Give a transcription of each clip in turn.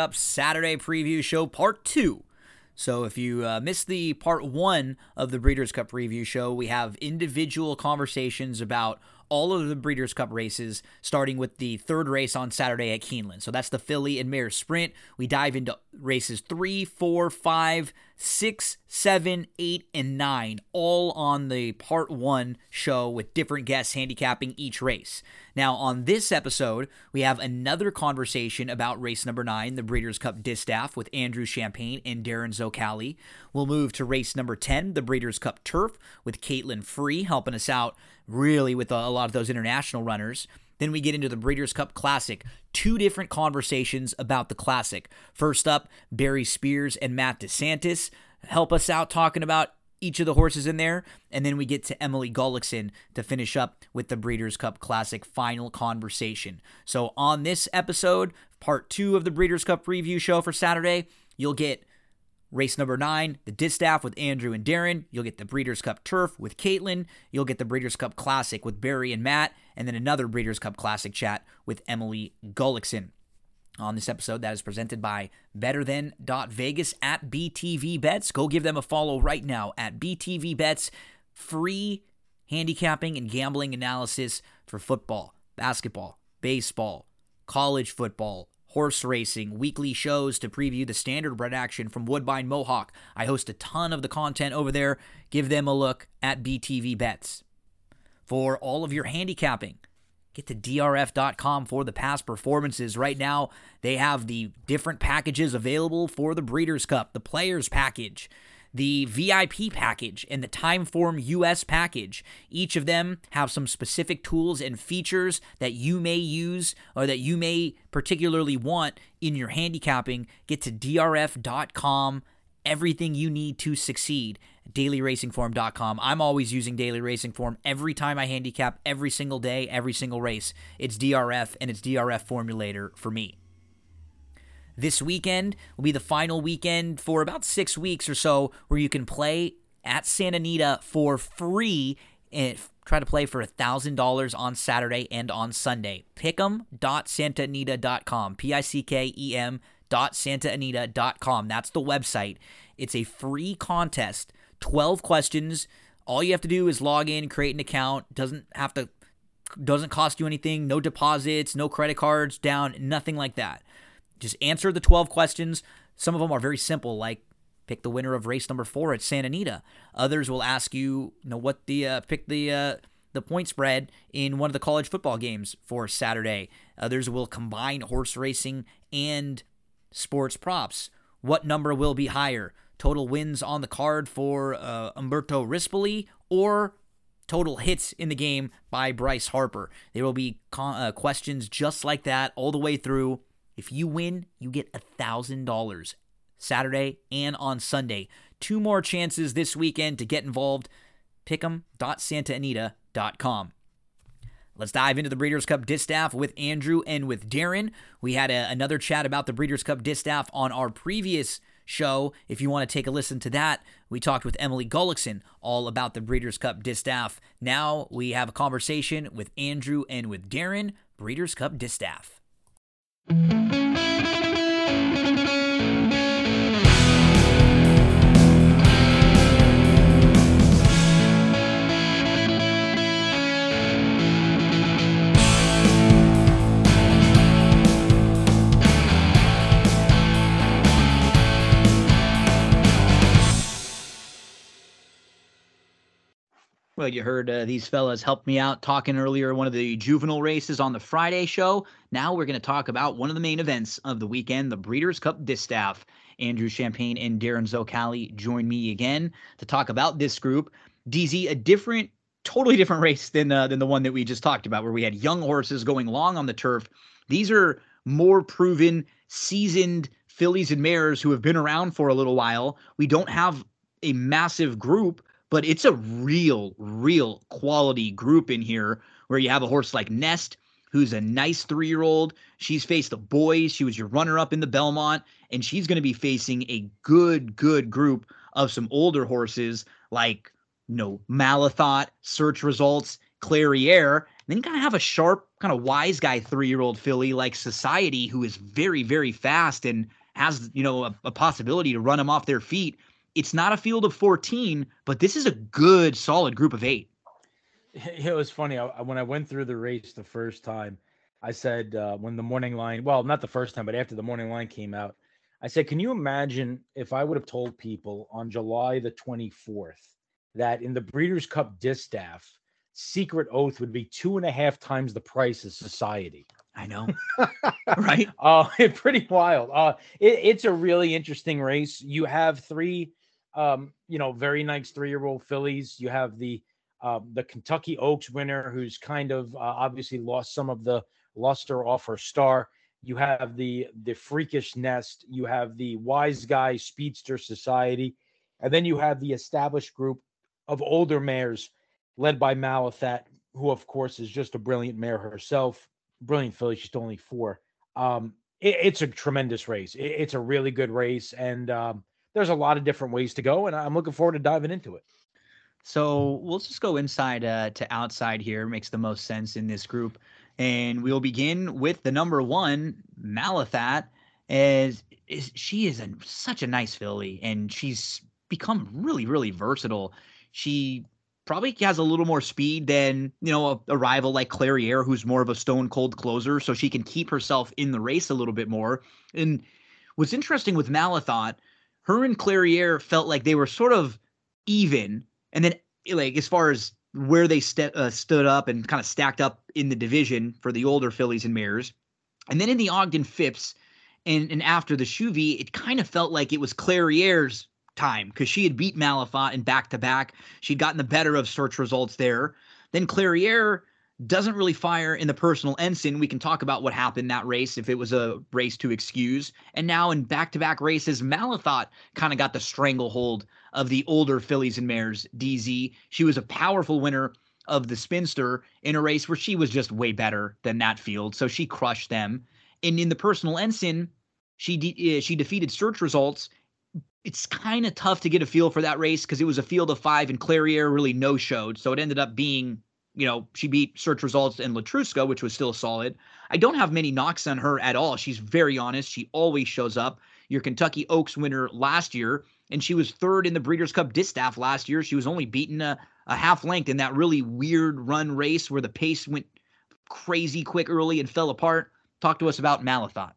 Cup Saturday preview show, part two. So, if you uh, missed the part one of the Breeders' Cup review show, we have individual conversations about all of the Breeders' Cup races, starting with the third race on Saturday at Keeneland. So, that's the Filly and Mare Sprint. We dive into races three, four, five, six, seven, eight, and nine, all on the part one show with different guests handicapping each race. Now, on this episode, we have another conversation about race number nine, the Breeders' Cup Distaff, with Andrew Champagne and Darren Zocali. We'll move to race number 10, the Breeders' Cup Turf, with Caitlin Free helping us out really with a lot of those international runners. Then we get into the Breeders' Cup Classic. Two different conversations about the Classic. First up, Barry Spears and Matt DeSantis help us out talking about each of the horses in there. And then we get to Emily Gullikson to finish up with the Breeders' Cup Classic final conversation. So on this episode, part two of the Breeders' Cup review show for Saturday, you'll get Race number nine, the Distaff with Andrew and Darren. You'll get the Breeders' Cup Turf with Caitlin. You'll get the Breeders' Cup Classic with Barry and Matt. And then another Breeders' Cup Classic chat with Emily Gullikson. On this episode, that is presented by BetterThan.Vegas at BTV Bets. Go give them a follow right now at BTV Bets. Free handicapping and gambling analysis for football, basketball, baseball, college football, horse racing, weekly shows to preview the standardbred action from Woodbine Mohawk. I host a ton of the content over there. Give them a look at BTV Bets. For all of your handicapping, get to drf.com for the past performances. Right now, they have the different packages available for the Breeders' Cup, the Players Package the VIP package and the Timeform US package. Each of them have some specific tools and features that you may use or that you may particularly want in your handicapping. Get to drf.com. Everything you need to succeed. DailyRacingForm.com. I'm always using Daily Racing Form every time I handicap, every single day, every single race. It's DRF and it's DRF Formulator for me. This weekend will be the final weekend for about six weeks or so where you can play at Santa Anita for free and try to play for $1,000 on Saturday and on Sunday. Pick'em.santaanita.com. P I C K E M dot santaanita.com. That's the website. It's a free contest. 12 questions. All you have to do is log in, create an account. Doesn't have to doesn't cost you anything. No deposits, no credit cards down, nothing like that. Just answer the 12 questions. Some of them are very simple, like pick the winner of race number four at Santa Anita. Others will ask you, you know, what the uh, pick the uh, the point spread in one of the college football games for Saturday. Others will combine horse racing and sports props. What number will be higher? Total wins on the card for uh, Umberto Rispoli or total hits in the game by Bryce Harper. There will be uh, questions just like that all the way through. If you win, you get $1,000 Saturday and on Sunday. Two more chances this weekend to get involved. Pick'em.santaanita.com. Let's dive into the Breeders' Cup Distaff with Andrew and with Darren. We had a, another chat about the Breeders' Cup Distaff on our previous show. If you want to take a listen to that, we talked with Emily Gullikson all about the Breeders' Cup Distaff. Now we have a conversation with Andrew and with Darren, Breeders' Cup Distaff. Mm-hmm. Well, you heard uh, these fellas help me out talking earlier one of the juvenile races on the Friday show. Now we're going to talk about one of the main events of the weekend, the Breeders' Cup Distaff. Andrew Champagne and Darren Zocali join me again to talk about this group. DZ, a different, totally different race than uh, than the one that we just talked about, where we had young horses going long on the turf. These are more proven, seasoned fillies and mares who have been around for a little while. We don't have a massive group but it's a real, real quality group in here where you have a horse like Nest, who's a nice three year old. She's faced the boys. She was your runner up in the Belmont, and she's going to be facing a good, good group of some older horses like, you know, Malathaat, Search Results, Clairiere. And then you kind of have a sharp kind of wise guy three year old filly like Society, who is very, very fast and has, you know, a, a possibility to run them off their feet. It's not a field of 14, but this is a good, solid group of eight. It was funny. I, when I went through the race the first time, I said, uh, when the morning line, well, not the first time, but after the morning line came out, I said, can you imagine if I would have told people on July the 24th that in the Breeders' Cup Distaff, Secret Oath would be two and a half times the price of Society? I know, right? Oh, Uh, pretty wild. Uh, it, it's a really interesting race. You have three, um, you know, very nice three-year-old fillies. You have the uh, the Kentucky Oaks winner, who's kind of uh, obviously lost some of the luster off her star. You have the the freakish nest. You have the wise guy speedster society, and then you have the established group of older mares led by Malathaat, who of course is just a brilliant mare herself. Brilliant filly. She's only four. Um, it, it's a tremendous race. It, it's a really good race, and um, there's a lot of different ways to go, and I'm looking forward to diving into it. So we'll just go inside uh, to outside here. Makes the most sense in this group. And we'll begin with the number one, Malathaat, as is she is a, such a nice filly, and she's become really, really versatile. She probably has a little more speed than you know a, a, rival like Clairiere, who's more of a stone cold closer, so she can keep herself in the race a little bit more. And what's interesting with Malathaat, her and Clairiere felt like they were sort of even, and then like as far as where they st- uh, stood up and kind of stacked up in the division for the older fillies and mares. And then in the Ogden Phipps and, and after the Shuvee, it kind of felt like it was Clairiere's time because she had beat Malathaat in back to back. She'd gotten the better of search results there. Then Clairiere doesn't really fire in the personal ensign. We can talk about what happened that race if it was a race to excuse. And now in back to back races, Malathaat kind of got the stranglehold of the older fillies and mares, DZ. She was a powerful winner of the Spinster in a race where she was just way better than that field. So she crushed them. And in the personal ensign, she de- eh, she defeated search results. It's kind of tough to get a feel for that race because it was a field of five and Clairiere really no showed. So it ended up being, you know, she beat search results and Letruska, which was still solid. I don't have many knocks on her at all. She's very honest. She always shows up. Your Kentucky Oaks winner last year and she was third in the Breeders' Cup Distaff last year. She was only beaten a, a half length in that really weird run race where the pace went crazy quick early and fell apart. Talk to us about Malathaat.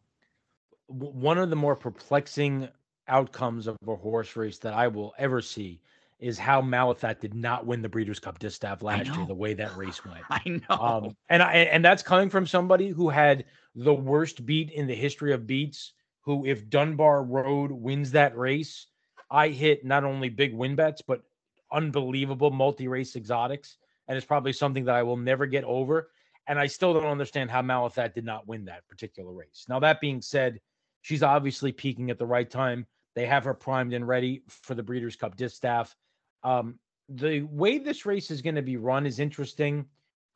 One of the more perplexing outcomes of a horse race that I will ever see is how Malathaat did not win the Breeders' Cup Distaff last year. The way that race went, I know, um, and I, and that's coming from somebody who had the worst beat in the history of beats. Who, if Dunbar Road wins that race, I hit not only big win bets, but unbelievable multi race exotics. And it's probably something that I will never get over. And I still don't understand how Malathaat did not win that particular race. Now, that being said, she's obviously peaking at the right time. They have her primed and ready for the Breeders' Cup Distaff. Um, the way this race is going to be run is interesting.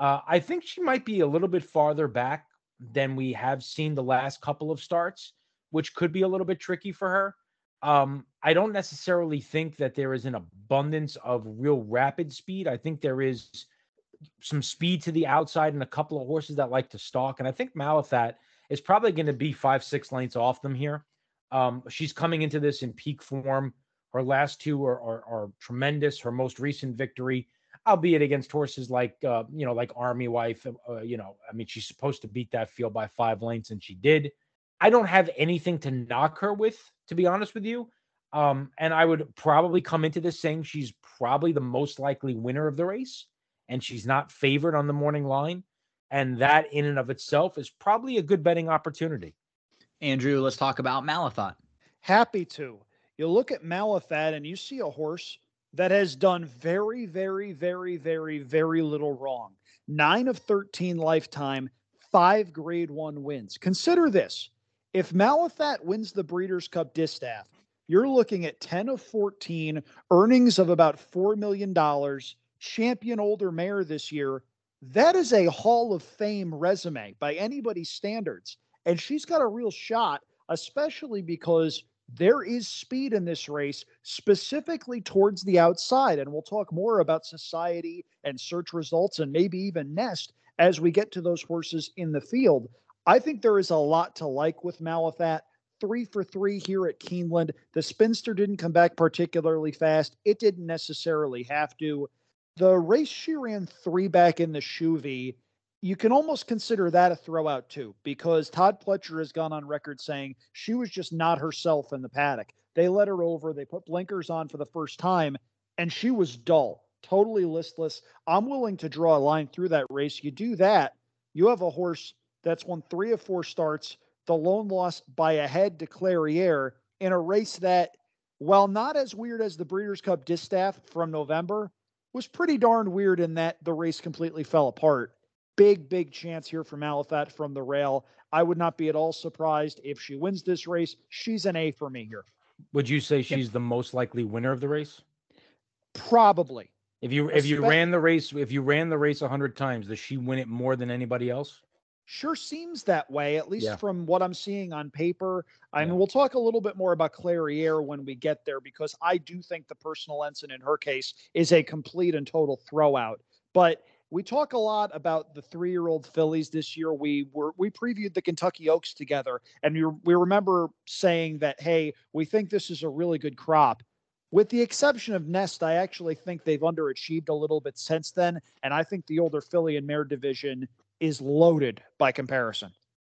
Uh, I think she might be a little bit farther back than we have seen the last couple of starts, which could be a little bit tricky for her. Um, I don't necessarily think that there is an abundance of real rapid speed. I think there is some speed to the outside and a couple of horses that like to stalk. And I think Malathaat is probably going to be five, six lengths off them here. Um, she's coming into this in peak form. Her last two are, are, are tremendous. Her most recent victory, albeit against horses like uh, you know, like Army Wife. Uh, you know, I mean, she's supposed to beat that field by five lengths, and she did. I don't have anything to knock her with, to be honest with you. Um, and I would probably come into this saying she's probably the most likely winner of the race, and she's not favored on the morning line. And that, in and of itself, is probably a good betting opportunity. Andrew, let's talk about Malathaat. Happy to. You look at Malathaat and you see a horse that has done very, very, very, very, very little wrong. Nine of 13 lifetime, five grade one wins. Consider this if Malathaat wins the Breeders' Cup Distaff, you're looking at 10 of 14, earnings of about $4 million, champion older mare this year. That is a Hall of Fame resume by anybody's standards. And she's got a real shot, especially because there is speed in this race, specifically towards the outside. And we'll talk more about society and search results and maybe even Nest as we get to those horses in the field. I think there is a lot to like with Malathaat. Three for three here at Keeneland. The spinster didn't come back particularly fast. It didn't necessarily have to. The race she ran three back in the Shuvee, you can almost consider that a throwout too, because Todd Pletcher has gone on record saying she was just not herself in the paddock. They let her over, they put blinkers on for the first time, and she was dull, totally listless. I'm willing to draw a line through that race. You do that, you have a horse that's won three of four starts, the lone loss by a head to Clairiere in a race that, while not as weird as the Breeders' Cup Distaff from November, was pretty darn weird in that the race completely fell apart. Big, big chance here for Malathaat from the rail. I would not be at all surprised if she wins this race. She's an A for me here. Would you say she's the most likely winner of the race? Probably. If you if you ran the race if you ran the race a hundred times, does she win it more than anybody else? Sure seems that way, at least Yeah. from what I'm seeing on paper. I mean, we'll talk a little bit more about Clairiere when we get there because I do think the personal ensign in her case is a complete and total throwout. But we talk a lot about the three-year-old fillies this year. We were we previewed the Kentucky Oaks together, and we, we remember saying that, hey, we think this is a really good crop. With the exception of Nest, I actually think they've underachieved a little bit since then, and I think the older filly and mare division is loaded by comparison.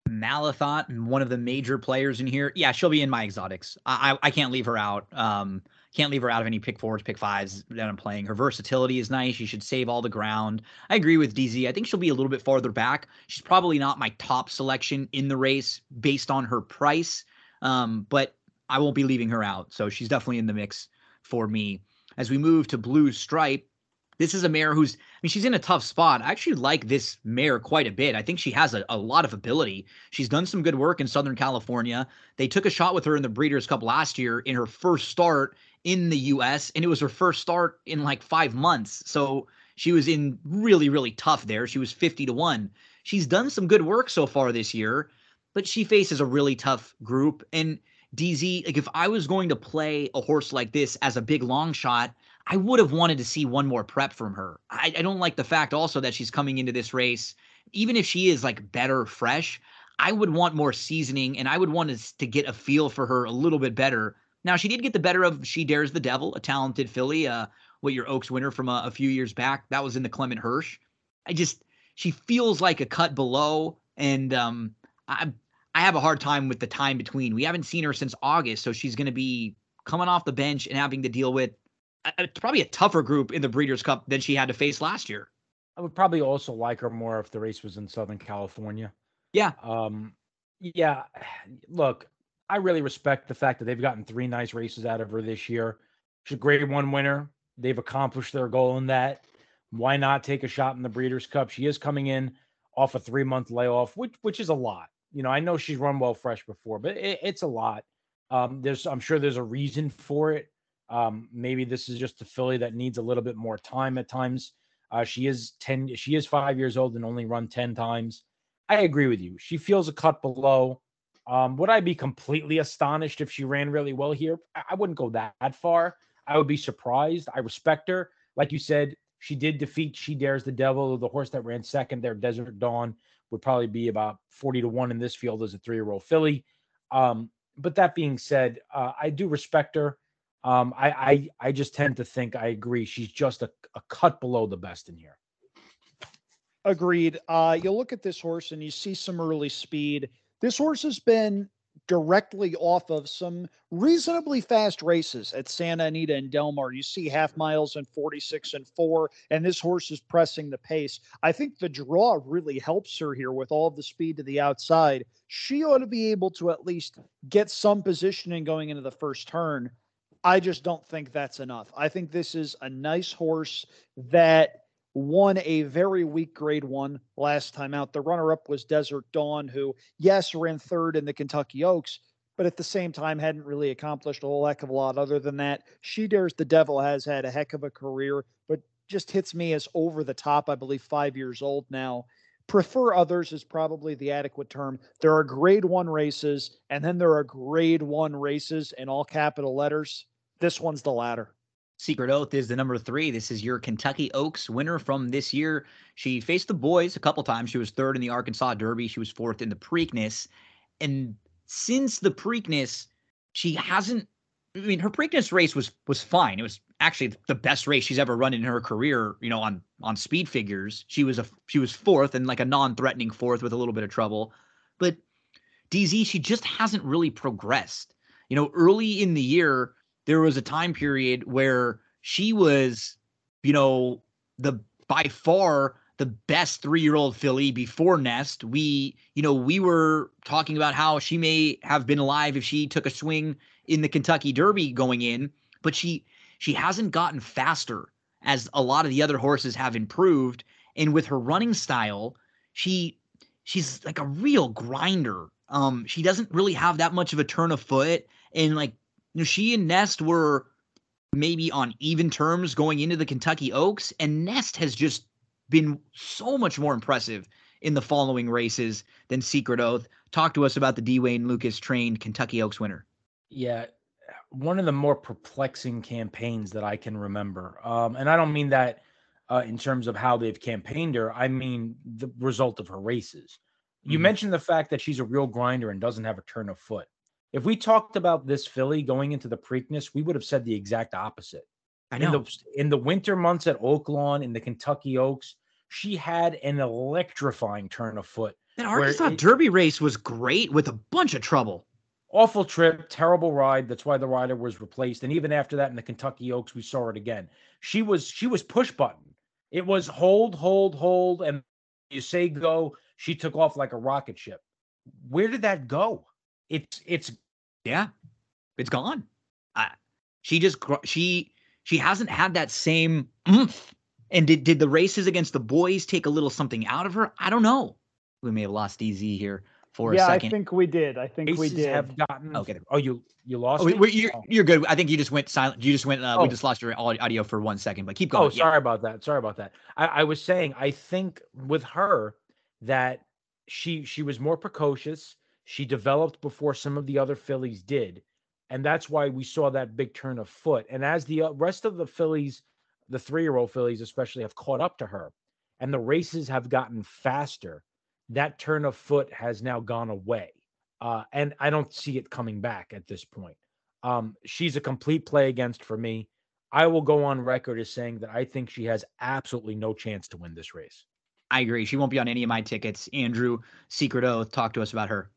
Malathaat, one of the major players in here. Yeah, she'll be in my exotics. I I, I can't leave her out. Um, can't leave her out of any pick fours, pick fives that I'm playing. Her versatility is nice. She should save all the ground. I agree with DZ. I think she'll be a little bit farther back. She's probably not my top selection in the race based on her price. Um, but I won't be leaving her out. So she's definitely in the mix for me. As we move to Blue Stripe, this is a mare who's, I mean, she's in a tough spot. I actually like this mare quite a bit. I think she has a, a lot of ability. She's done some good work in Southern California. They took a shot with her in the Breeders' Cup last year in her first start in the US, and it was her first start in like five months. So she was in really, really tough there. She was 50 to 1. She's done some good work so far this year, but she faces a really tough group. And DZ, like if I was going to play a horse like this as a big long shot, I would have wanted to see one more prep from her. I, I don't like the fact also that she's coming into this race, even if she is like better fresh. I would want more seasoning and I would want to, to get a feel for her a little bit better. Now, she did get the better of She Dares the Devil, a talented filly, uh, what your Oaks winner from a, a few years back. That was in the Clement Hirsch. I just, she feels like a cut below. And um, I, I have a hard time with the time between. We haven't seen her since August. So she's going to be coming off the bench and having to deal with a, a- probably a tougher group in the Breeders' Cup than she had to face last year. I would probably also like her more if the race was in Southern California. Yeah. Um, yeah. Look, I really respect the fact that they've gotten three nice races out of her this year. She's a grade one winner. They've accomplished their goal in that. Why not take a shot in the Breeders' Cup? She is coming in off a three month layoff, which which is a lot. You know, I know she's run well fresh before, but it, it's a lot. Um, there's I'm sure there's a reason for it. Um, maybe this is just a filly that needs a little bit more time at times. Uh, she is 10, she is five years old and only run 10 times. I agree with you. She feels a cut below. Um, would I be completely astonished if she ran really well here? I, wouldn't go that, that far. I would be surprised. I respect her. Like you said, she did defeat She Dares the Devil, the horse that ran second there, Desert Dawn, would probably be about 40 to 1 in this field as a three year old filly. Um, but that being said, uh, I do respect her. Um, I, I I just tend to think I agree. She's just a, a cut below the best in here. Agreed. Uh, you look at this horse and you see some early speed. This horse has been directly off of some reasonably fast races at Santa Anita and Del Mar. You see half miles and 46 and 4, and this horse is pressing the pace. I think the draw really helps her here with all the speed to the outside. She ought to be able to at least get some positioning going into the first turn. I just don't think that's enough. I think this is a nice horse that won a very weak grade one last time out. The runner up was Desert Dawn, who, yes, ran third in the Kentucky Oaks, but at the same time hadn't really accomplished a whole heck of a lot other than that. She Dares the Devil has had a heck of a career, but just hits me as over the top. I believe five years old now. Prefer others is probably the adequate term. There are grade one races, and then there are grade one races in all capital letters. This one's the latter. Secret Oath is the number three. This is your Kentucky Oaks winner from this year. She faced the boys a couple times. She was third in the Arkansas Derby. She was fourth in the Preakness. And since the Preakness, she hasn't. I mean, her Preakness race was was fine. It was actually the best race she's ever run in her career. You know, on on speed figures, she was a she was fourth and like a non-threatening fourth with a little bit of trouble. But DZ, she just hasn't really progressed. You know, early in the year, there was a time period where she was, you know, the by far the best three-year-old filly before Nest. We, you know, we were talking about how she may have been alive if she took a swing in the Kentucky Derby going in, but she she hasn't gotten faster as a lot of the other horses have improved. And with her running style, she she's like a real grinder. Um, she doesn't really have that much of a turn of foot, and like you know, she and Nest were maybe on even terms going into the Kentucky Oaks, and Nest has just been so much more impressive in the following races than Secret Oath. Talk to us about the D. Wayne Lukas trained Kentucky Oaks winner. Yeah, one of the more perplexing campaigns that I can remember. Um, and I don't mean that uh, in terms of how they've campaigned her. I mean the result of her races. You mm-hmm. mentioned the fact that she's a real grinder and doesn't have a turn of foot. If we talked about this filly going into the Preakness, we would have said the exact opposite. I know. In the, in the winter months at Oaklawn, in the Kentucky Oaks, she had an electrifying turn of foot. That Arkansas it, Derby race was great with a bunch of trouble. Awful trip, terrible ride. That's why the rider was replaced. And even after that, in the Kentucky Oaks, we saw it again. She was she was push button. It was hold, hold, hold, and you say go. She took off like a rocket ship. Where did that go? It's it's yeah, it's gone. I, she just she she hasn't had that same oomph. And did did the races against the boys take a little something out of her? I don't know. We may have lost DZ here for yeah, a second. Yeah, I think we did. I think Races we did. Have gotten. Okay. Oh, you you lost. Oh, you're, oh. you're good. I think you just went silent. You just went. Uh, oh. We just lost your audio for one second. But keep going. Oh, sorry yeah. about that. Sorry about that. I, I was saying. I think with her that she she was more precocious. She developed before some of the other fillies did. And that's why we saw that big turn of foot. And as the uh, rest of the fillies, the three year old fillies especially, have caught up to her and the races have gotten faster, that turn of foot has now gone away. Uh, and I don't see it coming back at this point. Um, she's a complete play against for me. I will go on record as saying that I think she has absolutely no chance to win this race. I agree. She won't be on any of my tickets. Andrew, Secret Oath, talk to us about her.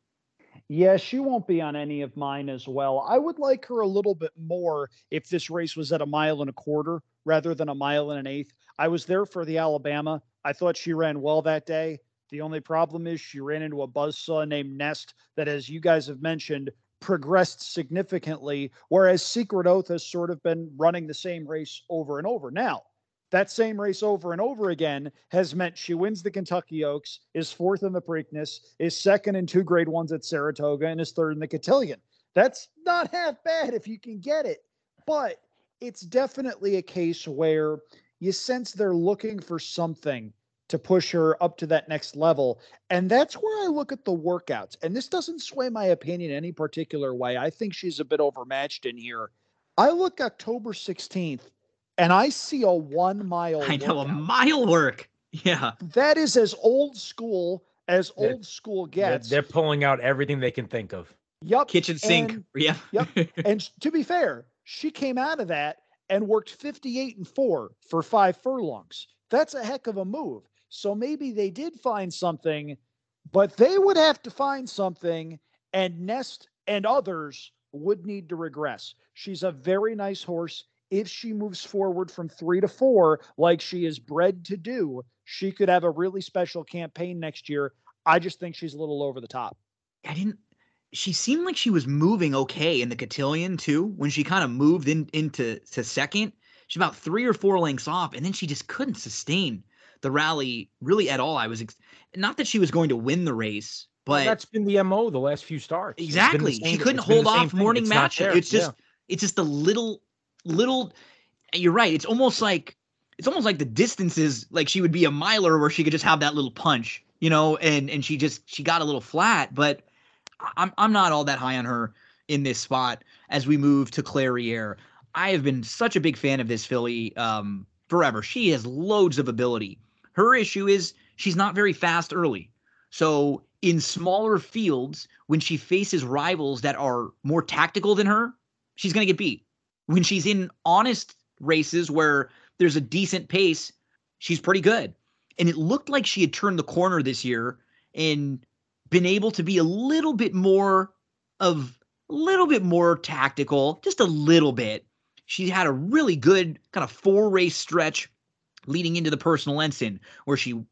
Yeah, she won't be on any of mine as well. I would like her a little bit more if this race was at a mile and a quarter rather than a mile and an eighth. I was there for the Alabama. I thought she ran well that day. The only problem is she ran into a buzzsaw named Nest that, as you guys have mentioned, progressed significantly, whereas Secret Oath has sort of been running the same race over and over. Now, that same race over and over again has meant she wins the Kentucky Oaks, is fourth in the Preakness, is second in two grade ones at Saratoga, and is third in the Cotillion. That's not half bad if you can get it. But it's definitely a case where you sense they're looking for something to push her up to that next level. And that's where I look at the workouts. And this doesn't sway my opinion any particular way. I think she's a bit overmatched in here. I look October 16th and I see a one mile. I know workout. a mile work. Yeah, that is as old school as they're, old school gets. They're, they're, pulling out everything they can think of. Yep, kitchen sink. And, yeah, yep. And to be fair, she came out of that and worked 58 and four for five furlongs. That's a heck of a move. So maybe they did find something, but they would have to find something, and Nest and others would need to regress. She's a very nice horse if she moves forward from three to four, like she is bred to do, she could have a really special campaign next year. I just think she's a little over the top. I didn't. She seemed like she was moving okay in the cotillion too. When she kind of moved in into to second, she's about three or four lengths off, and then she just couldn't sustain the rally really at all. I was ex- not that she was going to win the race, but well, that's been the mo the last few starts. Exactly, she couldn't hold off Morning Matcha. It's just yeah. it's just a little little you're right. It's almost like it's almost like the distances like she would be a miler where she could just have that little punch, you know, and and she just she got a little flat, but I'm I'm not all that high on her in this spot as we move to Clairiere. I have been such a big fan of this filly um, forever. She has loads of ability. Her issue is she's not very fast early. So in smaller fields, when she faces rivals that are more tactical than her, she's going to get beat. When she's in honest races where there's a decent pace, she's pretty good. And it looked like she had turned the corner this year and been able to be a little bit more of a little bit more tactical, just a little bit. She had a really good kind of four race stretch leading into the personal ensign where she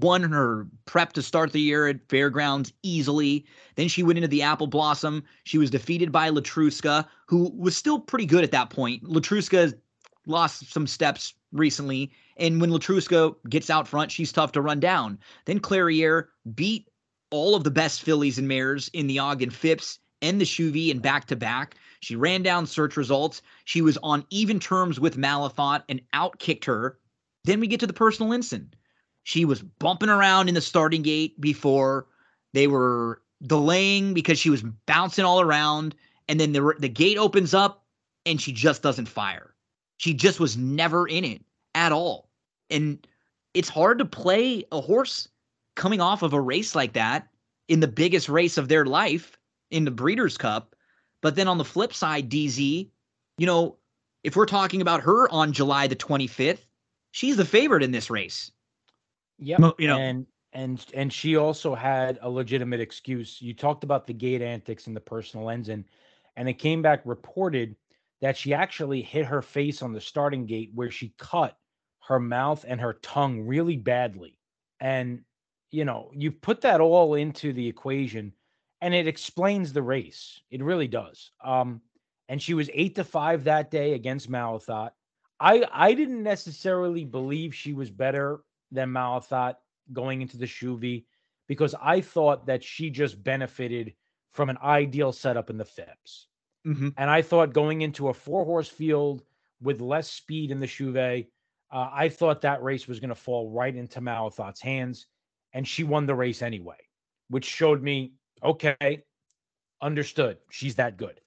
won her prep to start the year at fairgrounds easily. Then she went into the Apple Blossom. She was defeated by Letruska, who was still pretty good at that point. Letruska lost some steps recently, and when Letruska gets out front, she's tough to run down. Then Clairiere beat all of the best fillies and mares in the Ogden Phipps and the Shuvee and back to back. She ran down search results. She was on even terms with Malathaat and outkicked her. Then we get to the personal ensign. She was bumping around in the starting gate before they were delaying because she was bouncing all around. And then the, the gate opens up and she just doesn't fire. She just was never in it at all. And it's hard to play a horse coming off of a race like that in the biggest race of their life in the Breeders' Cup. But then on the flip side, DZ, you know, if we're talking about her on July the 25th, she's the favorite in this race. Yeah, you know, and and and she also had a legitimate excuse. You talked about the gate antics and the personal ensign, and it came back reported that she actually hit her face on the starting gate where she cut her mouth and her tongue really badly. And you know, you put that all into the equation and it explains the race. It really does. Um, and she was eight to five that day against Malathaat. I I didn't necessarily believe she was better than Malathaat going into the Shuvee because I thought that she just benefited from an ideal setup in the Phipps. Mm-hmm. And I thought going into a four horse field with less speed in the Shuvee, uh, I thought that race was going to fall right into Malathaat's hands. And she won the race anyway, which showed me, okay, understood. She's that good.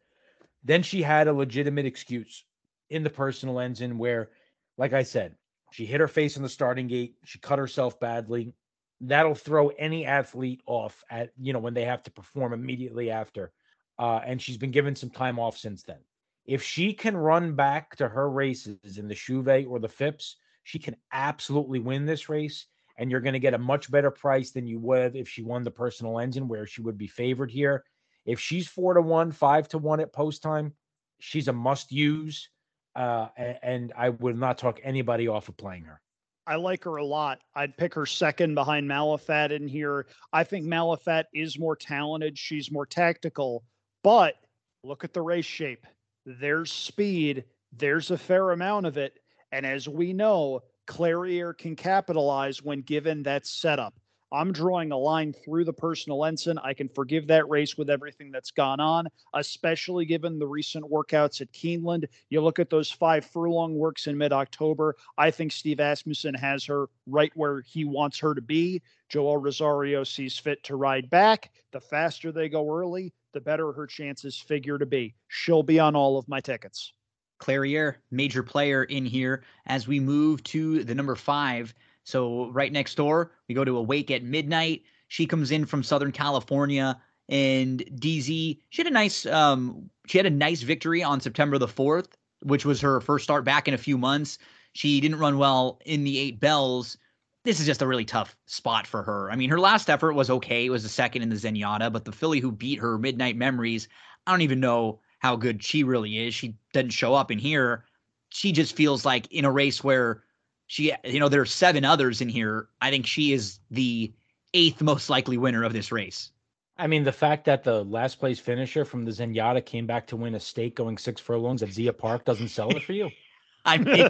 Then she had a legitimate excuse in the personal ensign where, like I said, she hit her face in the starting gate. She cut herself badly. That'll throw any athlete off at, you know, when they have to perform immediately after. Uh, and she's been given some time off since then. If she can run back to her races in the Shuvee or the Phipps, she can absolutely win this race. And you're going to get a much better price than you would if she won the personal ensign, where she would be favored here. If she's four to one, five to one at post time, she's a must use. Uh, and I would not talk anybody off of playing her. I like her a lot. I'd pick her second behind Malathaat in here. I think Malathaat is more talented. She's more tactical, but look at the race shape. There's speed. There's a fair amount of it. And as we know, Clairiere can capitalize when given that setup. I'm drawing a line through the personal ensign. I can forgive that race with everything that's gone on, especially given the recent workouts at Keeneland. You look at those five furlong works in mid October. I think Steve Asmussen has her right where he wants her to be. Joel Rosario sees fit to ride back. The faster they go early, the better her chances figure to be. She'll be on all of my tickets. Clairiere, major player in here as we move to the number five so right next door, we go to Awake at midnight. She comes in from Southern California, and DZ she had a nice um she had a nice victory on September the fourth, which was her first start back in a few months. She didn't run well in the Eight Belles. This is just a really tough spot for her. I mean, her last effort was okay. It was a second in the Zenyatta, but the filly who beat her, Midnight Memories, I don't even know how good she really is. She doesn't show up in here. She just feels like in a race where she, you know, there are seven others in here. I think she is the eighth most likely winner of this race. I mean, the fact that the last place finisher from the Zenyatta came back to win a stake going six furlongs at Zia Park doesn't sell it for you. I mean,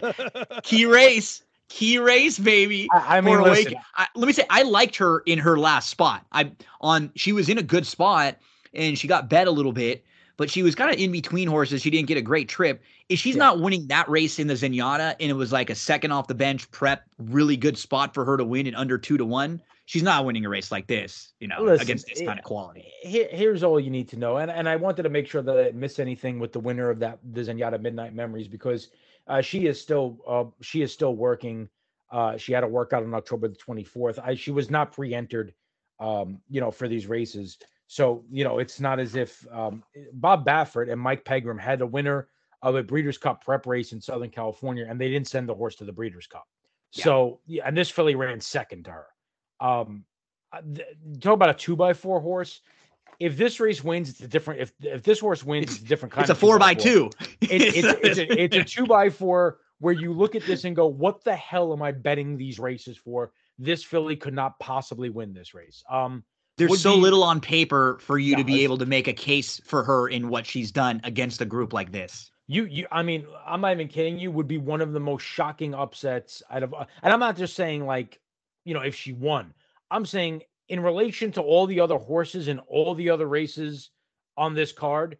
key race, key race, baby. I, I mean, listen, I, let me say, I liked her in her last spot. I on she was in a good spot and she got bet a little bit, but she was kind of in between horses. She didn't get a great trip. If she's yeah. not winning that race in the Zenyatta and it was like a second off the bench prep, really good spot for her to win in under two to one, she's not winning a race like this, you know, Listen, against this kind of quality. Here, here's all you need to know, and and I wanted to make sure that I didn't miss anything with the winner of that the Zenyatta Midnight Memories because uh, she is still uh, she is still working. Uh, she had a workout on October the 24th. I she was not pre-entered, um, you know, for these races. So you know, it's not as if um, Bob Baffert and Mike Pegram had a winner of a Breeders' Cup prep race in Southern California, and they didn't send the horse to the Breeders' Cup. Yeah. So yeah, and this filly ran second to her. Um, uh, talk about a two by four horse. If this race wins, it's a different. If if this horse wins, it's, a different kind. It's a four by two. It, it's, it's, a, it's a two by four where you look at this and go, "What the hell am I betting these races for?" This filly could not possibly win this race. Um, There's so be- little on paper for you Yeah, to be able to make a case for her in what she's done against a group like this. You, you, I mean, I'm not even kidding you. Would be one of the most shocking upsets out of, and I'm not just saying like, you know, if she won. I'm saying in relation to all the other horses and all the other races on this card,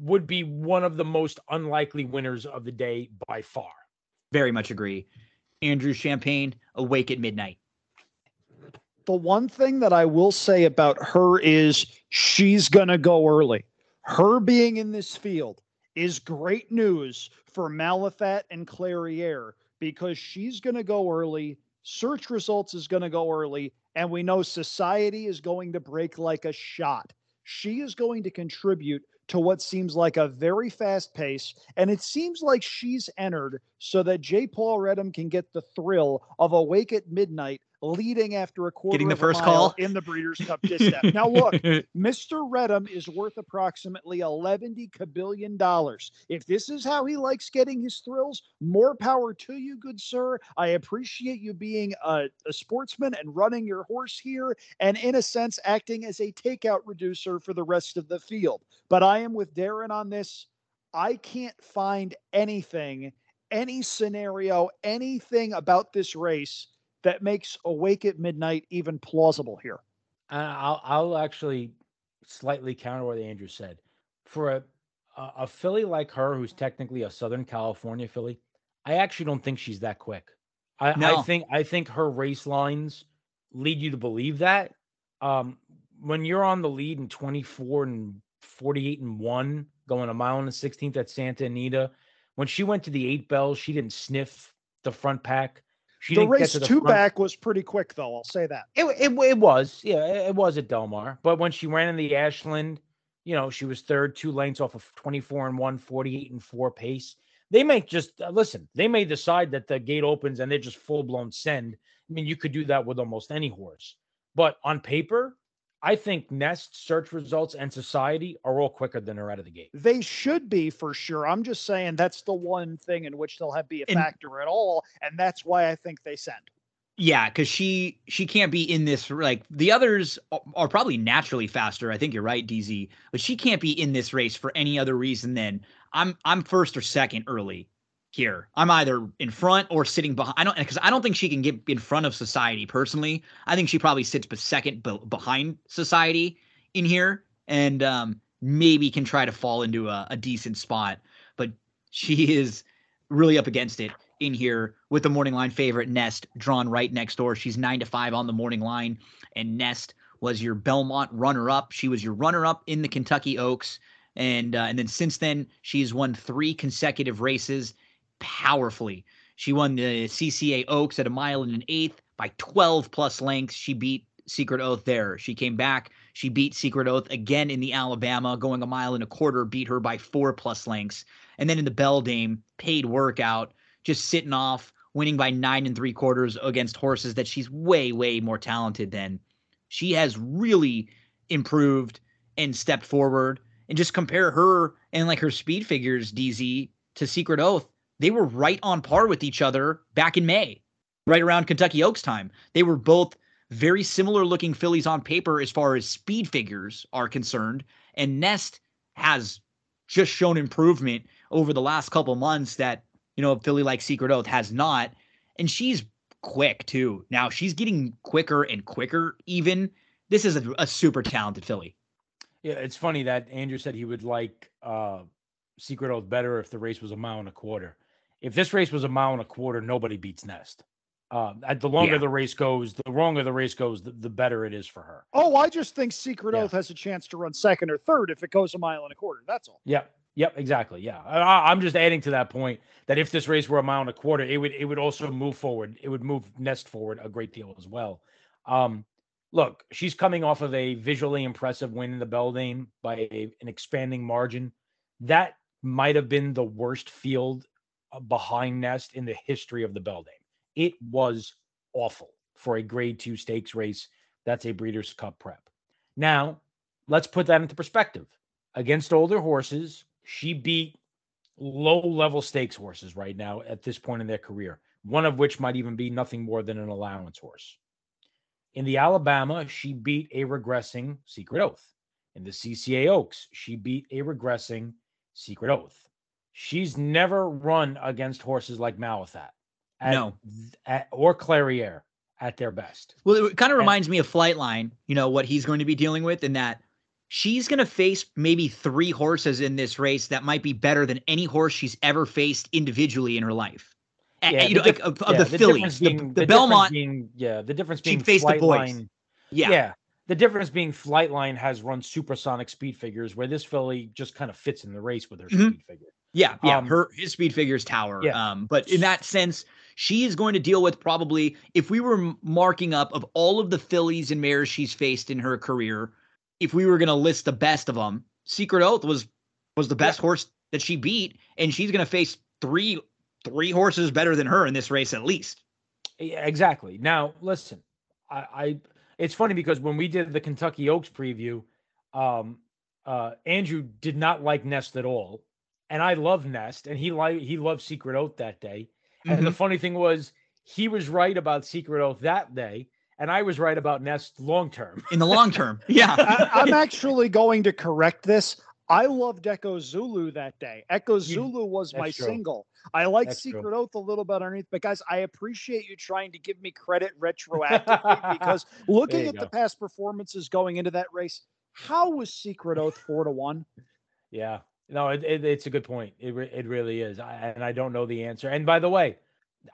would be one of the most unlikely winners of the day by far. Very much agree. Andrew Champagne, awake at midnight. The one thing that I will say about her is she's going to go early. Her being in this field is great news for Malathaat and Clairiere because she's going to go early. Search results is going to go early. And we know society is going to break like a shot. She is going to contribute to what seems like a very fast pace. And it seems like she's entered so that J. Paul Reddam can get the thrill of Awake at Midnight leading after a quarter Getting the of a first mile call? in the Breeders' Cup Distaff. now, look, Mr. Reddam is worth approximately eleven billion dollars. If this is how he likes getting his thrills, more power to you, good sir. I appreciate you being a, a sportsman and running your horse here, and in a sense, acting as a takeout reducer for the rest of the field. But I am with Darren on this. I can't find anything, any scenario, anything about this race that makes Awake at Midnight even plausible here. And I'll, I'll actually slightly counter what Andrew said. For a, a, a filly like her, who's technically a Southern California filly, I actually don't think she's that quick. I, No. I think I think her race lines lead you to believe that. Um, when you're on the lead in 24 and 48 and one, going a mile and a 16th at Santa Anita, when she went to the Eight Belles, she didn't sniff the front pack. She the race to the two front- back was pretty quick, though. I'll say that. it, it it was, yeah, it, was at Delmar. But when she ran in the Ashland, you know, she was third, two lengths off of 24 and 1, 48 and 4 pace. They may just uh, listen, they may decide that the gate opens and they're just full blown send. I mean, you could do that with almost any horse. But on paper, I think Nest, search results, and society are all quicker than her out of the gate. They should be for sure. I'm just saying that's the one thing in which they'll have be a And- factor at all, and that's why I think they send. Yeah, because she she can't be in this like the others are, are probably naturally faster. I think you're right, DZ, but she can't be in this race for any other reason than I'm I'm first or second early here. I'm either in front or sitting behind. I don't because I don't think she can get in front of society personally. I think she probably sits second be- behind society in here and um, maybe can try to fall into a, a decent spot. But she is really up against it in here with the morning line favorite Nest drawn right next door. She's nine to five on the morning line, and Nest was your Belmont runner up. She was your runner up in the Kentucky Oaks, and uh, and then since then she's won three consecutive races powerfully. She won the CCA Oaks at a mile and an eighth by 12 plus lengths. She beat Secret Oath there. She came back. She beat Secret Oath again in the Alabama, going a mile and a quarter, beat her by four plus lengths. And then in the Beldame, paid workout, just sitting off, winning by nine and three quarters against horses that she's way, way more talented than. She has really improved and stepped forward. And just compare her and like her speed figures, DZ, to Secret Oath. They were right on par with each other back in May, right around Kentucky Oaks time. They were both very similar looking fillies on paper as far as speed figures are concerned. And Nest has just shown improvement over the last couple months that, you know, a filly like Secret Oath has not. And she's quick too. Now she's getting quicker and quicker, even. This is a, a super talented filly. Yeah, it's funny that Andrew said he would like uh Secret Oath better if the race was a mile and a quarter. If this race was a mile and a quarter, nobody beats Nest. Uh, at the longer Yeah. the race goes, the longer the race goes, the, the better it is for her. Oh, I just think Secret Yeah. Oath has a chance to run second or third if it goes a mile and a quarter. That's all. Yep. Yep. Exactly. Yeah. I, I'm just adding to that point that if this race were a mile and a quarter, it would it would also move forward. It would move Nest forward a great deal as well. Um, look, she's coming off of a visually impressive win in the Beldame by a, an expanding margin. That might have been the worst field behind Nest in the history of the Beldame. It was awful for a grade two stakes race. That's a Breeders' Cup prep. Now, let's put that into perspective. Against older horses, she beat low level stakes horses right now at this point in their career, one of which might even be nothing more than an allowance horse. In the Alabama, she beat a regressing Secret Oath. In the CCA Oaks, she beat a regressing Secret Oath. She's never run against horses like Malathaat at, No. at, or Clairiere at their best. Well, it kind of And- reminds me of Flightline, you know, what he's going to be dealing with, in that she's going to face maybe three horses in this race that might be better than any horse she's ever faced individually in her life. Yeah, you the know, like of, yeah, the, difference fillies, the, being- the, Belmont. being yeah, the difference being face the boys. Flightline- yeah. yeah. The difference being Flightline has run supersonic speed figures where this filly just kind of fits in the race with her Mhm. speed figure. Yeah, yeah. Um, her his speed figures tower. yeah. Um, but in that sense, she is going to deal with probably if we were marking up of all of the fillies and mares she's faced in her career, if we were going to list the best of them, Secret Oath was was the best horse that she beat, and she's going to face three three horses better than her in this race at least. Yeah, exactly. Now, listen, I, I it's funny because when we did the Kentucky Oaks preview, um, uh, Andrew did not like Nest at all, and I love Nest, and he like he loved Secret Oath that day. And the Mhm. funny thing was, he was right about Secret Oath that day, and I was right about Nest long term. in the long term, yeah. I, I'm actually going to correct this. I loved Echo Zulu that day. Echo Zulu was my true. single. I like That's true. Secret Oath a little bit underneath, but guys, I appreciate you trying to give me credit retroactively because looking you at the past performances going into that race, how was Secret Oath four to one? Yeah. No, it, it, it's a good point. It, re- it really is. I, and I don't know the answer. And by the way,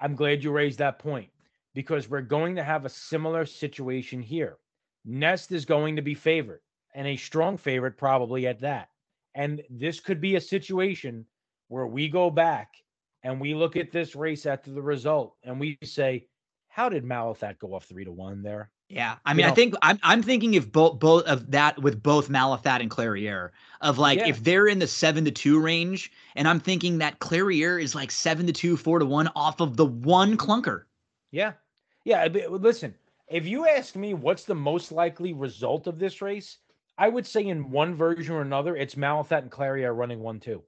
I'm glad you raised that point because we're going to have a similar situation here. Nest is going to be favored and a strong favorite, probably at that. And this could be a situation where we go back and we look at this race after the result and we say, how did Malathaat go off three to one there? Yeah, I You mean, I think I'm I'm thinking if both both of that with both Malathaat and Clairiere of like Yeah. if they're in the seven to two range, and I'm thinking that Clairiere is like seven to two, four to one off of the one clunker. Yeah. Yeah. Listen, if you ask me what's the most likely result of this race, I would say in one version or another, it's Malathaat and Clairiere running one two.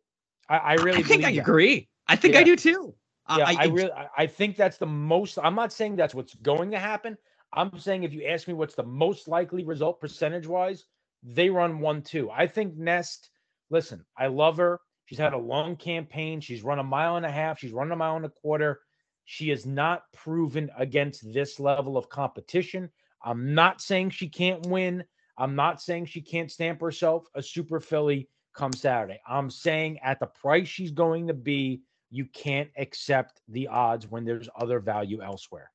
I, I really I think I that. agree. I think I do too. Yeah, I, I, really I- I think that's the most I'm not saying that's what's going to happen. I'm saying if you ask me what's the most likely result percentage wise, they run one two. I think Nest, listen, I love her. She's had a long campaign. She's run a mile and a half. She's run a mile and a quarter. She is not proven against this level of competition. I'm not saying she can't win. I'm not saying she can't stamp herself a super filly come Saturday. I'm saying at the price she's going to be, you can't accept the odds when there's other value elsewhere.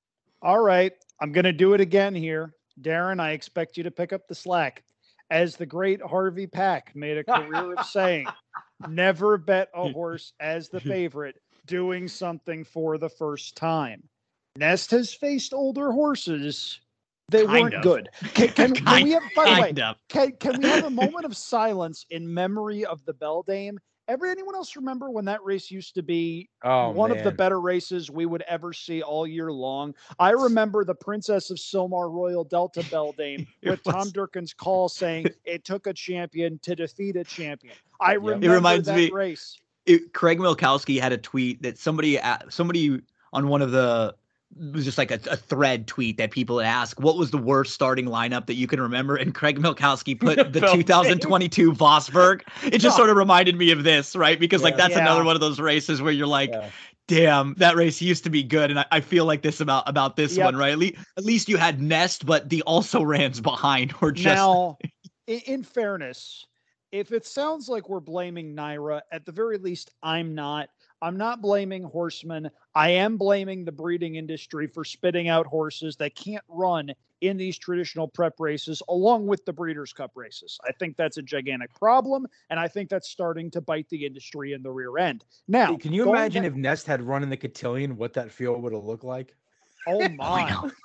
All right, I'm going to do it again here. Darren, I expect you to pick up the slack. As the great Harvey Pack made a career of saying, never bet a horse as the favorite doing something for the first time. Nest has faced older horses. They Kind weren't of. good. Can, can, can we have, by the way, can, can we have a moment of silence in memory of the Beldame? Ever anyone else remember when that race used to be Oh, one of the better races we would ever see all year long. I remember the Princess of Sylmar Royal Delta Beldame It with Tom Durkin's call saying it took a champion to defeat a champion. I Yep. It remember reminds that me- race. it, Craig Milkowski had a tweet that somebody somebody on one of the it was just like a, a thread tweet that people ask what was the worst starting lineup that you can remember and Craig Milkowski put the 2022 Vosburgh it just Oh. sort of reminded me of this right because like Yeah. that's another one of those races where you're like Yeah. damn that race used to be good and I, I feel like this about about this Yep. one right at least, at least you had Nest but the also rans behind were just Now, in, in fairness, if it sounds like we're blaming NYRA, at the very least, I'm not. I'm not blaming horsemen. I am blaming the breeding industry for spitting out horses that can't run in these traditional prep races along with the Breeders' Cup races. I think that's a gigantic problem, and I think that's starting to bite the industry in the rear end. Now, can you imagine if Nest had run in the cotillion, what that field would have looked like? Oh my! know.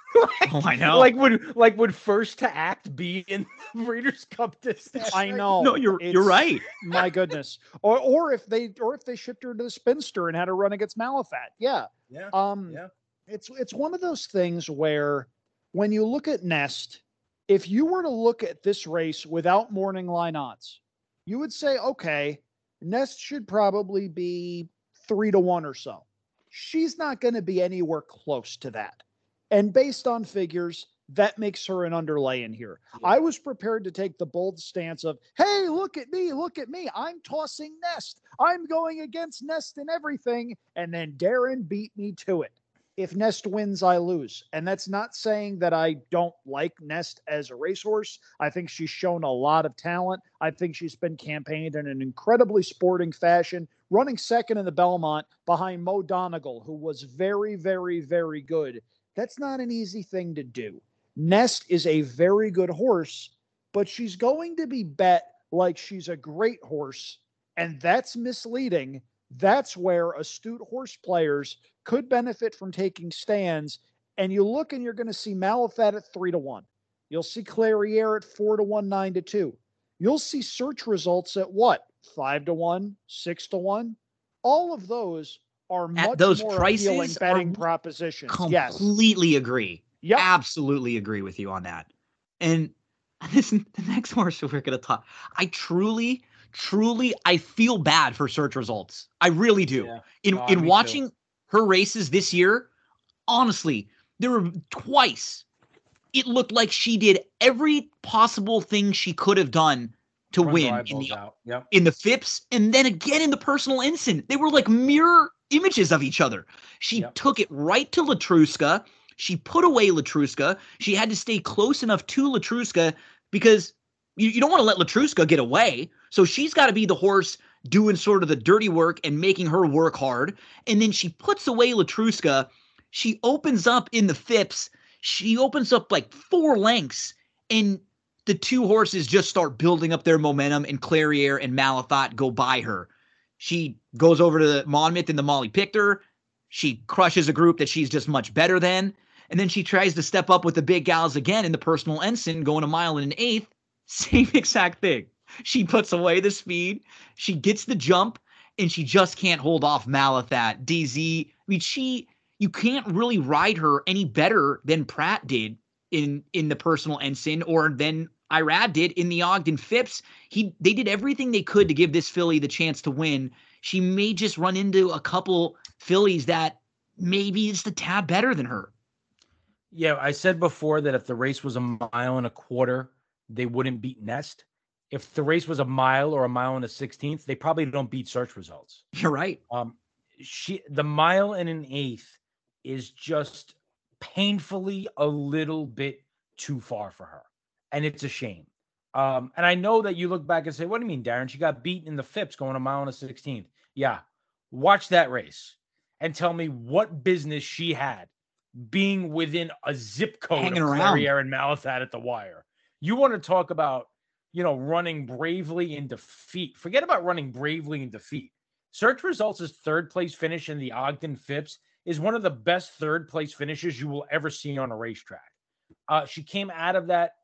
Oh, I know. Like would like would first to act be in the Breeders' Cup distance? I know. no, you're you're right. My goodness. Or or if they or if they shipped her to the spinster and had her run against Malathaat. Yeah. Yeah. Um Yeah. it's it's one of those things where when you look at Nest, if you were to look at this race without morning line odds, you would say, okay, Nest should probably be three to one or so. She's not going to be anywhere close to that. And based on figures, that makes her an underlay in here. I was prepared to take the bold stance of, hey, look at me, look at me. I'm tossing Nest. I'm going against Nest and everything. And then Darren beat me to it. If Nest wins, I lose. And that's not saying that I don't like Nest as a racehorse. I think she's shown a lot of talent. I think she's been campaigned in an incredibly sporting fashion, running second in the Belmont behind Mo Donegal, who was very, very, very good. That's not an easy thing to do. Nest is a very good horse, but she's going to be bet like she's a great horse, and that's misleading. That's where astute horse players could benefit from taking stands. And you look and you're going to see Malathaat at three to one. You'll see Clariere at four to one, nine to two. You'll see search results at what? Five to one, six to one. All of those are much those more prices are betting propositions. Yes. Completely agree. Yeah, Absolutely agree with you on that. And this the next horse we're gonna talk. I truly, truly, I feel bad for search results. I really do. Yeah. In No, in me too. watching her races this year, honestly, there were twice. It looked like she did every possible thing she could have done to her win in the. Yep. in the Phipps and then again in the personal ensign. They were like mirror images of each other. She Yep. took it right to Letruska. She put away Letruska. She had to stay close enough to Letruska because you, you don't want to let Letruska get away. So she's got to be the horse doing sort of the dirty work and making her work hard. And then she puts away Letruska. She opens up in the Phipps. She opens up like four lengths and the two horses just start building up their momentum, and Clairiere and Malathaat go by her. She goes over to the Monmouth and the Molly her. She crushes a group that she's just much better than. And then she tries to step up with the big gals again in the personal ensign, going a mile and an eighth. Same exact thing. She puts away the speed. She gets the jump, and she just can't hold off Malathaat. DZ. I mean, she you can't really ride her any better than Prat did in in the personal ensign or than Irad did in the Ogden Phipps. He they did everything they could to give this filly the chance to win. She may just run into a couple fillies that maybe it's the tab better than her. Yeah, I said before that if the race was a mile and a quarter, they wouldn't beat Nest. If the race was a mile or a mile and a sixteenth, they probably don't beat search results. You're right. Um, she the mile and an eighth is just painfully a little bit too far for her, and it's a shame. Um, and I know that you look back and say, "What do you mean, Darren? She got beaten in the Phipps going a mile and a sixteenth. Yeah, watch that race and tell me what business she had being within a zip code Hanging of around. Clariere and Malathaat at the wire. You want to talk about, you know, running bravely in defeat. Forget about running bravely in defeat. Search Results' is third place finish in the Ogden Phipps is one of the best third place finishes you will ever see on a racetrack. Uh, she came out of that,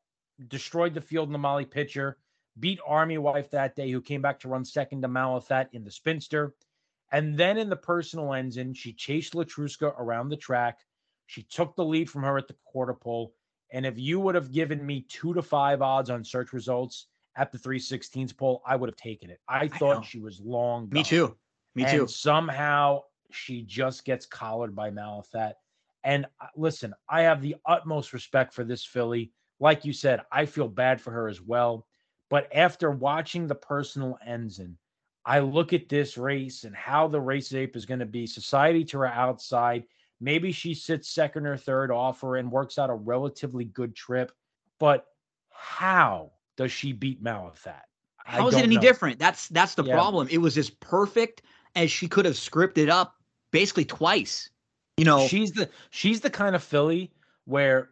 destroyed the field in the Molly pitcher, beat Army Wife that day, who came back to run second to Malathaat in the Spinster. And then in the personal ensign, she chased Letruska around the track. She took the lead from her at the quarter pole. And if you would have given me two to five odds on search results at the 316s poll, I would have taken it. I know. thought she was long. Me too. Me and too. somehow she just gets collared by Malathaat. And uh, listen, I have the utmost respect for this filly. Like you said, I feel bad for her as well. But after watching the personal ensign, I look at this race and how the race ape is going to be. Society to her outside. Maybe she sits second or third offer and works out a relatively good trip. But how does she beat Malathaat? I How is it any know. different? That's that's the Yeah. problem. It was as perfect as she could have scripted up basically twice. You know, she's the she's the kind of filly where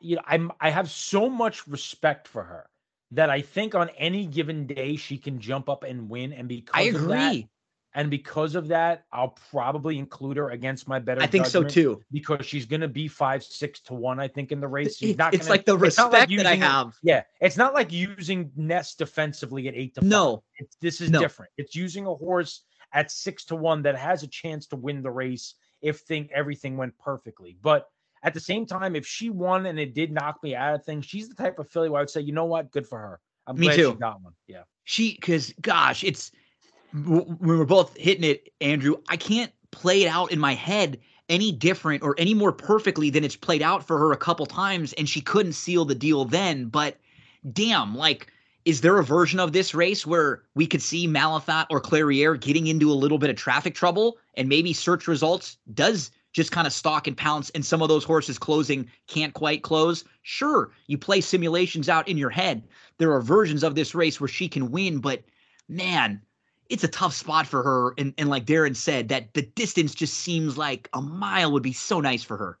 you know I'm I have so much respect for her that I think on any given day she can jump up and win. And because I of that, agree. And because of that, I'll probably include her against my better. I think so too. because she's going to be five six to one. I think in the race. She's not it's gonna- like the respect like that I have. Yeah, it's not like using Nest defensively at eight to five. No, It's, this is No. different. It's using a horse at six to one that has a chance to win the race if thing everything went perfectly. But at the same time, if she won and it did knock me out of things, she's the type of filly where I would say, you know what, good for her. I'm Me glad too. she got one. Yeah. she because gosh, it's when we're both hitting it, Andrew. I can't play it out in my head any different or any more perfectly than it's played out for her a couple times, and she couldn't seal the deal then. But damn, like. Is there a version of this race where we could see Malathaat or Clariere getting into a little bit of traffic trouble and maybe search results does just kind of stalk and pounce and some of those horses closing can't quite close? Sure, you play simulations out in your head. There are versions of this race where she can win, but man, it's a tough spot for her. And, and like Darren said, that the distance just seems like a mile would be so nice for her.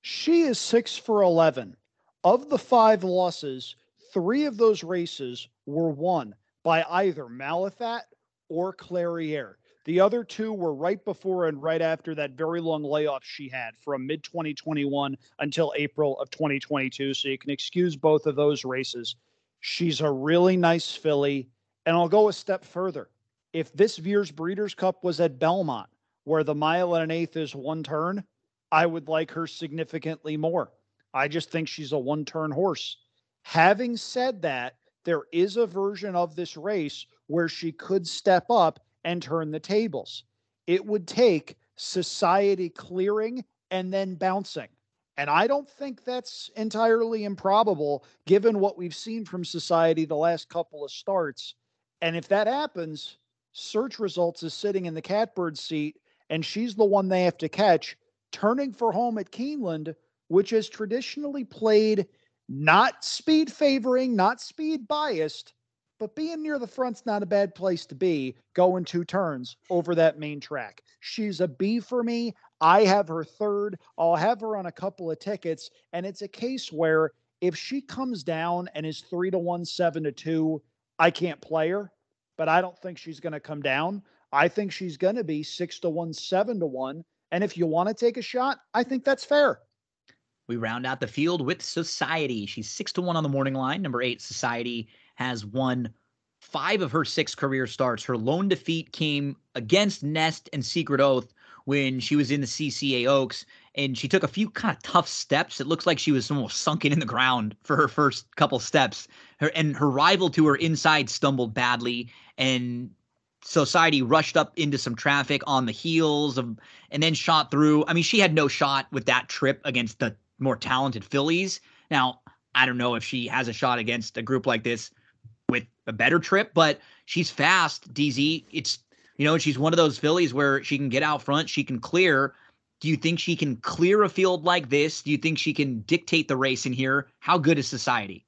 She is six for 11. Of the five losses, three of those races were won by either Malathaat or Clariere. The other two were right before and right after that very long layoff she had from mid 2021 until April of 2022. So you can excuse both of those races. She's a really nice filly. And I'll go a step further. If this Veers Breeders' Cup was at Belmont, where the mile and an eighth is one turn, I would like her significantly more. I just think she's a one turn horse. Having said that, there is a version of this race where she could step up and turn the tables. It would take society clearing and then bouncing. And I don't think that's entirely improbable given what we've seen from society the last couple of starts. And if that happens, search results is sitting in the catbird seat and she's the one they have to catch, turning for home at Keeneland, which has traditionally played not speed favoring, not speed biased, but being near the front's not a bad place to be going two turns over that main track. She's a B for me. I have her third. I'll have her on a couple of tickets. And it's a case where if she comes down and is three to one, seven to two, I can't play her, but I don't think she's going to come down. I think she's going to be six to one, seven to one. And if you want to take a shot, I think that's fair. We round out the field with Society. She's six to one on the morning line. Number eight, Society has won five of her six career starts. Her lone defeat came against Nest and Secret Oath when she was in the CCA Oaks, and she took a few kind of tough steps. It looks like she was almost sunken in the ground for her first couple steps. Her and her rival to her inside stumbled badly, and Society rushed up into some traffic on the heels of, and then shot through. I mean, she had no shot with that trip against the more talented fillies. Now, I don't know if she has a shot against a group like this with a better trip, but she's fast, DZ. It's, you know, she's one of those fillies where she can get out front, she can clear. Do you think she can clear a field like this? Do you think she can dictate the race in here? How good is society?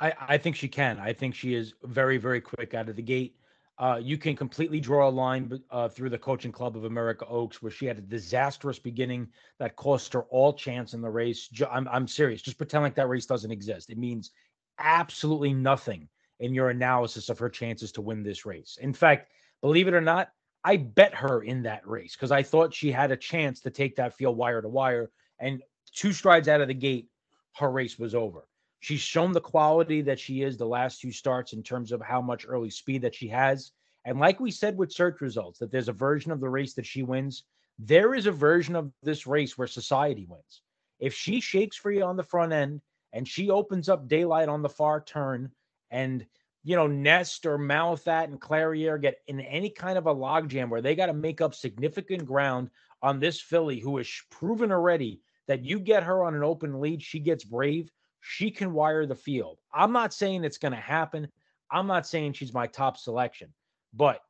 I, I think she can. I think she is very, very quick out of the gate. Uh, you can completely draw a line uh, through the coaching club of America Oaks, where she had a disastrous beginning that cost her all chance in the race. I'm, I'm serious. Just pretend like that race doesn't exist. It means absolutely nothing in your analysis of her chances to win this race. In fact, believe it or not, I bet her in that race because I thought she had a chance to take that field wire to wire. And two strides out of the gate, her race was over. She's shown the quality that she is the last two starts in terms of how much early speed that she has. And like we said with search results, that there's a version of the race that she wins. There is a version of this race where society wins. If she shakes free on the front end and she opens up daylight on the far turn, and you know, Nest or Malathaat and Clairiere get in any kind of a logjam where they got to make up significant ground on this who has proven already that you get her on an open lead, she gets brave she can wire the field. I'm not saying it's going to happen. I'm not saying she's my top selection, but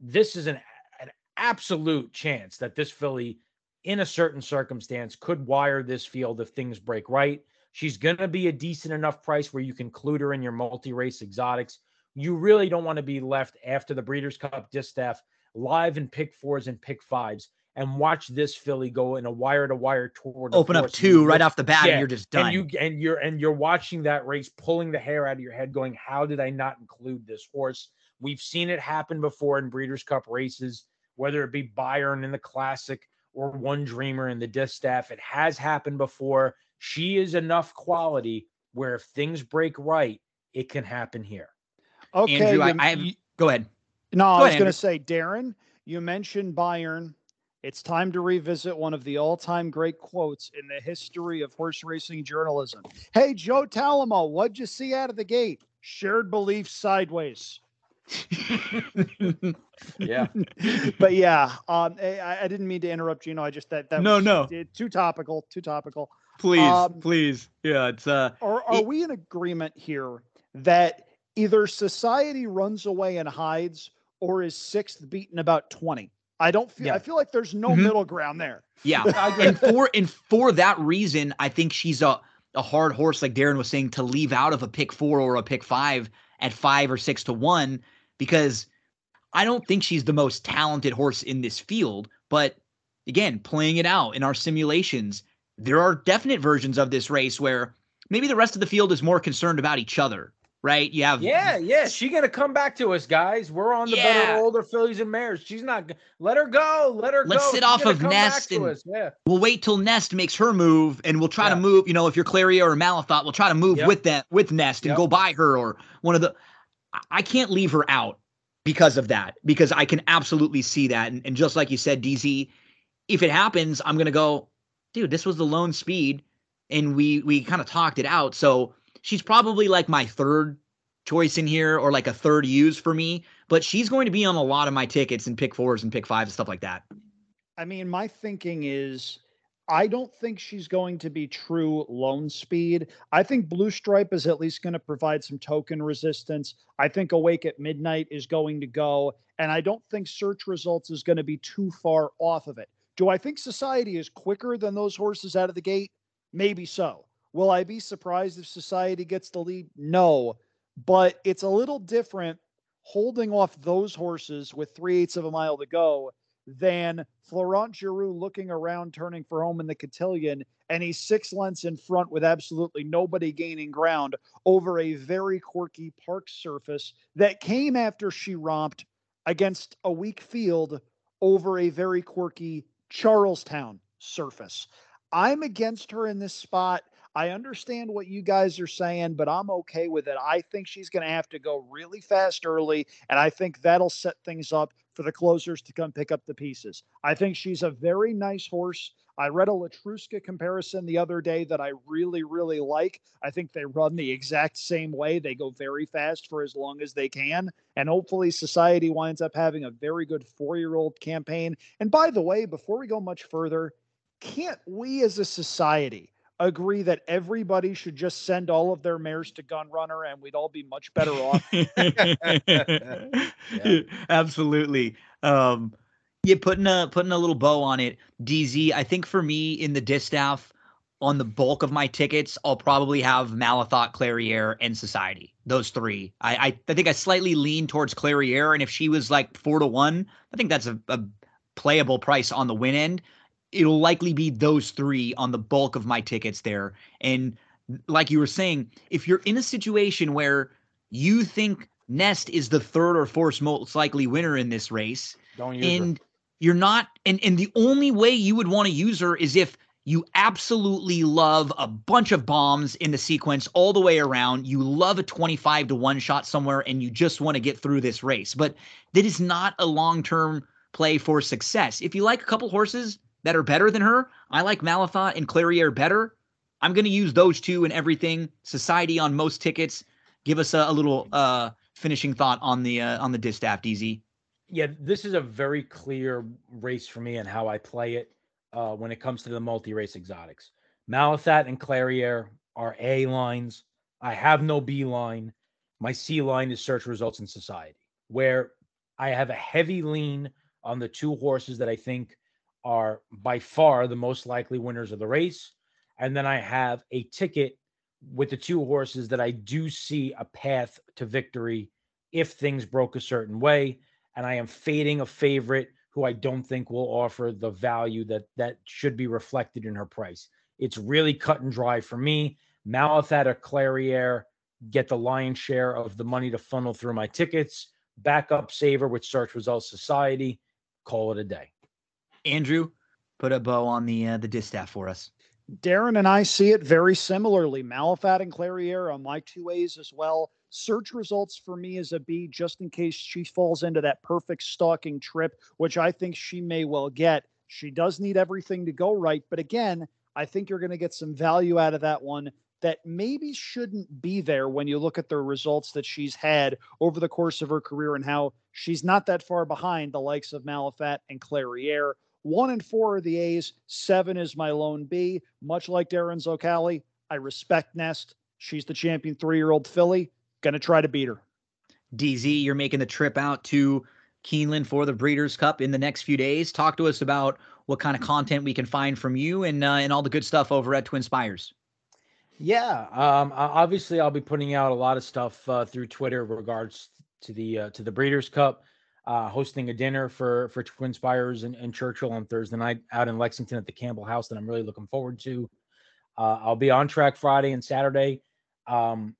this is an, an absolute chance that this filly, in a certain circumstance, could wire this field if things break right. She's going to be a decent enough price where you can include her in your multi race exotics. You really don't want to be left after the Breeders' Cup distaff live in pick fours and pick fives and watch this filly go in a wire to wire toward open up two right off the bat, yeah. and you're just done. And you and you're and you're watching that race, pulling the hair out of your head, going, "How did I not include this horse?" We've seen it happen before in Breeders' Cup races, whether it be Bayern in the Classic or One Dreamer in the Distaff. It has happened before. She is enough quality where if things break right, it can happen here. Okay, Andrew, I, I have, go ahead. No, go I was going to say, Darren, you mentioned Bayern it's time to revisit one of the all time great quotes in the history of horse racing journalism. Hey, Joe Talamo, what'd you see out of the gate? Shared belief sideways. yeah. but yeah, um, I, I, didn't mean to interrupt you. Know, I just that that no, was, no, too topical, too topical. Please, um, please, yeah. It's uh. Are are it, we in agreement here that either society runs away and hides, or is sixth beaten about twenty? I don't feel. Yeah. I feel like there's no mm-hmm. middle ground there. Yeah, and for and for that reason, I think she's a a hard horse, like Darren was saying, to leave out of a pick four or a pick five at five or six to one, because I don't think she's the most talented horse in this field. But again, playing it out in our simulations, there are definite versions of this race where maybe the rest of the field is more concerned about each other right? You have yeah, yeah. She gonna come back to us, guys. We're on the yeah. better older fillies and mares. She's not. Let her go. Let her. Go. Let's go. sit She's off of Nest and yeah. we'll wait till Nest makes her move, and we'll try yeah. to move. You know, if you're Clairiere or Malathaat, we'll try to move yep. with that with Nest and yep. go by her or one of the. I can't leave her out because of that because I can absolutely see that, and, and just like you said, DZ, if it happens, I'm gonna go, dude. This was the lone speed, and we we kind of talked it out, so she's probably like my third choice in here or like a third use for me, but she's going to be on a lot of my tickets and pick fours and pick fives and stuff like that. I mean, my thinking is I don't think she's going to be true lone speed. I think Blue Stripe is at least going to provide some token resistance. I think Awake at Midnight is going to go, and I don't think Search Results is going to be too far off of it. Do I think Society is quicker than those horses out of the gate? Maybe so. Will I be surprised if Society gets the lead? No. But it's a little different holding off those horses with three eighths of a mile to go than Florent Geroux looking around, turning for home in the cotillion, and he's six lengths in front with absolutely nobody gaining ground over a very quirky park surface that came after she romped against a weak field over a very quirky Charlestown surface. I'm against her in this spot. I understand what you guys are saying, but I'm okay with it. I think she's going to have to go really fast early, and I think that'll set things up for the closers to come pick up the pieces. I think she's a very nice horse. I read a Letruska comparison the other day that I really, really like. I think they run the exact same way. They go very fast for as long as they can. And hopefully, society winds up having a very good four year old campaign. And by the way, before we go much further, can't we as a society agree that everybody should just send all of their mares to gun runner and we'd all be much better off yeah. absolutely um yeah putting a putting a little bow on it dz i think for me in the distaff on the bulk of my tickets i'll probably have malathaat clairiere and society those three I, I i think i slightly lean towards clairiere and if she was like four to one i think that's a, a playable price on the win end it'll likely be those three on the bulk of my tickets there. And like you were saying, if you're in a situation where you think Nest is the third or fourth most likely winner in this race, and her. You're not, and and the only way you would want to use her is if you absolutely love a bunch of bombs in the sequence all the way around. You love a 25 to 1 shot somewhere and you just want to get through this race. But that is not a long term play for success. If you like a couple horses that are better than her. I like Malathaat and Clairiere better. I'm going to use those two and everything. Society on most tickets. Give us a, a little uh, finishing thought on the uh, on the distaff, DZ. Yeah, this is a very clear race for me and how I play it uh, when it comes to the multi-race exotics. Malathaat and Clairiere are A lines. I have no B line. My C line is search results in society, where I have a heavy lean on the two horses that I think are by far the most likely winners of the race. And then I have a ticket with the two horses that I do see a path to victory if things broke a certain way. And I am fading a favorite who I don't think will offer the value that that should be reflected in her price. It's really cut and dry for me. Malathaat or Clairiere get the lion's share of the money to funnel through my tickets. Backup saver with Search Results Society. Call it a day. Andrew, put a bow on the uh, the distaff for us. Darren and I see it very similarly. Malathaat and Clairiere on my two A's as well. Search results for me as a B, just in case she falls into that perfect stalking trip, which I think she may well get. She does need everything to go right. But again, I think you're going to get some value out of that one that maybe shouldn't be there when you look at the results that she's had over the course of her career and how she's not that far behind the likes of Malathaat and Clairiere. One and four are the A's. Seven is my lone B. Much like Darren Zoccali, I respect Nest. She's the champion three year old filly. Gonna try to beat her. DZ, you're making the trip out to Keeneland for the Breeders' Cup in the next few days. Talk to us about what kind of content we can find from you and uh, and all the good stuff over at Twin Spires. Yeah, um, obviously I'll be putting out a lot of stuff uh, through Twitter regards to the uh, to the Breeders' Cup. Uh, hosting a dinner for for Twin Spires and, and, Churchill on Thursday night out in Lexington at the Campbell House that I'm really looking forward to. Uh, I'll be on track Friday and Saturday. Um,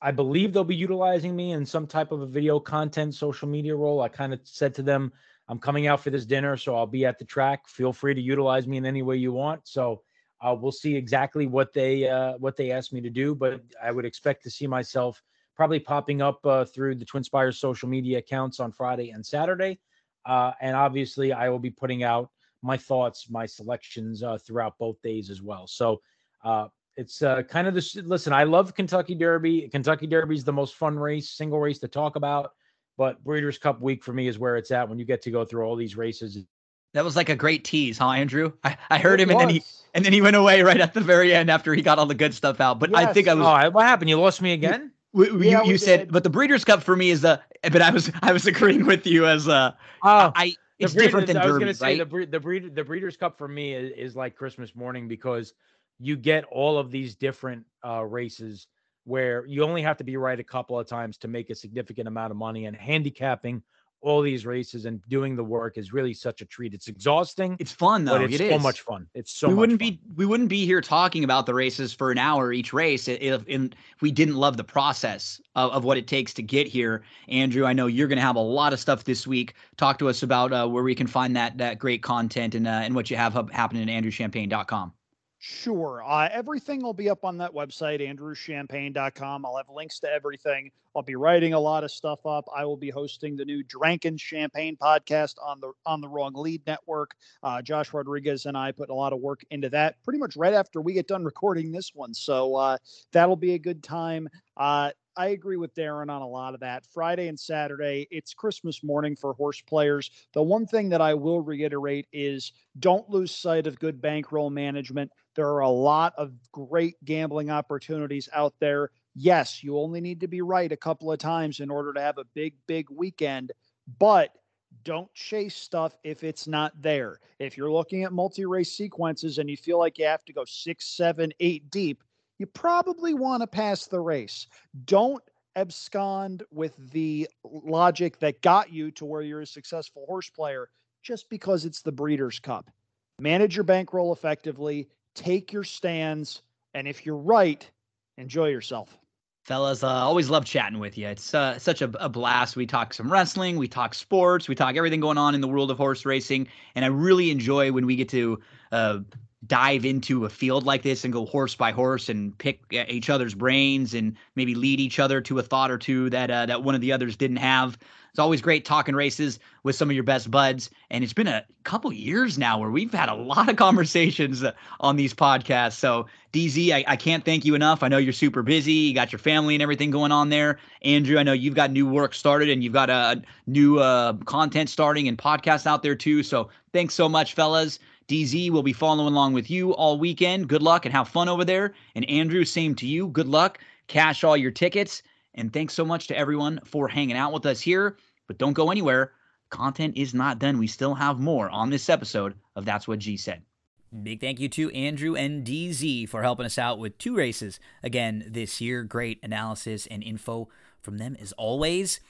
I believe they'll be utilizing me in some type of a video content social media role. I kind of said to them, I'm coming out for this dinner, so I'll be at the track. Feel free to utilize me in any way you want. So uh, we'll see exactly what they uh, what they ask me to do, but I would expect to see myself probably popping up uh, through the Twin Spires social media accounts on Friday and Saturday. Uh, and obviously, I will be putting out my thoughts, my selections uh, throughout both days as well. So uh, it's kind of this. Listen, I love Kentucky Derby. Kentucky Derby is the most fun race, single race to talk about. But Breeders' Cup week for me is where it's at when you get to go through all these races that was like a great tease, huh, Andrew? I, I heard it him, was. and then he and then he went away right at the very end after he got all the good stuff out. But yes. I think I was. Oh, what happened? You lost me again. You, yeah, you, you said, but the Breeders' Cup for me is the. But I was I was agreeing with you as uh. Oh, I it's breeders, different than Derby, I was going to say right? the the breed, the Breeders' Cup for me is, is like Christmas morning because you get all of these different uh, races where you only have to be right a couple of times to make a significant amount of money and handicapping all these races and doing the work is really such a treat. It's exhausting. It's fun though. It's it so is. much fun. It's so we wouldn't fun. be we wouldn't be here talking about the races for an hour each race if, if we didn't love the process of, of, what it takes to get here. Andrew, I know you're going to have a lot of stuff this week. Talk to us about uh, where we can find that that great content and uh, and what you have happening at andrewchampagne.com. Sure. Uh, everything will be up on that website, andrewchampagne.com. I'll have links to everything. I'll be writing a lot of stuff up. I will be hosting the new Drankin Champagne podcast on the on the Wrong Lead Network. Uh, Josh Rodriguez and I put a lot of work into that pretty much right after we get done recording this one. So uh, that'll be a good time. I agree with Darren on a lot of that. Friday and Saturday, it's Christmas morning for horse players. The one thing that I will reiterate is don't lose sight of good bankroll management. There are a lot of great gambling opportunities out there. Yes, you only need to be right a couple of times in order to have a big, big weekend, but don't chase stuff if it's not there. If you're looking at multi race sequences and you feel like you have to go six, seven, eight deep, you probably want to pass the race. Don't abscond with the logic that got you to where you're a successful horse player just because it's the Breeders' Cup. Manage your bankroll effectively, take your stands, and if you're right, enjoy yourself. Fellas, uh, always love chatting with you. It's uh, such a, a, blast. We talk some wrestling, we talk sports, we talk everything going on in the world of horse racing, and I really enjoy when we get to uh, dive into a field like this and go horse by horse and pick each other's brains and maybe lead each other to a thought or two that uh, that one of the others didn't have. It's always great talking races with some of your best buds, and it's been a couple years now where we've had a lot of conversations on these podcasts. So DZ, I, I can't thank you enough. I know you're super busy. You got your family and everything going on there. Andrew, I know you've got new work started and you've got a new uh, content starting and podcasts out there too. So thanks so much, fellas. DZ will be following along with you all weekend. Good luck and have fun over there. And Andrew, same to you. Good luck. Cash all your tickets. And thanks so much to everyone for hanging out with us here. But don't go anywhere. Content is not done. We still have more on this episode of That's What G Said. Big thank you to Andrew and DZ for helping us out with two races again this year. Great analysis and info from them as always.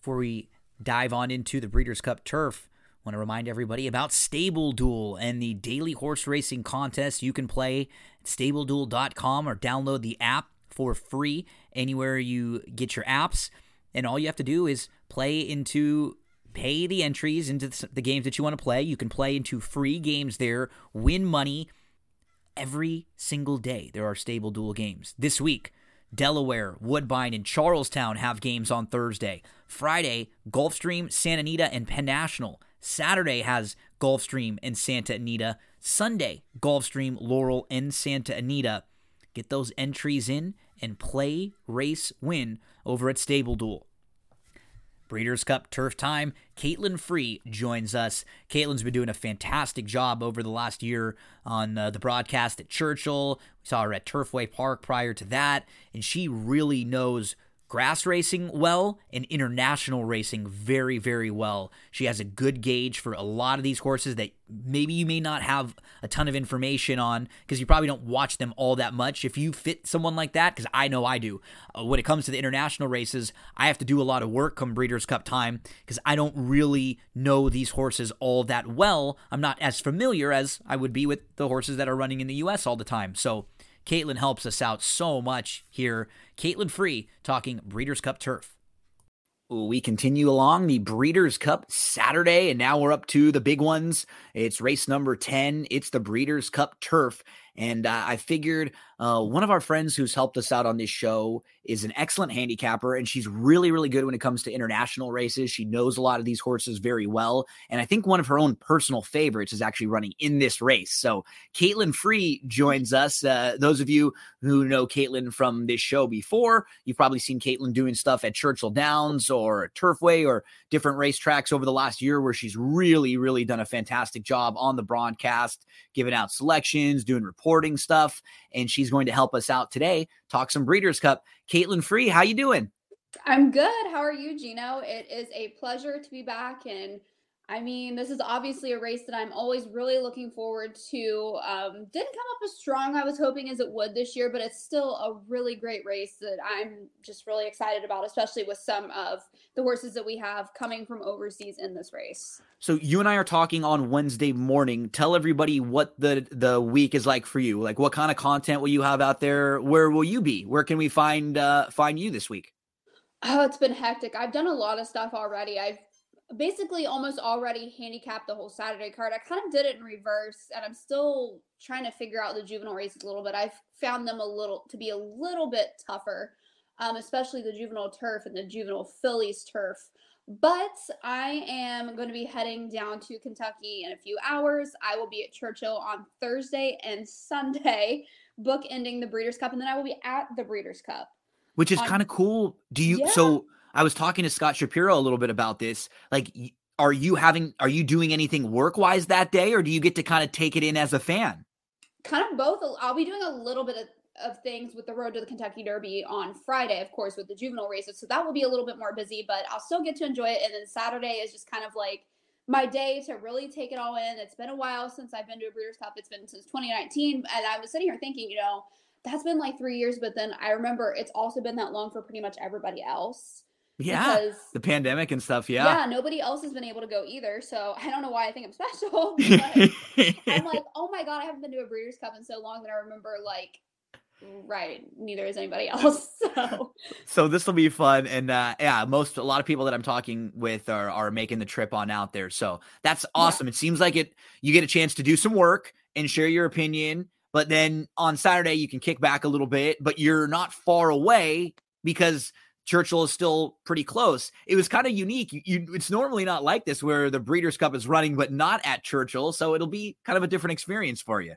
Before we dive on into the Breeders' Cup turf, want to remind everybody about Stable Duel and the daily horse racing contest you can play at stableduel.com or download the app for free anywhere you get your apps. And all you have to do is play into pay the entries into the games that you want to play. You can play into free games there, win money every single day. There are stable duel games. This week, Delaware, Woodbine, and Charlestown have games on Thursday. Friday, Gulfstream, Santa Anita, and Penn National. Saturday has Gulfstream and Santa Anita. Sunday, Gulfstream, Laurel, and Santa Anita. Get those entries in and play, race, win over at Stable Duel. Breeders' Cup Turf Time. Caitlin Free joins us. Caitlin's been doing a fantastic job over the last year on uh, the broadcast at Churchill. We saw her at Turfway Park prior to that, and she really knows grass racing well and international racing very, very well. She has a good gauge for a lot of these horses that maybe you may not have a ton of information on because you probably don't watch them all that much. If you fit someone like that, because I know I do, uh, when it comes to the international races, I have to do a lot of work come Breeders' Cup time because I don't really know these horses all that well. I'm not as familiar as I would be with the horses that are running in the US all the time. So, Caitlin helps us out so much here. Caitlin Free talking Breeders' Cup Turf. We continue along the Breeders' Cup Saturday, and now we're up to the big ones. It's race number 10. It's the Breeders' Cup Turf. And uh, I figured uh, one of our friends who's helped us out on this show is an excellent handicapper, and she's really, really good when it comes to international races. She knows a lot of these horses very well. And I think one of her own personal favorites is actually running in this race. So Caitlin Free joins us. Uh, those of you who know Caitlin from this show before, you've probably seen Caitlin doing stuff at Churchill Downs or Turfway or different racetracks over the last year where she's really, really done a fantastic job on the broadcast, giving out selections, doing stuff, and she's going to help us out today. Talk some Breeders' Cup. Caitlin Free, how you doing? I'm good. How are you, Gino? It is a pleasure to be back and I mean, this is obviously a race that I'm always really looking forward to. Um, didn't come up as strong I was hoping as it would this year, but it's still a really great race that I'm just really excited about, especially with some of the horses that we have coming from overseas in this race. So you and I are talking on Wednesday morning. Tell everybody what the the week is like for you. Like, what kind of content will you have out there? Where will you be? Where can we find uh, find you this week? Oh, it's been hectic. I've done a lot of stuff already. I've basically almost already handicapped the whole Saturday card. I kind of did it in reverse, and I'm still trying to figure out the juvenile races a little bit. I've found them a little to be a little bit tougher, um, especially the juvenile turf and the juvenile fillies turf. But I am going to be heading down to Kentucky in a few hours. I will be at Churchill on Thursday and Sunday, book ending the Breeders' Cup, and then I will be at the Breeders' Cup. Which is kind of cool. Do you Yeah. so? I was talking to Scott Shapiro a little bit about this. Like, are you having, are you doing anything work wise that day, or do you get to kind of take it in as a fan? kind of both. I'll be doing a little bit of, of things with the road to the Kentucky Derby on Friday, of course, with the juvenile races. So that will be a little bit more busy, but I'll still get to enjoy it. And then Saturday is just kind of like my day to really take it all in. It's been a while since I've been to a Breeders' Cup. It's been since 2019. And I was sitting here thinking, you know, that's been like three years, but then I remember it's also been that long for pretty much everybody else. Yeah, Because the pandemic and stuff. yeah. Yeah. nobody else has been able to go either. So I don't know why I think I'm special. But I'm like, oh my god, I haven't been to a Breeders' Cup in so long that I remember like, right, neither is anybody else. So so this will be fun and uh yeah most a lot of people that i'm talking with are are making the trip on out there so that's awesome it seems like it you get a chance to do some work and share your opinion but then on saturday you can kick back a little bit but you're not far away because Churchill is still pretty close. It was kind of unique. You, you, it's normally not like this where the Breeders' Cup is running, but not at Churchill. So it'll be kind of a different experience for you.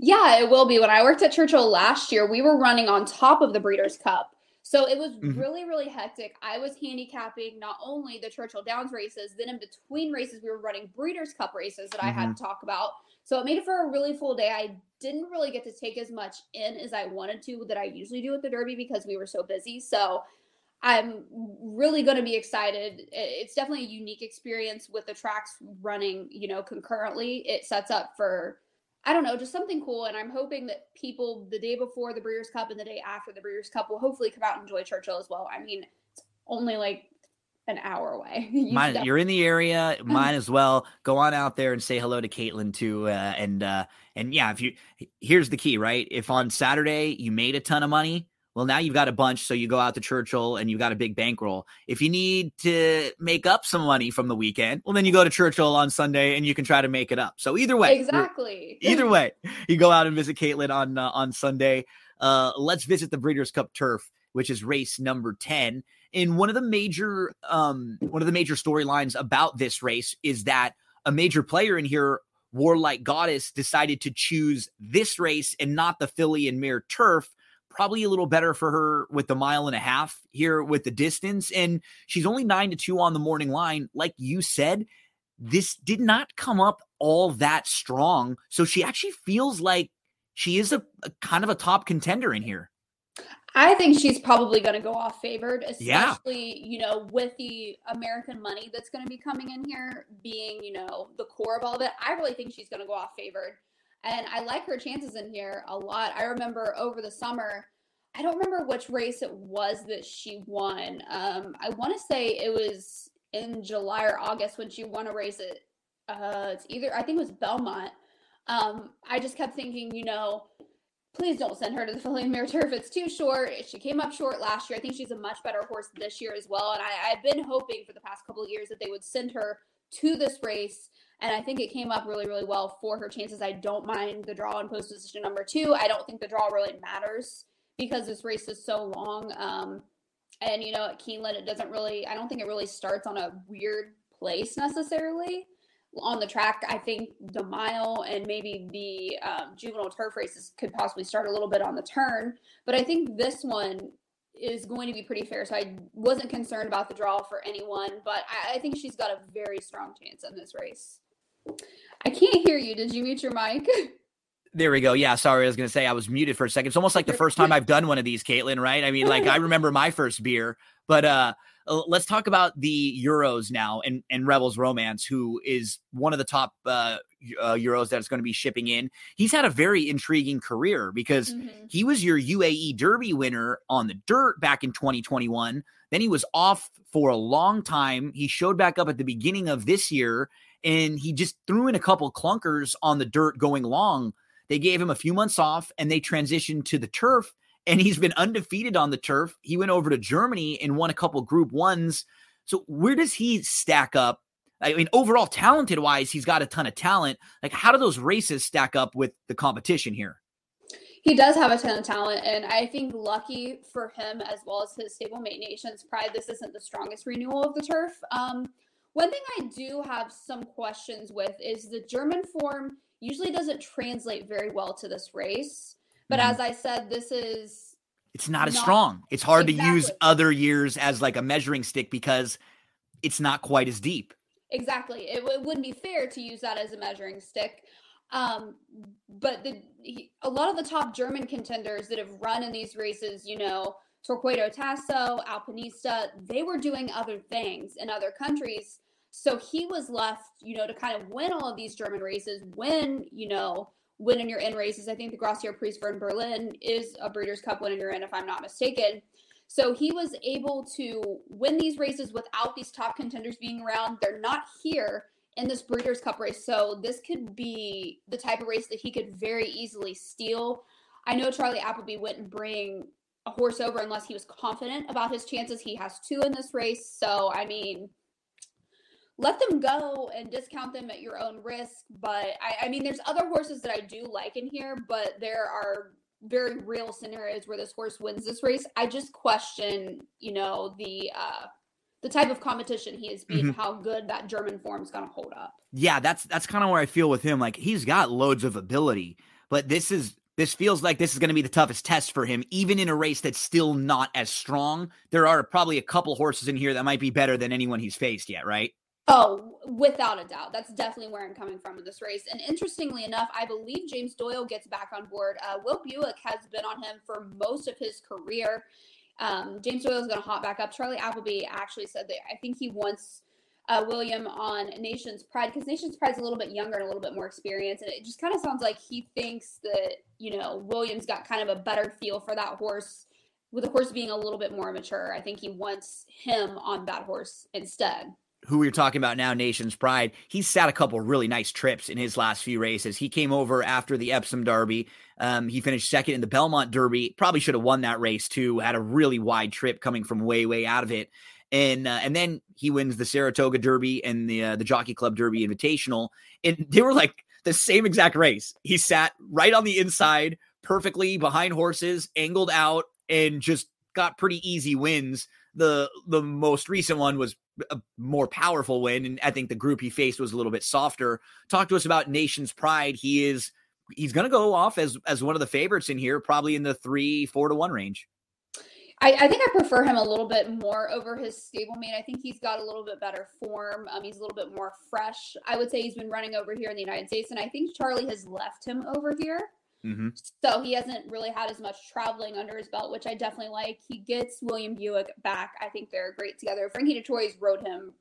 yeah, it will be. When I worked at Churchill last year, we were running on top of the Breeders' Cup. So it was Mhm. really, really hectic. I was handicapping not only the Churchill Downs races, then in between races, we were running Breeders' Cup races that I had to talk about. So it made it for a really full day. I didn't really get to take as much in as I wanted to that I usually do at the Derby because we were so busy. So I'm really going to be excited. It's definitely a unique experience with the tracks running, you know, concurrently. It sets up for, I don't know, just something cool. And I'm hoping that people the day before the Breeders' Cup and the day after the Breeders' Cup will hopefully come out and enjoy Churchill as well. I mean, it's only like an hour away. you Mine, you're in the area. Might as well go on out there and say hello to Caitlin too. Uh, and uh, and yeah, if you here's the key, right? If on Saturday you made a ton of money, well, now you've got a bunch, so you go out to Churchill and you've got a big bankroll. If you need to make up some money from the weekend, well, then you go to Churchill on Sunday and you can try to make it up. So either way, exactly. Either way, you go out and visit Caitlin on uh, on Sunday. Uh, let's visit the Breeders' Cup Turf, which is race number ten. And one of the major um, one of the major storylines about this race is that a major player in here Warlike Goddess decided to choose this race and not the Filly and Mare turf probably a little better for her with the mile and a half here with the distance. And she's only nine to two on the morning line. Like you said, this did not come up all that strong. So she actually feels like she is a, a kind of a top contender in here. I think she's probably going to go off favored, especially, yeah. you know, with the American money that's going to be coming in here being, you know, the core of all of it. I really think she's going to go off favored. And I like her chances in here a lot. I remember over the summer, I don't remember which race it was that she won. Um, I want to say it was in July or August when she won a race uh, it's either I think it was Belmont. Um, I just kept thinking, you know, please don't send her to the Filly Mare Turf. It's too short. She came up short last year. I think she's a much better horse this year as well. And I, I've been hoping for the past couple of years that they would send her to this race and I think it came up really, really well for her chances. I don't mind the draw in post position number two. I don't think the draw really matters because this race is so long. Um, and, you know, at Keeneland, it doesn't really, I don't think it really starts on a weird place necessarily on the track. I think the mile and maybe the um, juvenile turf races could possibly start a little bit on the turn. But I think this one is going to be pretty fair. So I wasn't concerned about the draw for anyone, but I, I think she's got a very strong chance in this race. I can't hear you. Did you mute your mic? There we go. Yeah, sorry. I was going to say I was muted for a second. It's almost like the first time I've done one of these, Caitlin, right? I mean, like I remember my first beer, but uh let's talk about the Euros now and and Rebels Romance, who is one of the top uh, uh Euros that's going to be shipping in. He's had a very intriguing career because mm-hmm. he was your UAE Derby winner on the dirt back in 2021. Then he was off for a long time. He showed back up at the beginning of this year and he just threw in a couple clunkers on the dirt going long. They gave him a few months off and they transitioned to the turf and he's been undefeated on the turf. He went over to Germany and won a couple group ones. So where does he stack up? I mean, overall talented wise, he's got a ton of talent. Like, how do those races stack up with the competition here? He does have a ton of talent, and I think lucky for him as well as his stablemate Nations Pride, this isn't the strongest renewal of the turf. Um, one thing I do have some questions with is the German form usually doesn't translate very well to this race. But mm-hmm. as I said, this is it's not, not as strong. It's hard exactly. to use other years as like a measuring stick because it's not quite as deep. Exactly. It, it wouldn't be fair to use that as a measuring stick. Um, but the he, a lot of the top German contenders that have run in these races, you know, Torquato Tasso, Alpinista, they were doing other things in other countries so he was left, you know, to kind of win all of these German races, win, you know, win in your in races. I think the Grosser Preis in Berlin is a Breeders' Cup win in your in, if I'm not mistaken. So he was able to win these races without these top contenders being around. They're not here in this Breeders' Cup race. So this could be the type of race that he could very easily steal. I know Charlie Appleby wouldn't bring a horse over unless he was confident about his chances. He has two in this race. So, I mean, let them go and discount them at your own risk. But I, I mean, there's other horses that I do like in here, but there are very real scenarios where this horse wins this race. I just question, you know, the uh the type of competition he has been, mm-hmm. how good that German form is going to hold up. Yeah, that's that's kind of where I feel with him. Like he's got loads of ability, but this is this feels like this is going to be the toughest test for him, even in a race that's still not as strong. There are probably a couple horses in here that might be better than anyone he's faced yet, right? Oh, without a doubt. That's definitely where I'm coming from in this race. And interestingly enough, I believe James Doyle gets back on board. Uh, Will Buick has been on him for most of his career. Um, James Doyle is going to hop back up. Charlie Appleby actually said that I think he wants uh, William on Nation's Pride because Nation's Pride is a little bit younger and a little bit more experienced. And it just kind of sounds like he thinks that, you know, William's got kind of a better feel for that horse with the horse being a little bit more mature, I think he wants him on that horse instead who we are talking about now, Nation's Pride, he's sat a couple really nice trips in his last few races. He came over after the Epsom Derby. Um, he finished second in the Belmont Derby. Probably should have won that race too. Had a really wide trip coming from way, way out of it. And uh, and then he wins the Saratoga Derby and the uh, the Jockey Club Derby Invitational. And they were like the same exact race. He sat right on the inside, perfectly behind horses, angled out, and just got pretty easy wins. The the most recent one was a more powerful win. And I think the group he faced was a little bit softer. Talk to us about Nation's Pride. He is he's going to go off as as one of the favorites in here, probably in the three four to one range. I, I, think I prefer him a little bit more over his stablemate. I think he's got a little bit better form. Um, he's a little bit more fresh. I would say he's been running over here in the United States, and I think Charlie has left him over here. Mm-hmm. So he hasn't really had as much traveling under his belt, which I definitely like. He gets William Buick back. I think they're great together. Frankie Dettori's rode him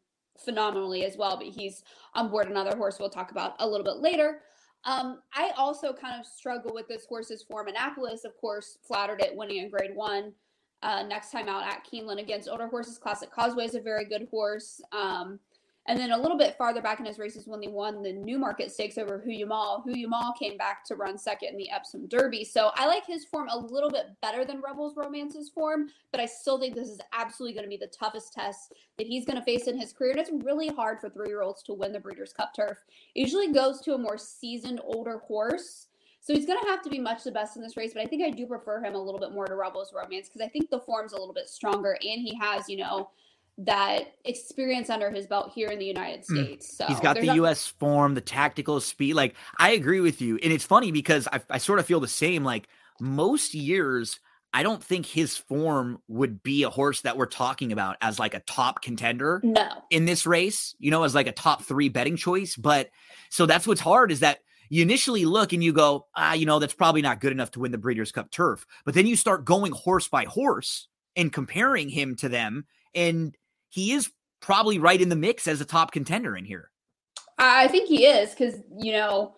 phenomenally as well, but he's on board another horse we'll talk about a little bit later. Um, I also kind of struggle with this horse's form. Annapolis, of course, flattered it winning in grade one. Uh, next time out at Keeneland against older horses, Classic Causeway is a very good horse. Um, and then a little bit farther back in his races when he won the Newmarket Stakes over Hoo Ya Mal, Huyamal came back to run second in the Epsom Derby. So I like his form a little bit better than Rebels Romance's form, but I still think this is absolutely going to be the toughest test that he's going to face in his career. And it's really hard for three year olds to win the Breeders' Cup turf. It usually goes to a more seasoned, older horse. So he's going to have to be much the best in this race, but I think I do prefer him a little bit more to Rebels Romance because I think the form's a little bit stronger and he has, you know, that experience under his belt here in the United hmm. States. So he's got the U.S. form, the tactical speed. Like I agree with you, and it's funny because I, I sort of feel the same. Like most years, I don't think his form would be a horse that we're talking about as like a top contender. No, in this race, you know, as like a top three betting choice. But so that's what's hard is that you initially look and you go, ah, you know, that's probably not good enough to win the Breeders' Cup turf. But then you start going horse by horse and comparing him to them, and he is probably right in the mix as a top contender in here. I think he is because, you know,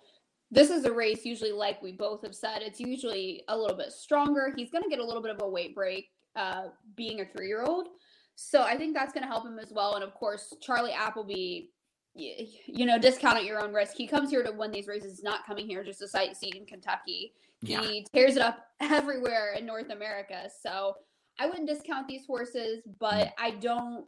this is a race usually like we both have said it's usually a little bit stronger he's going to get a little bit of a weight break uh, being a three-year-old so i think that's going to help him as well and of course charlie appleby you know discount at your own risk he comes here to win these races not coming here just to sightsee in kentucky yeah. he tears it up everywhere in north america so i wouldn't discount these horses but mm. i don't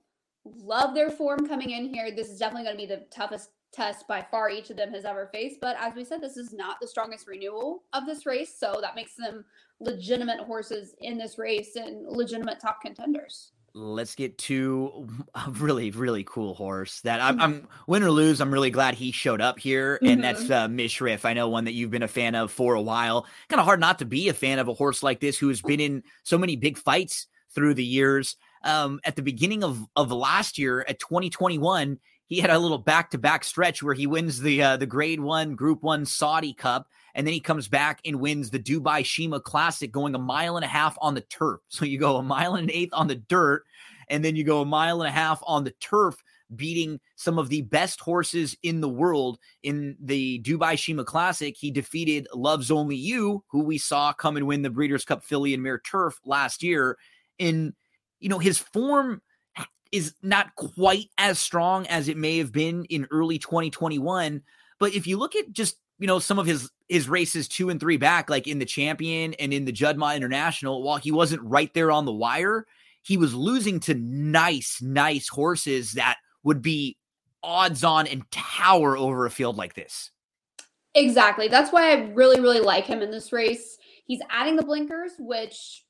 love their form coming in here. This is definitely going to be the toughest test by far each of them has ever faced. But as we said, this is not the strongest renewal of this race. So that makes them legitimate horses in this race and legitimate top contenders. Let's get to a really, really cool horse that I'm, I'm win or lose. I'm really glad he showed up here, and mm-hmm. that's uh, Mishriff. I know one that you've been a fan of for a while. Kind of hard not to be a fan of a horse like this who has been in so many big fights through the years um, at the beginning of, of last year at 2021, he had a little back to back stretch where he wins the uh, the Grade One Group One Saudi Cup, and then he comes back and wins the Dubai Sheema Classic, going a mile and a half on the turf. So you go a mile and an eighth on the dirt, and then you go a mile and a half on the turf, beating some of the best horses in the world in the Dubai Sheema Classic. He defeated Loves Only You, who we saw come and win the Breeders' Cup Filly and Mare Turf last year. In you know, his form is not quite as strong as it may have been in early 2021. But if you look at just you know some of his his races two and three back, like in the champion and in the Juddmonte International, while he wasn't right there on the wire, he was losing to nice, nice horses that would be odds on and tower over a field like this. Exactly. That's why I really, really like him in this race. He's adding the blinkers, which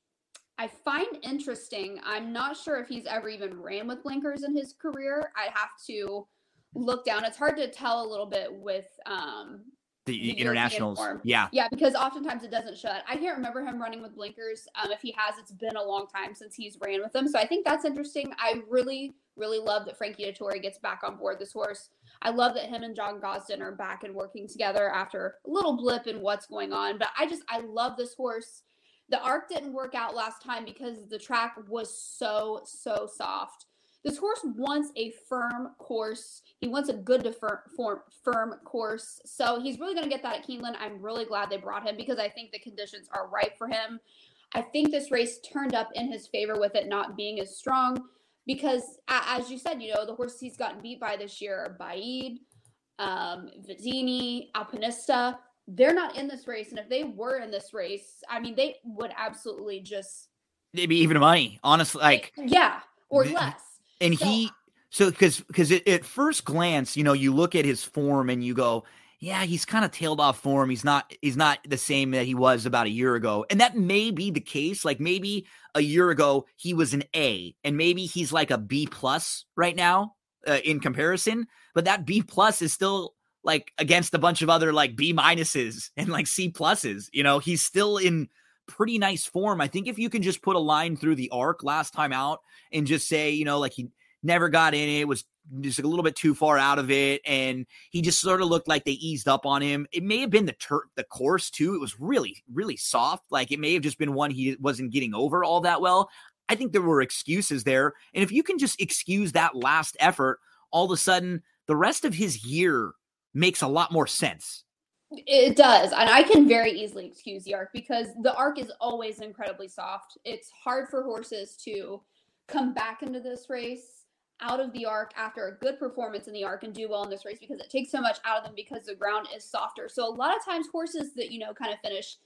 I find interesting. I'm not sure if he's ever even ran with blinkers in his career. I'd have to look down. It's hard to tell a little bit with um the, the internationals. Yeah. Yeah, because oftentimes it doesn't shut. I can't remember him running with blinkers. Um, if he has, it's been a long time since he's ran with them. So I think that's interesting. I really, really love that Frankie Dettori gets back on board this horse. I love that him and John Gosden are back and working together after a little blip in what's going on. But I just I love this horse. The arc didn't work out last time because the track was so, so soft. This horse wants a firm course. He wants a good to firm, firm course. So he's really going to get that at Keeneland. I'm really glad they brought him because I think the conditions are right for him. I think this race turned up in his favor with it not being as strong because, as you said, you know, the horses he's gotten beat by this year are Baaeed, um, Vadeni, Alpinista. They're not in this race. And if they were in this race, I mean, they would absolutely just. Maybe even money, honestly. Like, yeah, or less. And so, he, so because because at first glance, you know, you look at his form and you go, yeah, he's kind of tailed off form. He's not he's not the same that he was about a year ago. And that may be the case. Like maybe a year ago he was an A and maybe he's like a B plus right now uh, in comparison, but that B plus is still like against a bunch of other like B minuses and like C pluses. You know, he's still in pretty nice form. I think if you can just put a line through the arc last time out and just say, you know, like he never got in it, was just a little bit too far out of it, and he just sort of looked like they eased up on him. It may have been the the course too. It was really really soft. Like it may have just been one he wasn't getting over all that well. I think there were excuses there, and if you can just excuse that last effort, all of a sudden the rest of his year makes a lot more sense. It does. And I can very easily excuse the arc because the arc is always incredibly soft. It's hard for horses to come back into this race out of the arc after a good performance in the arc and do well in this race because it takes so much out of them because the ground is softer. So a lot of times horses that you know kind of finish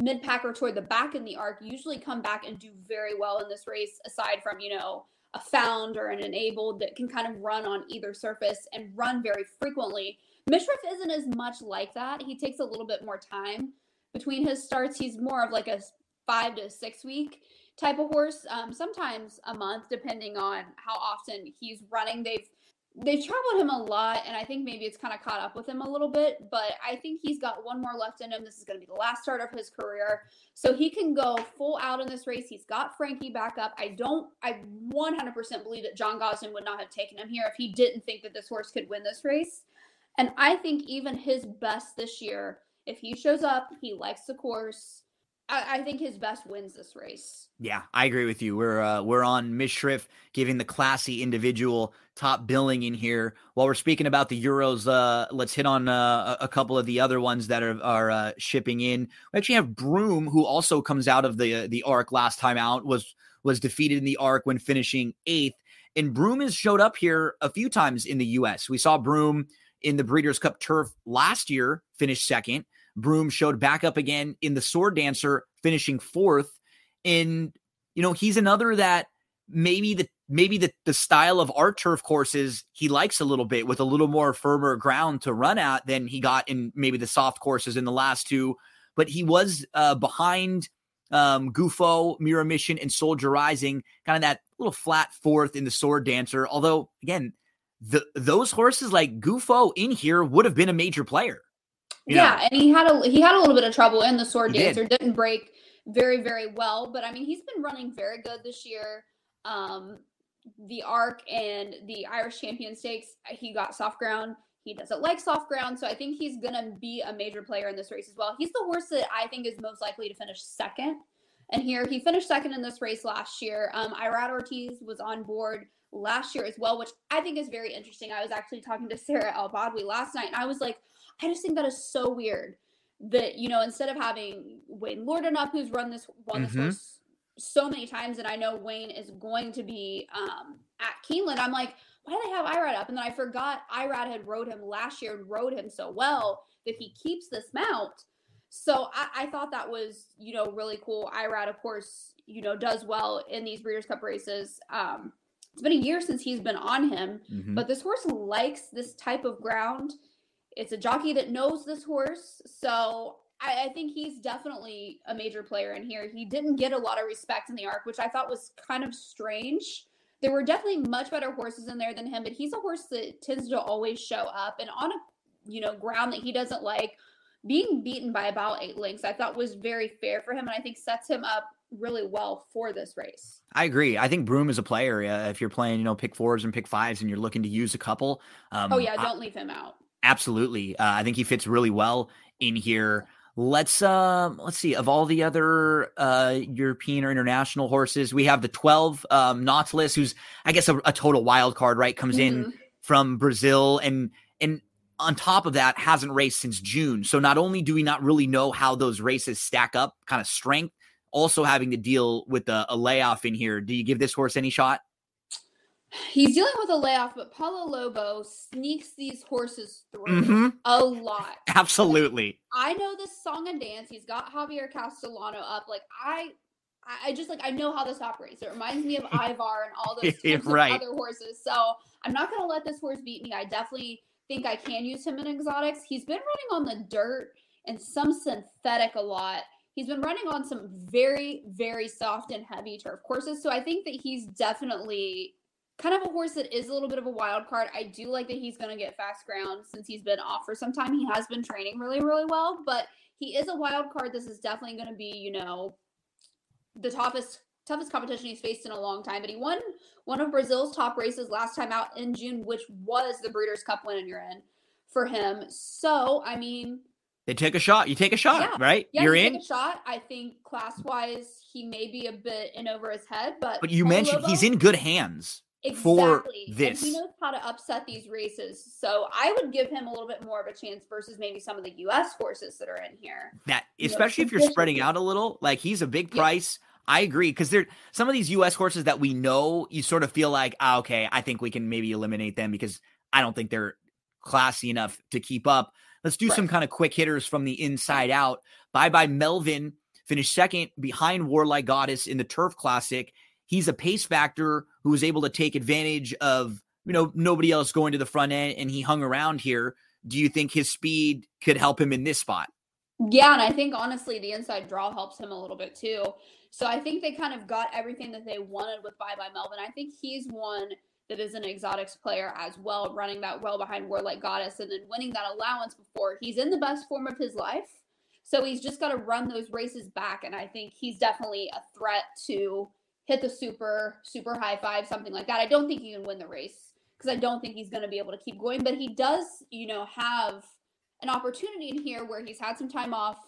mid pack or toward the back in the arc usually come back and do very well in this race aside from you know a found or an enabled that can kind of run on either surface and run very frequently. Mishriff isn't as much like that. He takes a little bit more time between his starts. He's more of like a five to six week type of horse. Um, sometimes a month, depending on how often he's running. They've they've traveled him a lot, and I think maybe it's kind of caught up with him a little bit. But I think he's got one more left in him. This is going to be the last start of his career, so he can go full out in this race. He's got Frankie back up. I don't. I 100% believe that John Gosden would not have taken him here if he didn't think that this horse could win this race. And I think even his best this year, if he shows up, he likes the course I, think his best wins this race. Yeah, I agree with you. We're uh, we're on Mishriff giving the classy individual top billing in here. While we're speaking about the Euros, uh, let's hit on uh, a couple of the other ones that are are uh, shipping in. We actually have Broom, who also comes out of the the arc last time out was was defeated in the arc when finishing eighth. And Broom has showed up here a few times in the U.S. We saw Broom in the Breeders' Cup Turf last year, finished second. Broom showed back up again in the Sword Dancer, finishing fourth. And you know, he's another that maybe the maybe the, the style of art turf courses he likes a little bit with a little more firmer ground to run at than he got in maybe the soft courses in the last two. But he was uh, behind um, Gufo, Mirror Mission, and Soldier Rising, kind of that little flat fourth in the Sword Dancer. Although, again, the, those horses like Gufo in here would have been a major player yeah, know? and he had a he had a little bit of trouble in the sword he dancer. Did. Didn't break very very well, but I mean he's been running very good this year. Um, the Arc and the Irish Champion Stakes, he got soft ground. He doesn't like soft ground, so I think he's gonna be a major player in this race as well. He's the horse that I think is most likely to finish second. And here he finished second in this race last year. Um, Irad Ortiz was on board last year as well, which I think is very interesting. I was actually talking to Sarah El Badwi last night, and I was like, I just think that is so weird that you know instead of having Wayne Lordan up who's run this won this mm-hmm. horse so many times, and I know Wayne is going to be um, at Keeneland. I'm like, why do they have Irad up? And then I forgot Irad had rode him last year and rode him so well that he keeps this mount. So I, I thought that was, you know, really cool. Irad, of course, you know, does well in these Breeders' Cup races. Um, it's been a year since he's been on him, mm-hmm. but this horse likes this type of ground. It's a jockey that knows this horse. So I, I, think he's definitely a major player in here. He didn't get a lot of respect in the arc, which I thought was kind of strange. There were definitely much better horses in there than him, but he's a horse that tends to always show up and on a you know ground that he doesn't like. Being beaten by about eight lengths, I thought was very fair for him, and I think sets him up really well for this race. I agree. I think Broom is a player. Uh, if you're playing, you know, pick fours and pick fives, and you're looking to use a couple. Um, oh yeah, don't I, leave him out. Absolutely. Uh, I think he fits really well in here. Let's uh let's see of all the other uh European or international horses, we have the 12 um Nautilus who's I guess a, a total wild card, right? Comes mm-hmm. in from Brazil and and on top of that hasn't raced since June. So not only do we not really know how those races stack up kind of strength also having to deal with a, a layoff in here. Do you give this horse any shot? He's dealing with a layoff, but Paulo Lobo sneaks these horses through Mhm. a lot. Absolutely. I know this song and dance. He's got Javier Castellano up. Like I, I I just like I know how this operates. It reminds me of Ivar and all those Right. other horses. So I'm not gonna let this horse beat me. I definitely think I can use him in exotics. He's been running on the dirt and some synthetic a lot. He's been running on some very, very soft and heavy turf courses. So I think that he's definitely kind of a horse that is a little bit of a wild card. I do like that he's going to get fast ground since he's been off for some time. He has been training really, really well, but he is a wild card. This is definitely going to be, you know, the toughest toughest competition he's faced in a long time. But he won one of Brazil's top races last time out in June, which was the Breeders' Cup win, and you're in for him. So I mean, They take a shot. You take a shot, Yeah. right? yeah, You're you in. take a shot. I think class wise, he may be a bit in over his head, but But you mentioned he's in good hands. for Exactly. And this. he knows how to upset these races. So I would give him a little bit more of a chance versus maybe some of the US horses that are in here. That You know, especially if you're spreading out a little, like he's a big Yeah. price. I agree because there some of these U.S. horses that we know, you sort of feel like, ah, okay, I think we can maybe eliminate them because I don't think they're classy enough to keep up. Let's do some kind of quick hitters from the inside out. Bye bye Melvin finished second behind Warlike Goddess in the Turf Classic. He's a pace factor who was able to take advantage of you know nobody else going to the front end, and he hung around here. Do you think his speed could help him in this spot? Yeah, and I think honestly the inside draw helps him a little bit too. So I think they kind of got everything that they wanted with Bye Bye Melvin. I think he's one that is an exotics player as well, running that well behind Warlike Goddess and then winning that allowance before. He's in the best form of his life. So he's just got to run those races back. And I think he's definitely a threat to hit the super, super high five, something like that. I don't think he can win the race because I don't think he's going to be able to keep going, but he does, you know, have an opportunity in here where he's had some time off.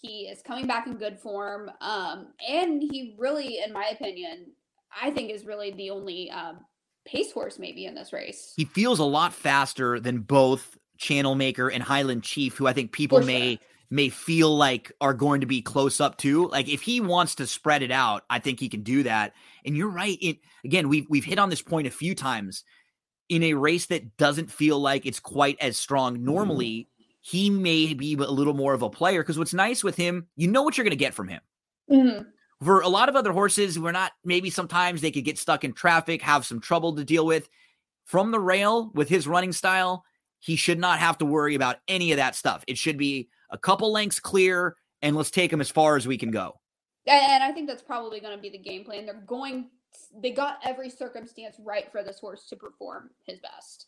He is coming back in good form. Um, and he really, in my opinion, I think is really the only um, pace horse maybe in this race. he feels a lot faster than both Channel Maker and Highland Chief, who I think people For may sure. may feel like are going to be close up to. Like if he wants to spread it out, I think he can do that. And you're right. It again, we've we've hit on this point a few times. In a race that doesn't feel like it's quite as strong normally, he may be a little more of a player. Because what's nice with him, you know what you're going to get from him Mhm. For a lot of other horses, we're not maybe sometimes they could get stuck in traffic, have some trouble to deal with. From the rail with his running style, he should not have to worry about any of that stuff. It should be a couple lengths clear, and let's take him as far as we can go. And I think that's probably going to be the game plan. They're going, they got every circumstance right for this horse to perform his best.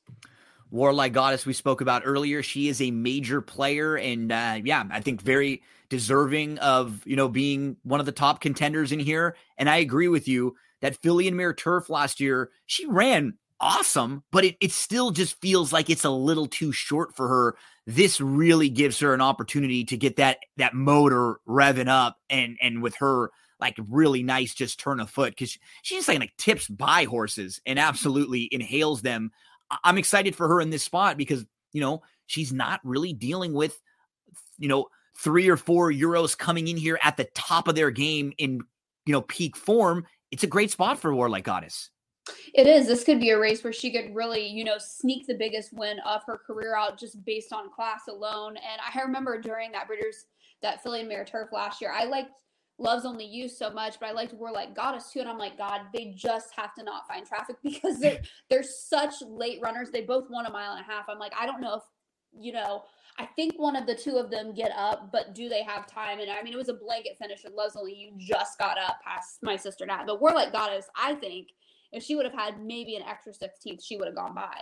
Warlike Goddess, we spoke about earlier, she is a major player, and uh, yeah, I think very deserving of you know being one of the top contenders in here. And I agree with you that Filly and Mare Turf last year, she ran awesome, but it, it still just feels like it's a little too short for her. This really gives her an opportunity to get that that motor revving up, and and with her like really nice just turn of foot because she's like, like tips by horses and absolutely inhales them I'm excited for her in this spot because, you know, she's not really dealing with, you know, three or four Euros coming in here at the top of their game in, you know, peak form. It's a great spot for Warlike Goddess. It is. This could be a race where she could really, you know, sneak the biggest win of her career out just based on class alone. And I remember during that Breeders, that Filly Mare Turf last year, I liked Love's Only You so much, but I liked Warlike Goddess too. And I'm like, God, they just have to not find traffic because they're they're such late runners. They both won a mile and a half. I'm like, I don't know if, you know, I think one of the two of them get up, but do they have time? And I mean, it was a blanket finish, and Love's Only You just got up past my sister Nat. But Warlike Goddess, I think if she would have had maybe an extra 16th, she would have gone by.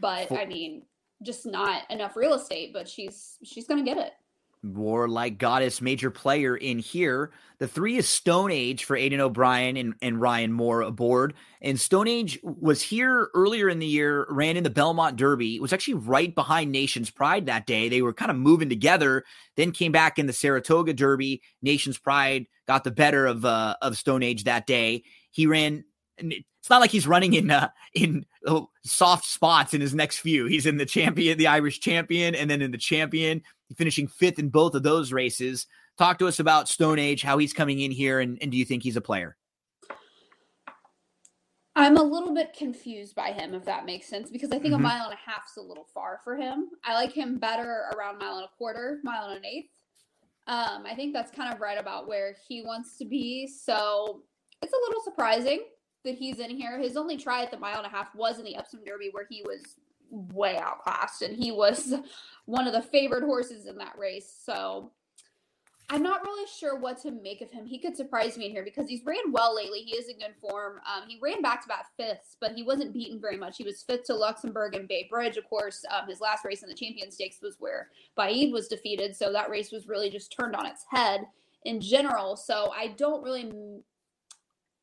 But I mean, just not enough real estate, but she's she's gonna get it. Warlike Goddess, major player in here. The three is Stone Age for Aidan O'Brien and, and Ryan Moore aboard. And Stone Age was here earlier in the year, ran in the Belmont Derby. Was actually right behind Nation's Pride that day. They were kind of moving together, then came back in the Saratoga Derby. Nation's Pride got the better of uh, of Stone Age that day. He ran. It's not like he's running in uh, in uh, soft spots in his next few. He's in the champion, the Irish champion, and then in the champion, finishing fifth in both of those races. Talk to us about Stone Age, how he's coming in here, and, and do you think he's a player? I'm a little bit confused by him, if that makes sense, because I think Mhm. a mile and a half's a little far for him. I like him better around mile and a quarter, mile and an eighth. Um, I think that's kind of right about where he wants to be. So it's a little surprising that he's in here. His only try at the mile and a half was in the Epsom Derby, where he was way outclassed, and he was one of the favored horses in that race. So I'm not really sure what to make of him. He could surprise me in here because he's ran well lately. He is in good form. Um, he ran back to back fifths, but he wasn't beaten very much. He was fifth to Luxembourg and Bay Bridge. Of course, um, his last race in the Champion Stakes was where Baaeed was defeated. So that race was really just turned on its head in general. So I don't really.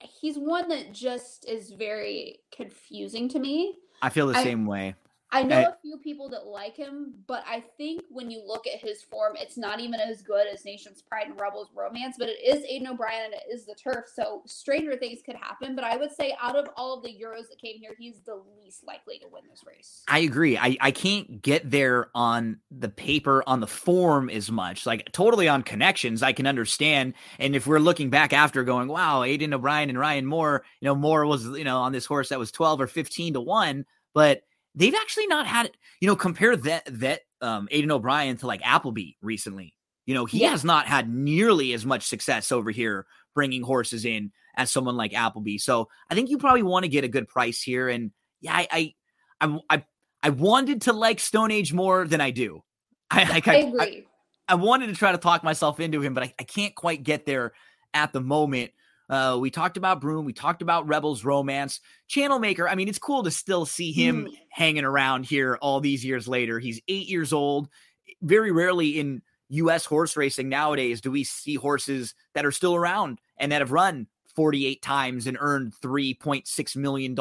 He's one that just is very confusing to me. I feel the I- same way. I know I- a few people that like him, but I think when you look at his form, it's not even as good as Nation's Pride and Rebels Romance, but it is Aidan O'Brien and it is the turf. So stranger things could happen. But I would say out of all of the Euros that came here, he's the least likely to win this race. I agree. I, I can't get there on the paper, on the form as much. Like totally on connections, I can understand. And if we're looking back after going, wow, Aidan O'Brien and Ryan Moore, you know, Moore was, you know, on this horse that was 12 or 15 to 1, but they've actually not had, you know, compare that that um Aidan O'Brien to like Appleby recently. You know, he Yeah. has not had nearly as much success over here bringing horses in as someone like Appleby. So I think you probably want to get a good price here. And yeah, I I I, I I wanted to like Stone Age more than I do. I like I I, agree. I, I wanted to try to talk myself into him, but I, I can't quite get there at the moment. Uh, we talked about Broom, we talked about Rebels Romance, Channel Maker. I mean, it's cool to still see him Mm. hanging around here all these years later. He's eight years old. Very rarely in U.S. horse racing nowadays do we see horses that are still around and that have run 48 times and earned $3.6 million.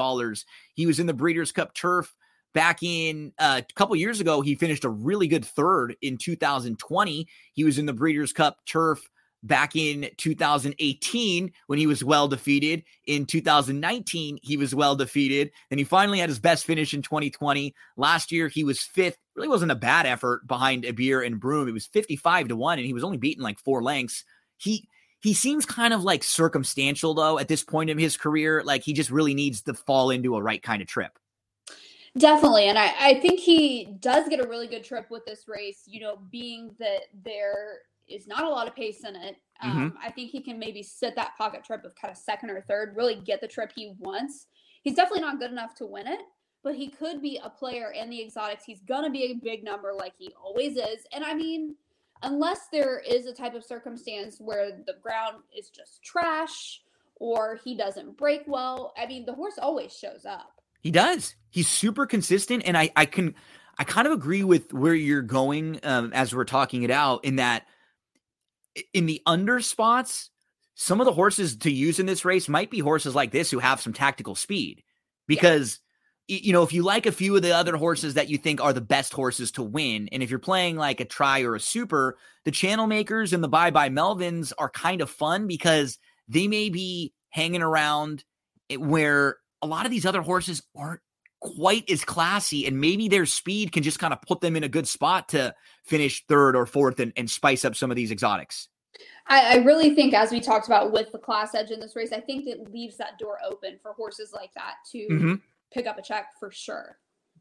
He was in the Breeders' Cup turf back in uh, a couple years ago. He finished a really good third in 2020. He was in the Breeders' Cup turf back in 2018 when he was well defeated. In 2019, he was well defeated. And he finally had his best finish in 2020. Last year, he was fifth. Really wasn't a bad effort behind Yibir and Broom. It was 55 to 1, and he was only beaten like four lengths. He he seems kind of like circumstantial though at this point in his career. Like he just really needs to fall into a right kind of trip. Definitely. And I, I think he does get a really good trip with this race, you know, being that there is not a lot of pace in it. Um, I think he can maybe sit that pocket trip of kind of second or third, really get the trip he wants. He's definitely not good enough to win it, but he could be a player in the exotics. He's going to be a big number like he always is. And I mean, unless there is a type of circumstance where the ground is just trash or he doesn't break well, I mean, the horse always shows up. He does. He's super consistent, and I I can I kind of agree with where you're going um, as we're talking it out. In that, in the under spots, some of the horses to use in this race might be horses like this who have some tactical speed, because y- you know if you like a few of the other horses that you think are the best horses to win, and if you're playing like a try or a super, the channel makers and the bye bye Melvins are kind of fun because they may be hanging around eh, where a lot of these other horses aren't quite as classy and maybe their speed can just kind of put them in a good spot to finish third or fourth and, and spice up some of these exotics I, I really think, as we talked about with the class edge in this race, I think it leaves that door open for horses like that to Mhm. pick up a check for sure.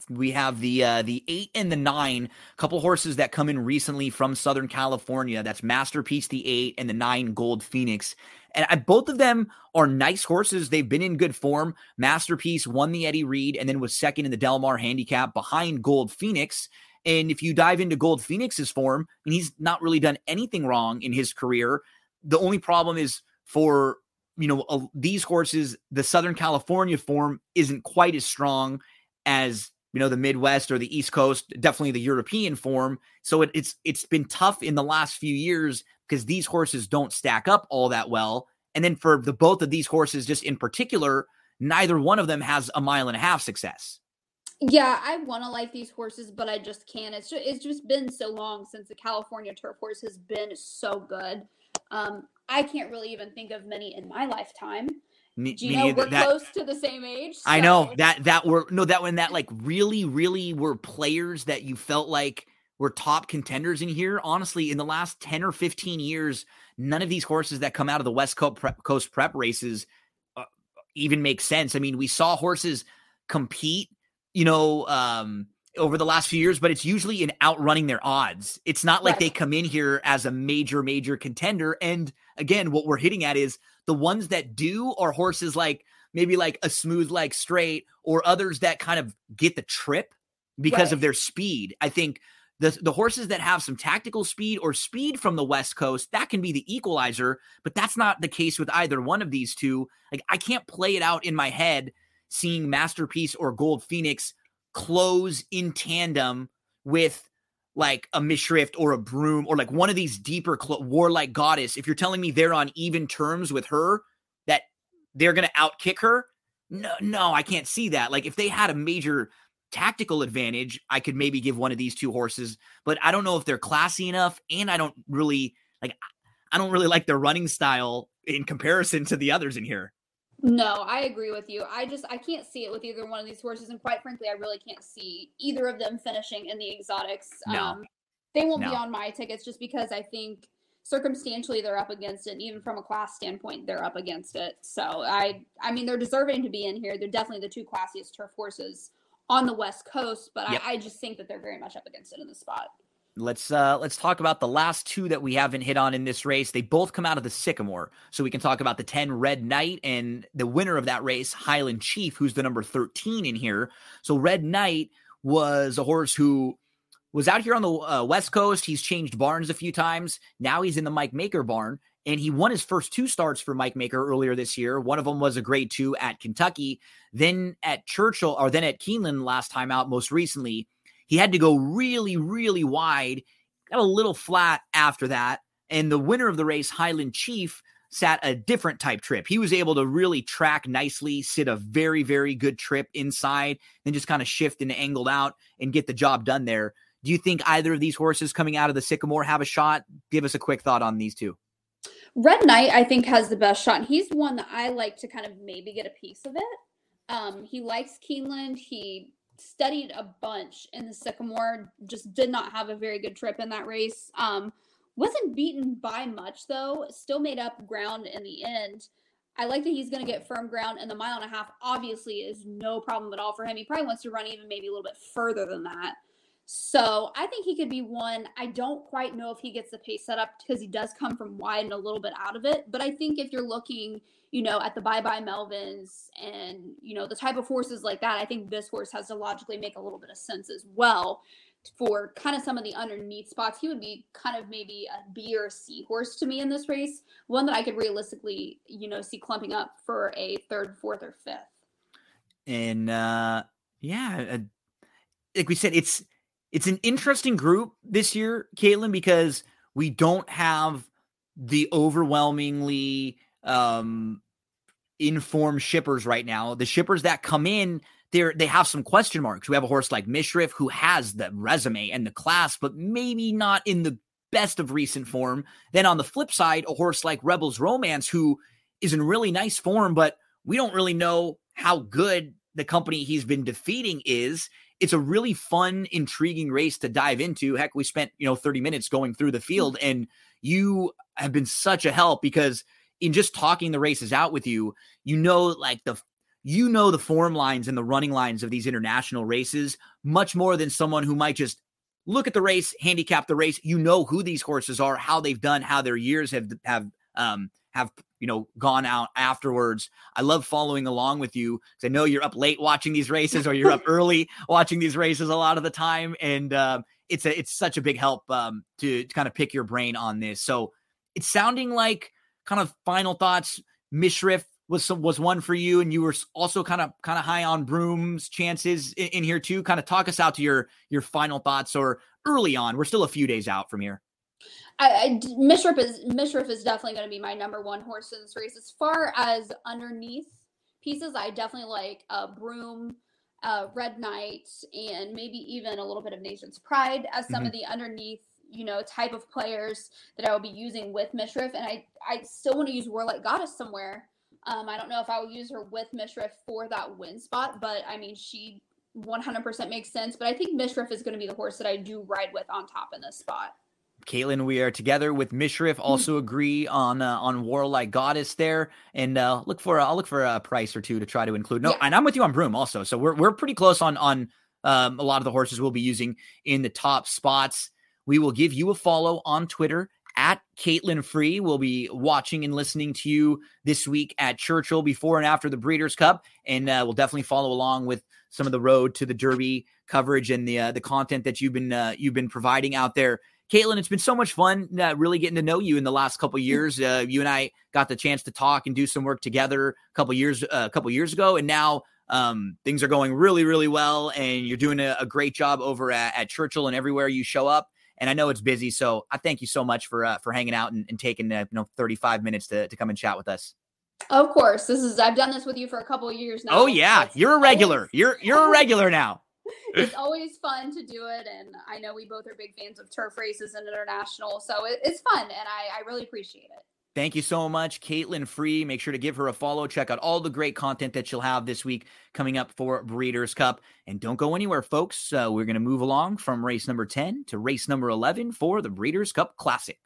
we have the uh the eight and the nine couple horses that come in recently from southern california that's masterpiece the eight and the nine gold phoenix and I, both of them are nice horses. They've been in good form. Masterpiece won the Eddie Read and then was second in the del mar handicap behind gold phoenix. And if you dive into gold phoenix's form and he's not really done anything wrong in his career. The only problem is for you know uh, these horses the southern california form isn't quite as strong as you know the Midwest or the East Coast, definitely the European form. So it, it's it's been tough in the last few years because these horses don't stack up all that well. And then for the both of these horses, just in particular, neither one of them has a mile and a half success. Yeah, I want to like these horses, but I just can't. It's just, it's just been so long since the California turf horse has been so good. Um, I can't really even think of many in my lifetime. Me- you know we're that- close to the same age? I know that that were no that when that like really really were players that you felt like were top contenders in here. Honestly, in the last ten or fifteen years, none of these horses that come out of the West Coast prep, Coast prep races uh, even make sense. I mean, we saw horses compete, you know, um, over the last few years, but it's usually in outrunning their odds. It's not like Right. they come in here as a major major contender. And again, what we're hitting at is the ones that do are horses like maybe like a Smooth Like Strait or others that kind of get the trip because of their speed. I think the the horses that have some tactical speed or speed from the West Coast, that can be the equalizer, but that's not the case with either one of these two. Like I can't play it out in my head seeing Masterpiece or Gold Phoenix close in tandem with like a Mishriff or a Broom or like one of these deeper cl- warlike goddess. If you're telling me they're on even terms with her, that they're going to outkick her, no, no, I can't see that. Like if they had a major tactical advantage, I could maybe give one of these two horses, but I don't know if they're classy enough, and I don't really like. I don't really like their running style in comparison to the others in here. No, I agree with you. I just I can't see it with either one of these horses, and quite frankly, I really can't see either of them finishing in the exotics. No. Um, they won't be on my tickets just because I think circumstantially they're up against it, and even from a class standpoint, they're up against it. So I I mean they're deserving to be in here. They're definitely the two classiest turf horses on the West Coast, but Yep. I, I just think that they're very much up against it in the spot. Let's uh let's talk about the last two that we haven't hit on in this race. They both come out of the Sycamore. So we can talk about the 10 Red Knight and the winner of that race, Highland Chief, who's the number 13 in here. So Red Knight was a horse who was out here on the uh, West Coast. He's changed barns a few times. Now he's in the Mike Maker barn and he won his first two starts for Mike Maker earlier this year. One of them was a grade 2 at Kentucky, then at Churchill or then at Keeneland last time out most recently. He had to go really, really wide, got a little flat after that. And the winner of the race, Highland Chief, sat a different type trip. He was able to really track nicely, sit a very, very good trip inside, then just kind of shift and angled out and get the job done there. Do you think either of these horses coming out of the Sycamore have a shot? Give us a quick thought on these two. Red Knight, I think, has the best shot. He's one that I like to kind of maybe get a piece of it. Um, he likes Keeneland. He studied a bunch in the Sycamore, just did not have a very good trip in that race. Um, wasn't beaten by much, though, still made up ground in the end. I like that he's going to get firm ground, and the mile and a half obviously is no problem at all for him. He probably wants to run even maybe a little bit further than that. So I think he could be one. I don't quite know if he gets the pace set up because he does come from wide and a little bit out of it. But I think if you're looking, you know, at the bye bye Melvins and, you know, the type of horses like that, I think this horse has to logically make a little bit of sense as well for kind of some of the underneath spots. He would be kind of maybe a B or C horse to me in this race, one that I could realistically, you know, see clumping up for a third, fourth, or fifth. And uh yeah, like we said, it's it's an interesting group this year, Caitlin, because we don't have the overwhelmingly um informed shippers right now. The shippers that come in, they're they have some question marks. We have a horse like Mishriff who has the resume and the class, but maybe not in the best of recent form. Then on the flip side, a horse like Rebels Romance who is in really nice form, but we don't really know how good the company he's been defeating is. It's a really fun, intriguing race to dive into. Heck, we spent, you know, 30 minutes going through the field and you have been such a help because in just talking the races out with you, you know, like the you know the form lines and the running lines of these international races much more than someone who might just look at the race, handicap the race. You know who these horses are, how they've done, how their years have have um have you know gone out afterwards. I love following along with you because I know you're up late watching these races or you're up early watching these races a lot of the time, and um, it's a it's such a big help um, to, to kind of pick your brain on this. So it's sounding like kind of final thoughts. Mishriff was some, was one for you, and you were also kind of kind of high on Broom's chances in, in here too. Kind of talk us out to your your final thoughts or early on. We're still a few days out from here. I, I Mishriff is Mishriff is definitely going to be my number one horse in this race. As far as underneath pieces, I definitely like uh, Broom, uh, Red Knight, and maybe even a little bit of Nation's Pride as some of the underneath, you know, type of players that I will be using with Mishriff. And I I still want to use Warlike Goddess somewhere Um, I don't know if I will use her with Mishriff for that win spot, but I mean, she 100% makes sense. But I think Mishriff is going to be the horse that I do ride with on top in this spot. Caitlin, we are together with Mishriff. Hmm. Also agree on uh, on Warlike Goddess there, and uh, look for I'll look for a price or two to try to include. No, Yeah. and I'm with you on Broom also. So we're we're pretty close on on um, a lot of the horses we'll be using in the top spots. We will give you a follow on Twitter at Caitlin Free. We'll be watching and listening to you this week at Churchill before and after the Breeders' Cup, and uh, we'll definitely follow along with some of the road to the Derby coverage and the uh, the content that you've been uh, you've been providing out there. Caitlin, it's been so much fun uh, really getting to know you in the last couple years. Uh, you and I got the chance to talk and do some work together a couple years uh, a couple years ago, and now um, things are going really, really well. And you're doing a, a great job over at, at Churchill and everywhere you show up. And I know it's busy, so I thank you so much for uh, for hanging out and, and taking uh, you know 35 minutes to, to come and chat with us. Of course, this is I've done this with you for a couple of years now. Oh yeah, you're a regular. You're you're a regular now. it's always fun to do it, and I know we both are big fans of turf races and international, so it, it's fun, and I, I really appreciate it. Thank you so much, Caitlin Free. Make sure to give her a follow. Check out all the great content that she'll have this week coming up for Breeders' Cup. And don't go anywhere, folks. Uh, we're going to move along from race number 10 to race number 11 for the Breeders' Cup Classic.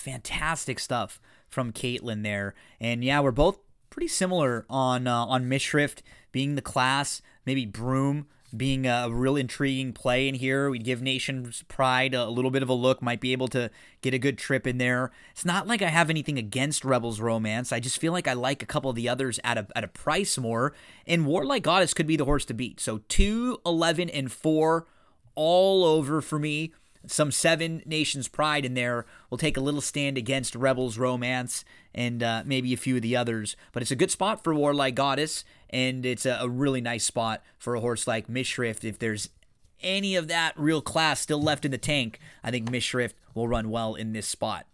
Fantastic stuff from Caitlin there. And yeah, we're both pretty similar on uh, on Mishriff being the class, maybe Broom being a real intriguing play in here. We'd give Nation's Pride a little bit of a look, might be able to get a good trip in there. It's not like I have anything against Rebels Romance. I just feel like I like a couple of the others at a, at a price more. And Warlike Goddess could be the horse to beat. So 2, 11, and 4 all over for me. Some seven nations pride in there will take a little stand against Rebels Romance and uh, maybe a few of the others. But it's a good spot for Warlike Goddess, and it's a, a really nice spot for a horse like Mishriff. If there's any of that real class still left in the tank, I think Mishriff will run well in this spot.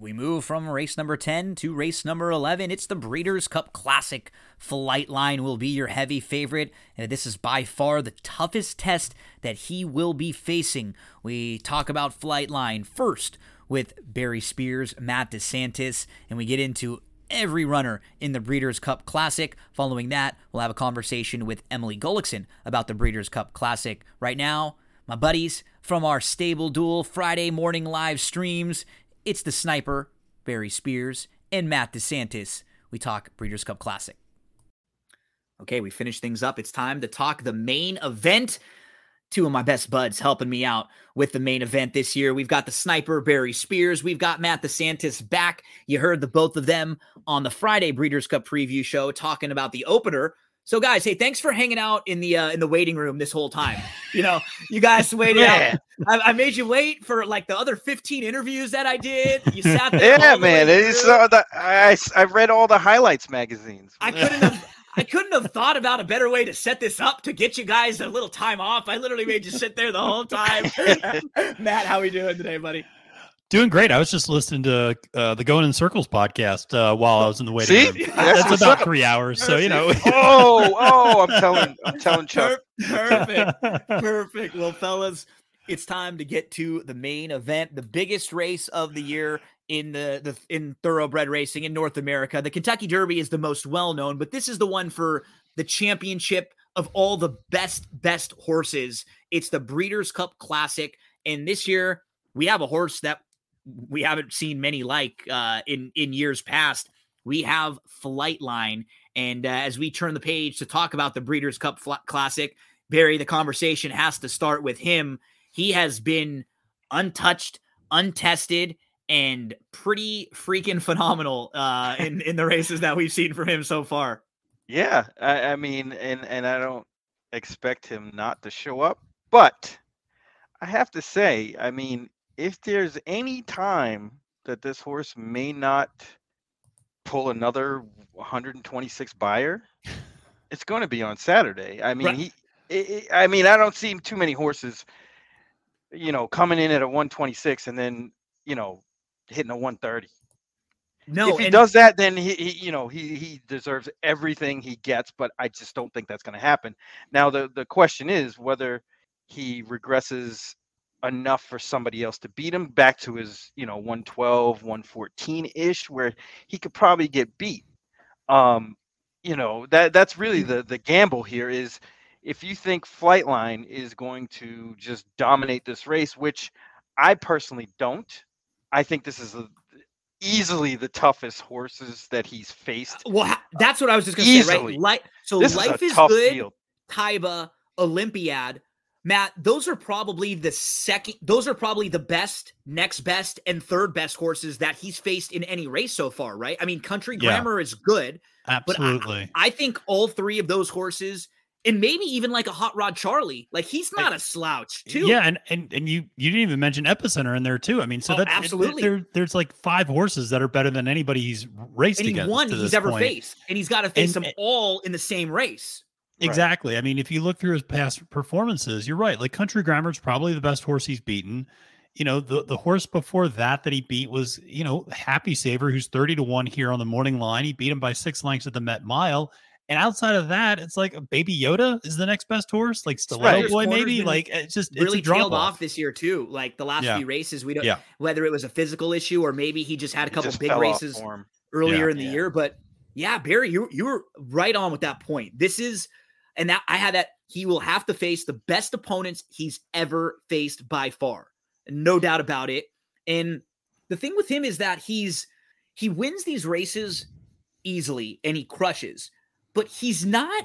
We move from race number 10 to race number 11. It's the Breeders' Cup Classic. Flightline will be your heavy favorite, and this is by far the toughest test that he will be facing. We talk about Flightline first with Barry Spears, Matt DeSantis, and we get into every runner in the Breeders' Cup Classic. Following that, we'll have a conversation with Emily Gullickson about the Breeders' Cup Classic. Right now, my buddies from our Stable Duel Friday morning live streams, it's the sniper, Barry Spears, and Matt DeSantis. We talk Breeders' Cup Classic. Okay, we finish things up. It's time to talk the main event. Two of my best buds helping me out with the main event this year. We've got the sniper, Barry Spears. We've got Matt DeSantis back. You heard the both of them on the Friday Breeders' Cup preview show talking about the opener. So, guys, hey, thanks for hanging out in the uh, in the waiting room this whole time. You know, you guys waited Yeah. out. I, I made you wait for like the other 15 interviews that I did. You sat there. Yeah, man. the, I I read all the highlights magazines. I couldn't have. I couldn't have thought about a better way to set this up to get you guys a little time off. I literally made you sit there the whole time. Matt, how we doing today, buddy? Doing great. I was just listening to uh, the Going in Circles podcast uh, while I was in the waiting See? room. That's That's about up. three hours. So, you know. oh, oh, I'm telling, I'm telling Chuck. Perfect. Perfect. Well, fellas, it's time to get to the main event, the biggest race of the year in the, the in thoroughbred racing in North America. The Kentucky Derby is the most well known, but this is the one for the championship of all the best best horses. It's the Breeders' Cup Classic, and this year we have a horse that we haven't seen many like uh, in in years past. We have Flightline, and uh, as we turn the page to talk about the Breeders' Cup Fl- Classic, Barry, the conversation has to start with him. He has been untouched, untested, and pretty freaking phenomenal uh, in in the races that we've seen from him so far. Yeah, I, I mean, and and I don't expect him not to show up, but I have to say, I mean, if there's any time that this horse may not pull another 126 Beyer, it's going to be on Saturday. I mean, Right. he, i i mean, I don't see too many horses, you know, coming in at a 126 and then, you know, hitting a 130 No, if he does that, then he, he you know, he he deserves everything he gets. But I just don't think that's going to happen. Now the the question is whether he regresses enough for somebody else to beat him back to his, you know, 112, 114 ish, where he could probably get beat. Um, you know, that that's really the the gamble here is if you think Flightline is going to just dominate this race, which I personally don't. I think this is a, easily the toughest horses that he's faced. Well, that's what I was just going to say, right? Like, so This life is is good. field. Taiba, Olympiad, Matt, those are probably the second, those are probably the best, next best, and third best horses that he's faced in any race so far, right? I mean, Country Yeah. Grammar is good. Absolutely. I think all three of those horses, and maybe even like a Hot Rod Charlie, like he's not a slouch, too. Yeah, and, and and you you didn't even mention Epicenter in there too. I mean, so Oh, that's it- absolutely. There, there's like five horses that are better than anybody he's raced And against. to he's ever point. faced, and he's got to face And- them all in the same race. Right. Exactly. I mean, if you look through his past performances, you're right. Like Country Grammar's probably the best horse he's beaten. You know, the the horse before that that he beat was, you know, Happy Saver, who's 30 to 1 here on the morning line. He beat him by six lengths at the Met Mile. And outside of that, it's like a Baby Yoda is the next best horse, like Stiletto His Boy, maybe. Like it's just really it's a tailed off off. this year too. Like the last Yeah. few races, we don't Yeah. whether it was a physical issue or maybe he just had a couple big races earlier Yeah. in the Yeah. year. But yeah, Barry, you you were right on with that point. This is and that I had that he will have to face the best opponents he's ever faced by far. No doubt about it. And the thing with him is that he's he wins these races easily and he crushes, but he's not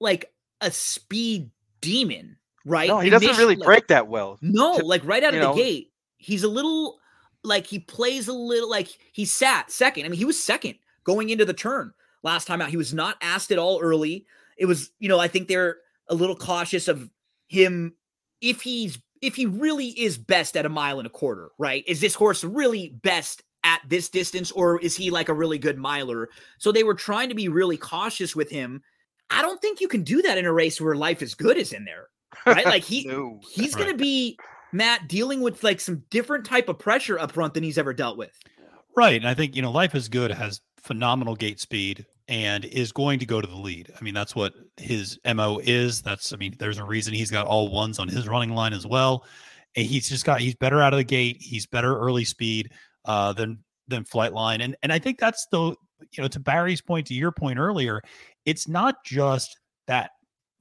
like a speed demon, right? No, he doesn't really like- break that well. no, to- like right out of you the gate, he's a little like he plays a little like he sat second. I mean, he was second going into the turn last time out. He was not asked at all early. It was, you know, I think they're a little cautious of him if he's if he really is best at a mile and a quarter, right? Is this horse really best at this distance or is he like a really good miler? So they were trying to be really cautious with him. I don't think you can do that in a race where life is good is in there. Right? Like he no. he's Right. going to be Matt dealing with like some different type of pressure up front than he's ever dealt with. Right. And I think, you know, Life is Good has phenomenal gate speed and is going to go to the lead. I mean, that's what his MO is. That's, I mean, there's a reason he's got all ones on his running line as well. And he's just got, he's better out of the gate. He's better early speed uh, than, than Flightline. And, and I think that's the, you know, to Barry's point, to your point earlier, it's not just that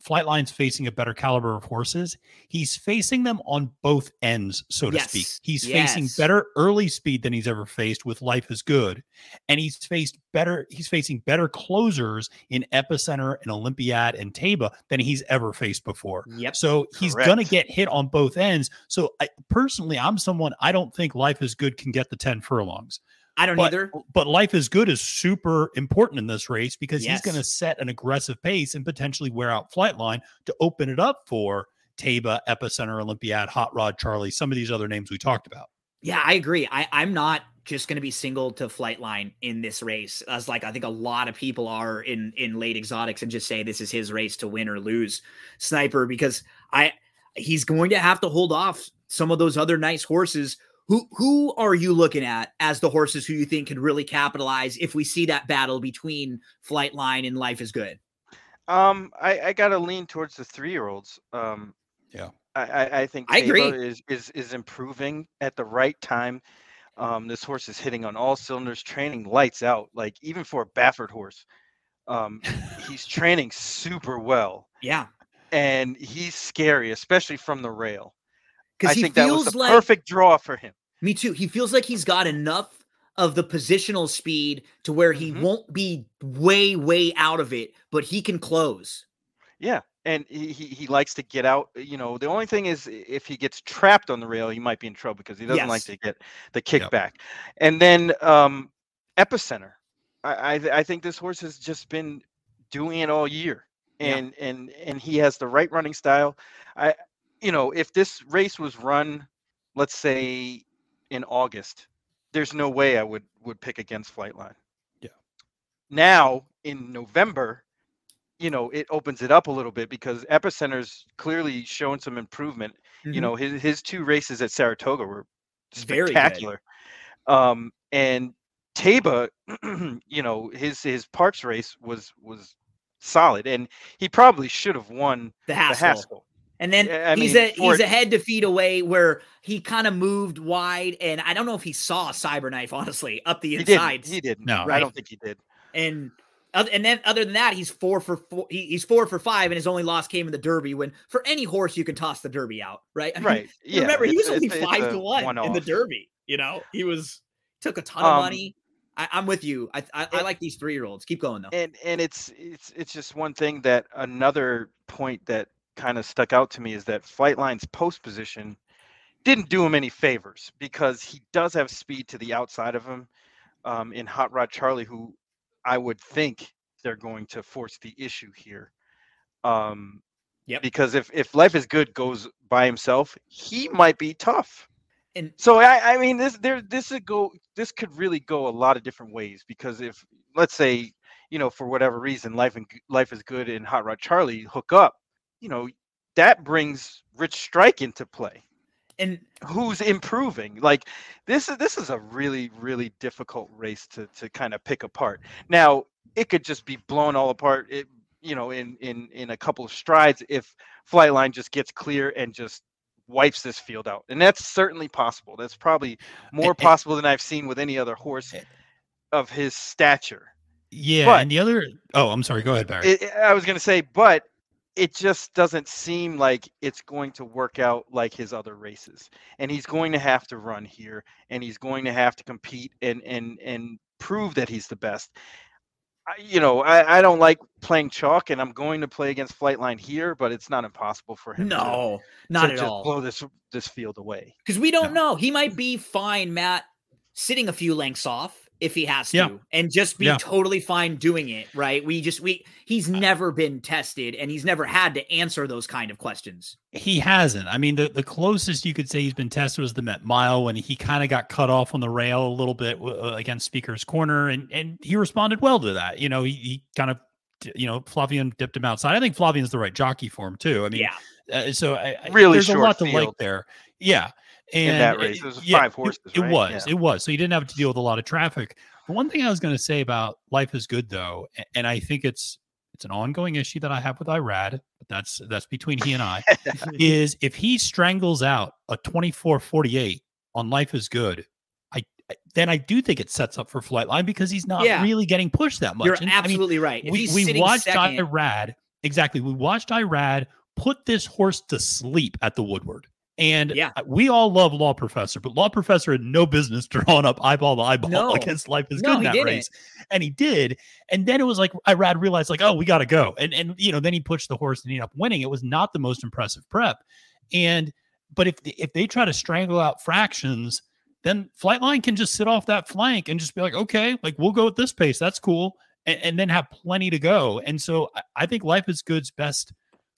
Flightline's facing a better caliber of horses. He's facing them on both ends, so to speak. Yes, He's facing better early speed than he's ever faced with Life is Good. And he's faced better, he's facing better closers in Epicenter and Olympiad and Taiba than he's ever faced before. Yep. So he's going to get hit on both ends. So I, personally, I'm someone I don't think Life is Good can get the 10 furlongs. I don't But, either. but life is good is super important in this race because he's going to set an aggressive pace and potentially wear out Flightline to open it up for Taiba, Epicenter, Olympiad, Hot Rod, Charlie, some of these other names we talked about. Yeah, I agree. I, I'm not just going to be single to Flightline in this race, as like I think a lot of people are in in late exotics, and just say this is his race to win or lose. Sniper, because I he's going to have to hold off some of those other nice horses. Who who are you looking at as the horses who you think could really capitalize if we see that battle between Flightline and Life is Good? Um, I, I gotta lean towards the three year olds. Um, Yeah. I, I, I think I agree. Is is is improving at the right time. Um, this horse is hitting on all cylinders, training lights out. Like even for a Baffert horse, um, he's training super well, Yeah, and he's scary, especially from the rail. I because he think that was feels the like perfect draw for him. Me too. He feels like he's got enough of the positional speed to where he Mhm. won't be way, way out of it, but he can close. Yeah, and he, he he likes to get out. You know, the only thing is if he gets trapped on the rail, he might be in trouble because he doesn't like to get the Yep. kickback. And then um, epicenter. I, I I think this horse has just been doing it all year, Yeah. and and and he has the right running style. I, you know, if this race was run, let's say in August, there's no way I would would pick against Flightline. Yeah. Now in November, you know, it opens it up a little bit because Epicenter's clearly shown some improvement. You Mhm. know, his his two races at Saratoga were spectacular. Um, and Taiba, you know, his his Parx race was was solid, and he probably should have won the the Haskell. Haskell. And then Yeah, I he's mean, a for he's a head to feet away where he kind of moved wide, and I don't know if he saw Cyberknife honestly up the He inside. didn't. He didn't. No, I don't think he did. and and then other than that, he's four for four. He's four for five, and his only loss came in the Derby. When for any horse you can toss the Derby out, right? I mean, Right. Yeah. remember he it's- was only it's- it's five a to one in the. Derby. You know, he was took a ton of Um, money. I, I'm with you. I I, I like these three year olds. Keep going though. and and it's it's it's just one thing that another point that kind of stuck out to me is that Flightline's post position didn't do him any favors because he does have speed to the outside of him um, in Hot Rod Charlie, who I would think they're going to force the issue here. Um, Yep. Because if if Life is Good goes by himself, he might be tough. And- so I I mean this there this would go this could really go a lot of different ways because if let's say you know for whatever reason Life and Life is Good and Hot Rod Charlie hook up, you know that brings Rich Strike into play And who's improving. Like this is this is a really really difficult race to to kind of pick apart. Now it could just be blown all apart. It you know in in in a couple of strides if Flightline just gets clear and just wipes this field out, and that's certainly possible. That's probably more possible than I've seen with any other horse of his stature. Yeah, But- and the other. Oh, I'm sorry. Go ahead, Barry. It- I was going to say, but it just doesn't seem like it's going to work out like his other races. And he's going to have to run here, and he's going to have to compete and and and prove that he's the best. I, you know, I, I don't like playing chalk, and I'm going to play against Flightline here, but it's not impossible for him. no, to, not at just all. blow this this field away. Because we don't No. know. He might be fine, Matt, sitting a few lengths off if he has to, Yeah. and just be Yeah. totally fine doing it. Right? We just we he's never been tested, and he's never had to answer those kind of questions. He hasn't. I mean, the, the closest you could say he's been tested was the Met Mile when he kind of got cut off on the rail a little bit uh, against Speaker's Corner, and and he responded well to that. You know, he, he kind of, you know, Flavien dipped him outside. I think Flavien's the right jockey for him too. I mean, yeah, uh, so I, I- Really there's a short lot to like there. Yeah. And In that race. It was five horses, It, it right? was. Yeah. It was. So you didn't have to deal with a lot of traffic. But one thing I was going to say about life is good though, and I think it's it's an ongoing issue that I have with Irad, but that's that's between he and I, is if he strangles out a 24-48 on life is good, I then I do think it sets up for Flightline because he's not Yeah. really getting pushed that much. you're And, I mean, absolutely right. If we, we watched second, Irad exactly. We watched Irad put this horse to sleep at the Woodward. And Yeah. we all love Law Professor, but Law Professor had no business drawing up eyeball to eyeball No. against Life is No, Good in that didn't. race. And he did. And then it was like Irad realized, like, oh, we got to go. And and you know, then he pushed the horse and he ended up winning. It was not the most impressive prep. And but if if they try to strangle out fractions, then Flightline can just sit off that flank and just be like, okay, like we'll go at this pace. That's cool. And, and then have plenty to go. And so I, I think Life is Good's best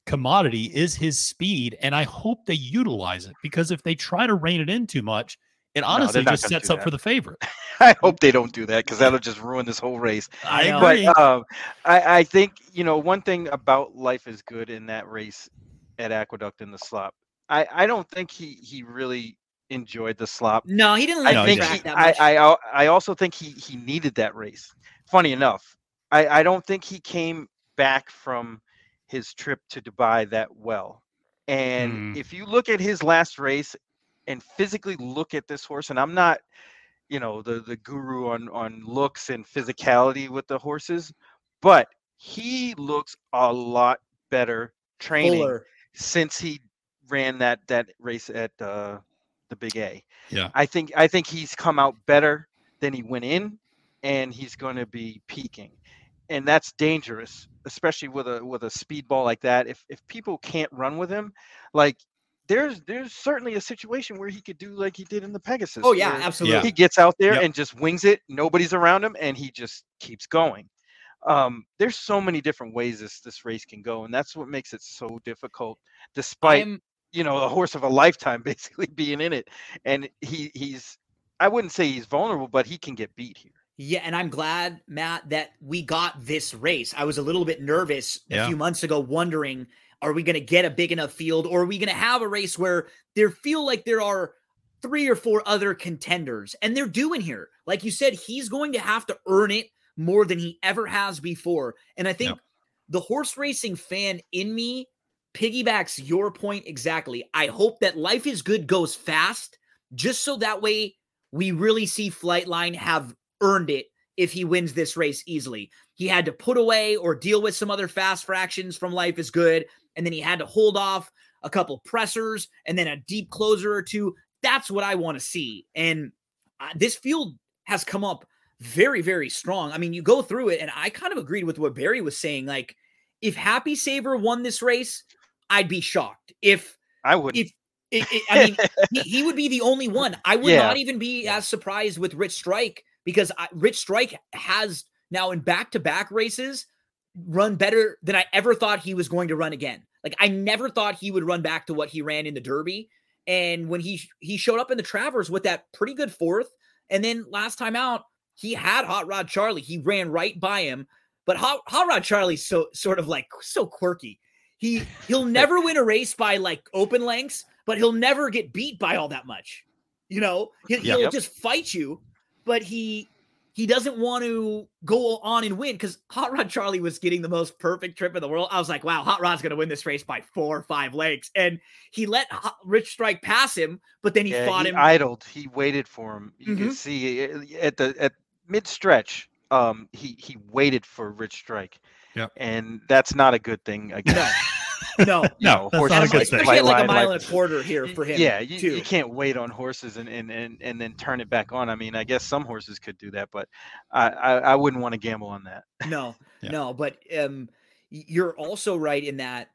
commodity is his speed. And I hope they utilize it because if they try to rein it in too much, it honestly not just sets do up for the favorite. I hope they don't do that because that'll just ruin this whole race. I know. agree. But um, I, I think you know one thing about life is good in that race at Aqueduct in the slop. I, I don't think he he really enjoyed the slop. no, he didn't I like No, the he think he, that I, much. I al- I also think he he needed that race. Funny enough, I, I don't think he came back from his trip to Dubai that well. And Mm. if you look at his last race and physically look at this horse, and I'm not, you know, the the guru on on looks and physicality with the horses, but he looks a lot better training Fuller. since he ran that that race at uh, the Big A. Yeah. I think I think he's come out better than he went in, and he's going to be peaking, and that's dangerous, especially with a with a speed ball like that. If if people can't run with him, like there's there's certainly a situation where he could do like he did in the Pegasus. Oh yeah, absolutely. he gets out there Yep. and just wings it. Nobody's around him, and he just keeps going. Um, there's so many different ways this this race can go, and that's what makes it so difficult. Despite I'm you know a horse of a lifetime basically being in it, and he he's I wouldn't say he's vulnerable, but he can get beat here. Yeah, and I'm glad, Matt, that we got this race. I was a little bit nervous a Yeah. few months ago, wondering, are we going to get a big enough field, or are we going to have a race where there feel like there are three or four other contenders, and they're doing here. Like you said, he's going to have to earn it more than he ever has before. And I think the horse racing fan in me piggybacks your point exactly. I hope that Life is Good goes fast, just so that way we really see Flightline have earned it if he wins this race easily. He had to put away or deal with some other fast fractions from Life is Good, and then he had to hold off a couple pressers and then a deep closer or two. That's what I want to see. And uh, this field has come up very, very strong. I mean, you go through it, and I kind of agreed with what Barry was saying. Like, if Happy Saver won this race, I'd be shocked. If I would. If it, it, I mean, he, he, would be the only one. I would Yeah. not even be as surprised with Rich Strike because I, Rich Strike has now in back-to-back races run better than I ever thought he was going to run again. Like I never thought he would run back to what he ran in the Derby. And when he he showed up in the Travers with that pretty good fourth, and then last time out he had Hot Rod Charlie. He ran right by him, but Hot, Hot Rod Charlie's so sort of like so quirky. He he'll never win a race by like open lengths, but he'll never get beat by all that much. You know, he, Yeah. will Yep. just fight you, but he he doesn't want to go on and win because Hot Rod Charlie was getting the most perfect trip in the world. I was like, wow, Hot Rod's going to win this race by four or five legs. And he let Hot, Rich Strike pass him, but then he yeah, fought he him. idled. He waited for him. You Mhm. can see uh, at the at mid stretch. Um, he he waited for Rich Strike. Yep. And that's not a good thing. Again. no, no. you know, that's not a like good thing. Especially like a mile like- and a quarter here for him. Yeah, you, too. you can't wait on horses and, and, and, and then turn it back on. I mean, I guess some horses could do that, but I, I, I wouldn't want to gamble on that. No, Yeah. no, but um you're also right in that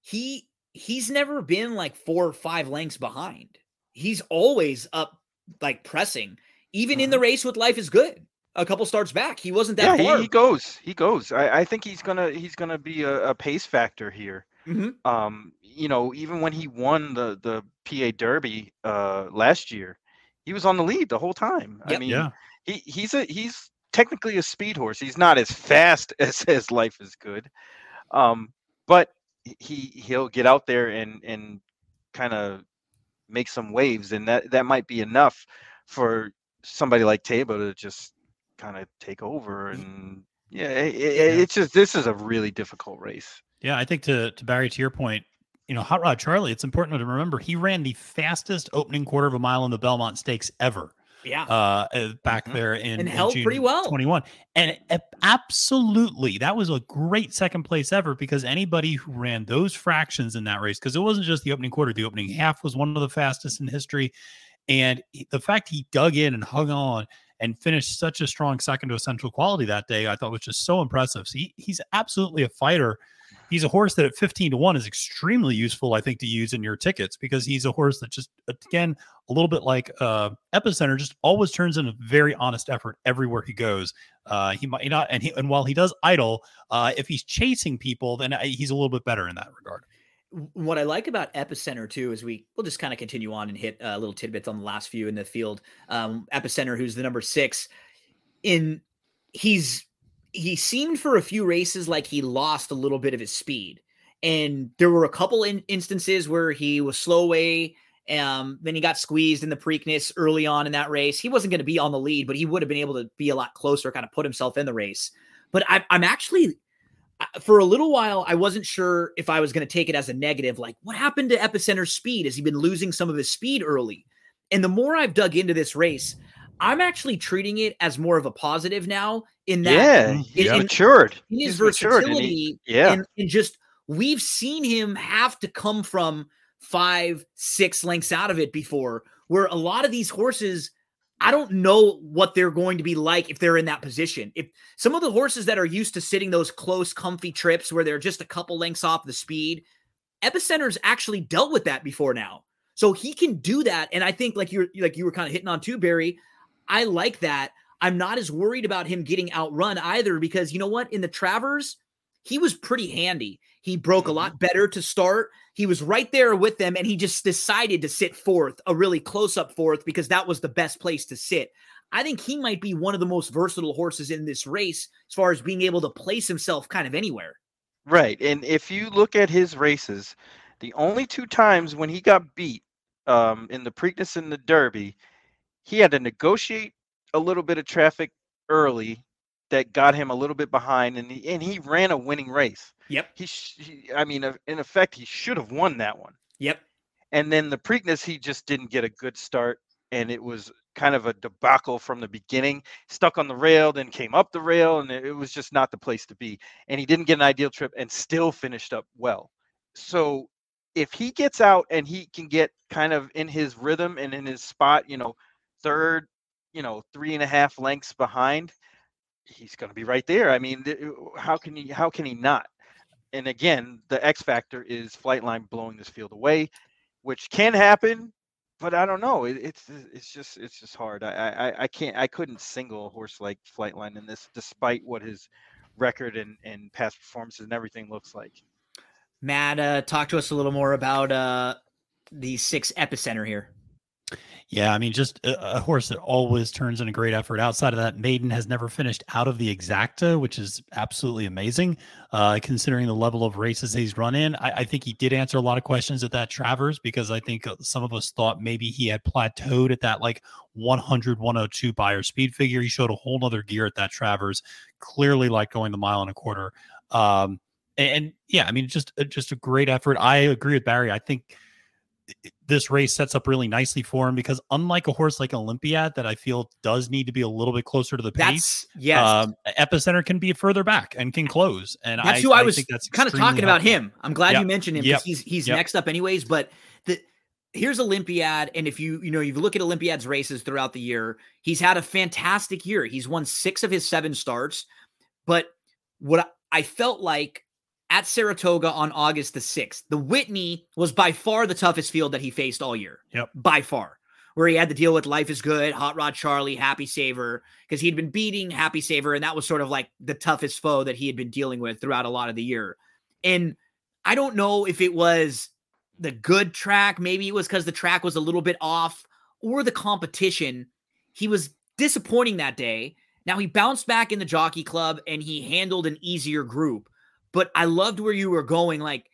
he he's never been like four or five lengths behind. He's always up like pressing. Even in the race with life is good. A couple starts back. He wasn't that Mm-hmm. yeah, he, he goes. He goes. I, I think he's gonna he's gonna be a, a pace factor here. Mhm. Um, you know, even when he won the the PA Derby uh last year, he was on the lead the whole time. I mean, Yeah. he he's a he's technically a speed horse. He's not as fast as his life is good, um, but he he'll get out there and and kind of make some waves, and that that might be enough for somebody like Taiba to just kind of take over. And yeah, it, it, it's just this is a really difficult race. Yeah, I think to to Barry, to your point, you know, Hot Rod Charlie. It's important to remember he ran the fastest opening quarter of a mile in the Belmont Stakes ever. yeah. uh, uh, back Mhm. there in, And in held pretty well. 21 and a- absolutely that was a great second place ever because anybody who ran those fractions in that race because it wasn't just the opening quarter the opening half was one of the fastest in history and he- the fact he dug in and hung on and finished such a strong second to essential quality that day i thought was just so impressive. So he, he's absolutely a fighter. He's a horse that at 15 to 1 is extremely useful i think to use in your tickets because he's a horse that just again a little bit like uh epicenter just always turns in a very honest effort everywhere he goes. Uh he might not and he and while he does idle uh if he's chasing people then he's a little bit better in that regard what I like about Epicenter too is we we'll just kind of continue on and hit uh, little tidbits on the last few in the field. Um, Epicenter, who's the number six, in he's he seemed for a few races like he lost a little bit of his speed, and there were a couple in, instances where he was slow away. Um, then he got squeezed in the Preakness early on in that race. He wasn't going to be on the lead, but he would have been able to be a lot closer, kind of put himself in the race. But I, I'm actually for a little while, I wasn't sure if I was going to take it as a negative. Like, what happened to Epicenter's speed? Has he been losing some of his speed early? And the more I've dug into this race, I'm actually treating it as more of a positive now. In that, Yeah, Mhm. he's in- matured. in his He's matured, and he- versatility, yeah. and, and just we've seen him have to come from five, six lengths out of it before, where a lot of these horses, I don't know what they're going to be like if they're in that position. If some of the horses that are used to sitting those close, comfy trips where they're just a couple lengths off the speed, Epicenter's actually dealt with that before now. So he can do that. And I think like you're like you were kind of hitting on too, Barry. I like that. I'm not as worried about him getting outrun either because you know what? In the Travers, he was pretty handy. He broke a lot better to start. He was right there with them and he just decided to sit fourth, a really close up fourth, because that was the best place to sit. I think he might be one of the most versatile horses in this race as far as being able to place himself kind of anywhere. Right. And if you look at his races, the only two times when he got beat um, in the Preakness and the Derby, he had to negotiate a little bit of traffic early that got him a little bit behind, and he, and he ran a winning race. Yep. He, sh- he I mean, uh, in effect, he should have won that one. Yep. And then the Preakness, he just didn't get a good start, and it was kind of a debacle from the beginning. Stuck on the rail, then came up the rail, and it, it was just not the place to be. And he didn't get an ideal trip, and still finished up well. So if he gets out and he can get kind of in his rhythm and in his spot, you know, third, you know, three and a half lengths behind, he's going to be right there. I mean, how can he? How can he not? And again, the X factor is Flightline blowing this field away, which can happen, but I don't know. It, it's it's just it's just hard. I, I I can't I couldn't single a horse like Flightline in this, despite what his record and and past performances and everything looks like. Matt, uh, talk to us a little more about uh, the six epicenter here. Yeah, I mean, just a, a, horse that always turns in a great effort. Outside of that, Maiden has never finished out of the exacta, which is absolutely amazing, uh, considering the level of races he's run in. I, I, think he did answer a lot of questions at that Travers because I think uh, some of us thought maybe he had plateaued at that like 100, 102 Beyer speed figure. He showed a whole nother gear at that Travers, clearly like going the mile and a quarter. Um, and, and yeah, I mean, just uh, just a great effort. I agree with Barry. I think this race sets up really nicely for him because unlike a horse like Olympiad that I feel does need to be a little bit closer to the pace, yes, um, Epicenter can be further back and can close. And that's I, who I, I was kind of talking about him. I'm glad yep. you mentioned him because Yep. he's he's Yep. next up anyways. But the here's Olympiad, and if you you know you look at Olympiad's races throughout the year, he's had a fantastic year. He's won six of his seven starts. But what I felt like at Saratoga on August the 6th, the Whitney was by far the toughest field that he faced all year. Yep. By far. Where he had to deal with Life is Good, Hot Rod Charlie, Happy Saver, because he'd been beating Happy Saver, and that was sort of like the toughest foe that he had been dealing with throughout a lot of the year. And I don't know if it was the good track, maybe it was because the track was a little bit off, or the competition. He was disappointing that day. Now he bounced back in the jockey club and he handled an easier group. But I loved where you were going. Like,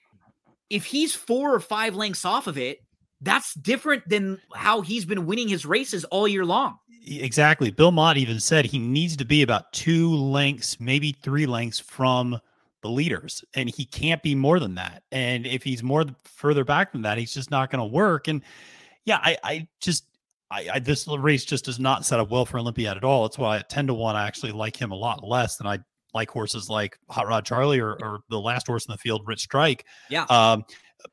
if he's four or five lengths off of it, that's different than how he's been winning his races all year long. Exactly. Bill Mott even said he needs to be about two lengths, maybe three lengths from the leaders, and he can't be more than that. And if he's more further back than that, he's just not going to work. And yeah, I, I just, I, I, this race just does not set up well for Olympiad at all. That's why at 10 to 1, I actually like him a lot less than I like horses like Hot Rod Charlie or, or the last horse in the field, Rich Strike. Yeah. Um,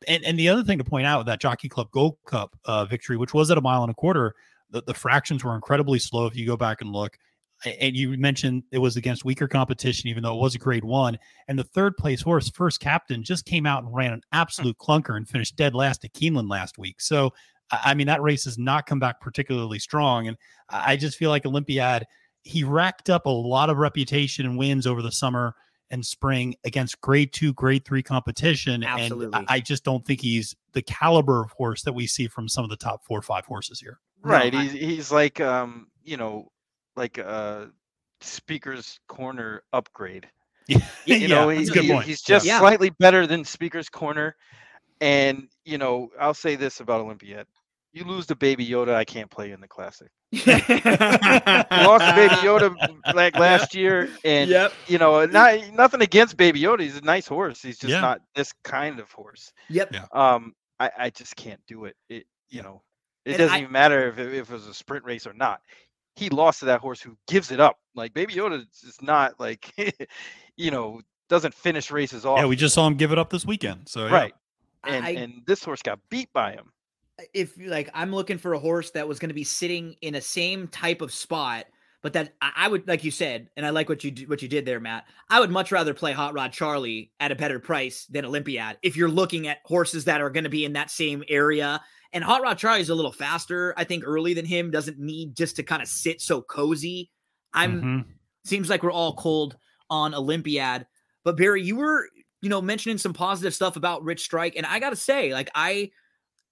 and, and the other thing to point out with that Jockey Club Gold Cup uh, victory, which was at a mile and a quarter, the, the fractions were incredibly slow if you go back and look. And you mentioned it was against weaker competition, even though it was a grade one. And the third place horse, first captain, just came out and ran an absolute clunker and finished dead last at Keeneland last week. So, I mean, that race has not come back particularly strong. And I just feel like Olympiad, he racked up a lot of reputation and wins over the summer and spring against grade two, grade three competition. Absolutely. And I, I just don't think he's the caliber of horse that we see from some of the top four or five horses here. No, Right. I- he's he's like um, you know, like a speaker's corner upgrade. Yeah, You yeah, know, that's he- good he- he's just Yeah. slightly better than speaker's corner. And you know, I'll say this about Olympiad. You lose the Baby Yoda, I can't play in the classic. Lost to Baby Yoda like last year, and Yep. you know, not nothing against Baby Yoda. He's a nice horse. He's just Yeah. not this kind of horse. Yep. Yeah. Um, I, I just can't do it. It you know, it And doesn't I- even matter if it, if it was a sprint race or not. He lost to that horse who gives it up. Like Baby Yoda is not like, you know, doesn't finish races off. Yeah, we just saw him give it up this weekend. So yeah. right. And I- and this horse got beat by him. If like I'm looking for a horse that was going to be sitting in a same type of spot, but that I, would like you said, and I like what you what you did there, Matt. I would much rather play Hot Rod Charlie at a better price than Olympiad. If you're looking at horses that are going to be in that same area, and Hot Rod Charlie is a little faster, I think, early than him. Doesn't need just to kind of sit so cozy. I'm Mhm. seems like we're all cold on Olympiad. But Barry, you were, you know, mentioning some positive stuff about Rich Strike. And I gotta say, like, I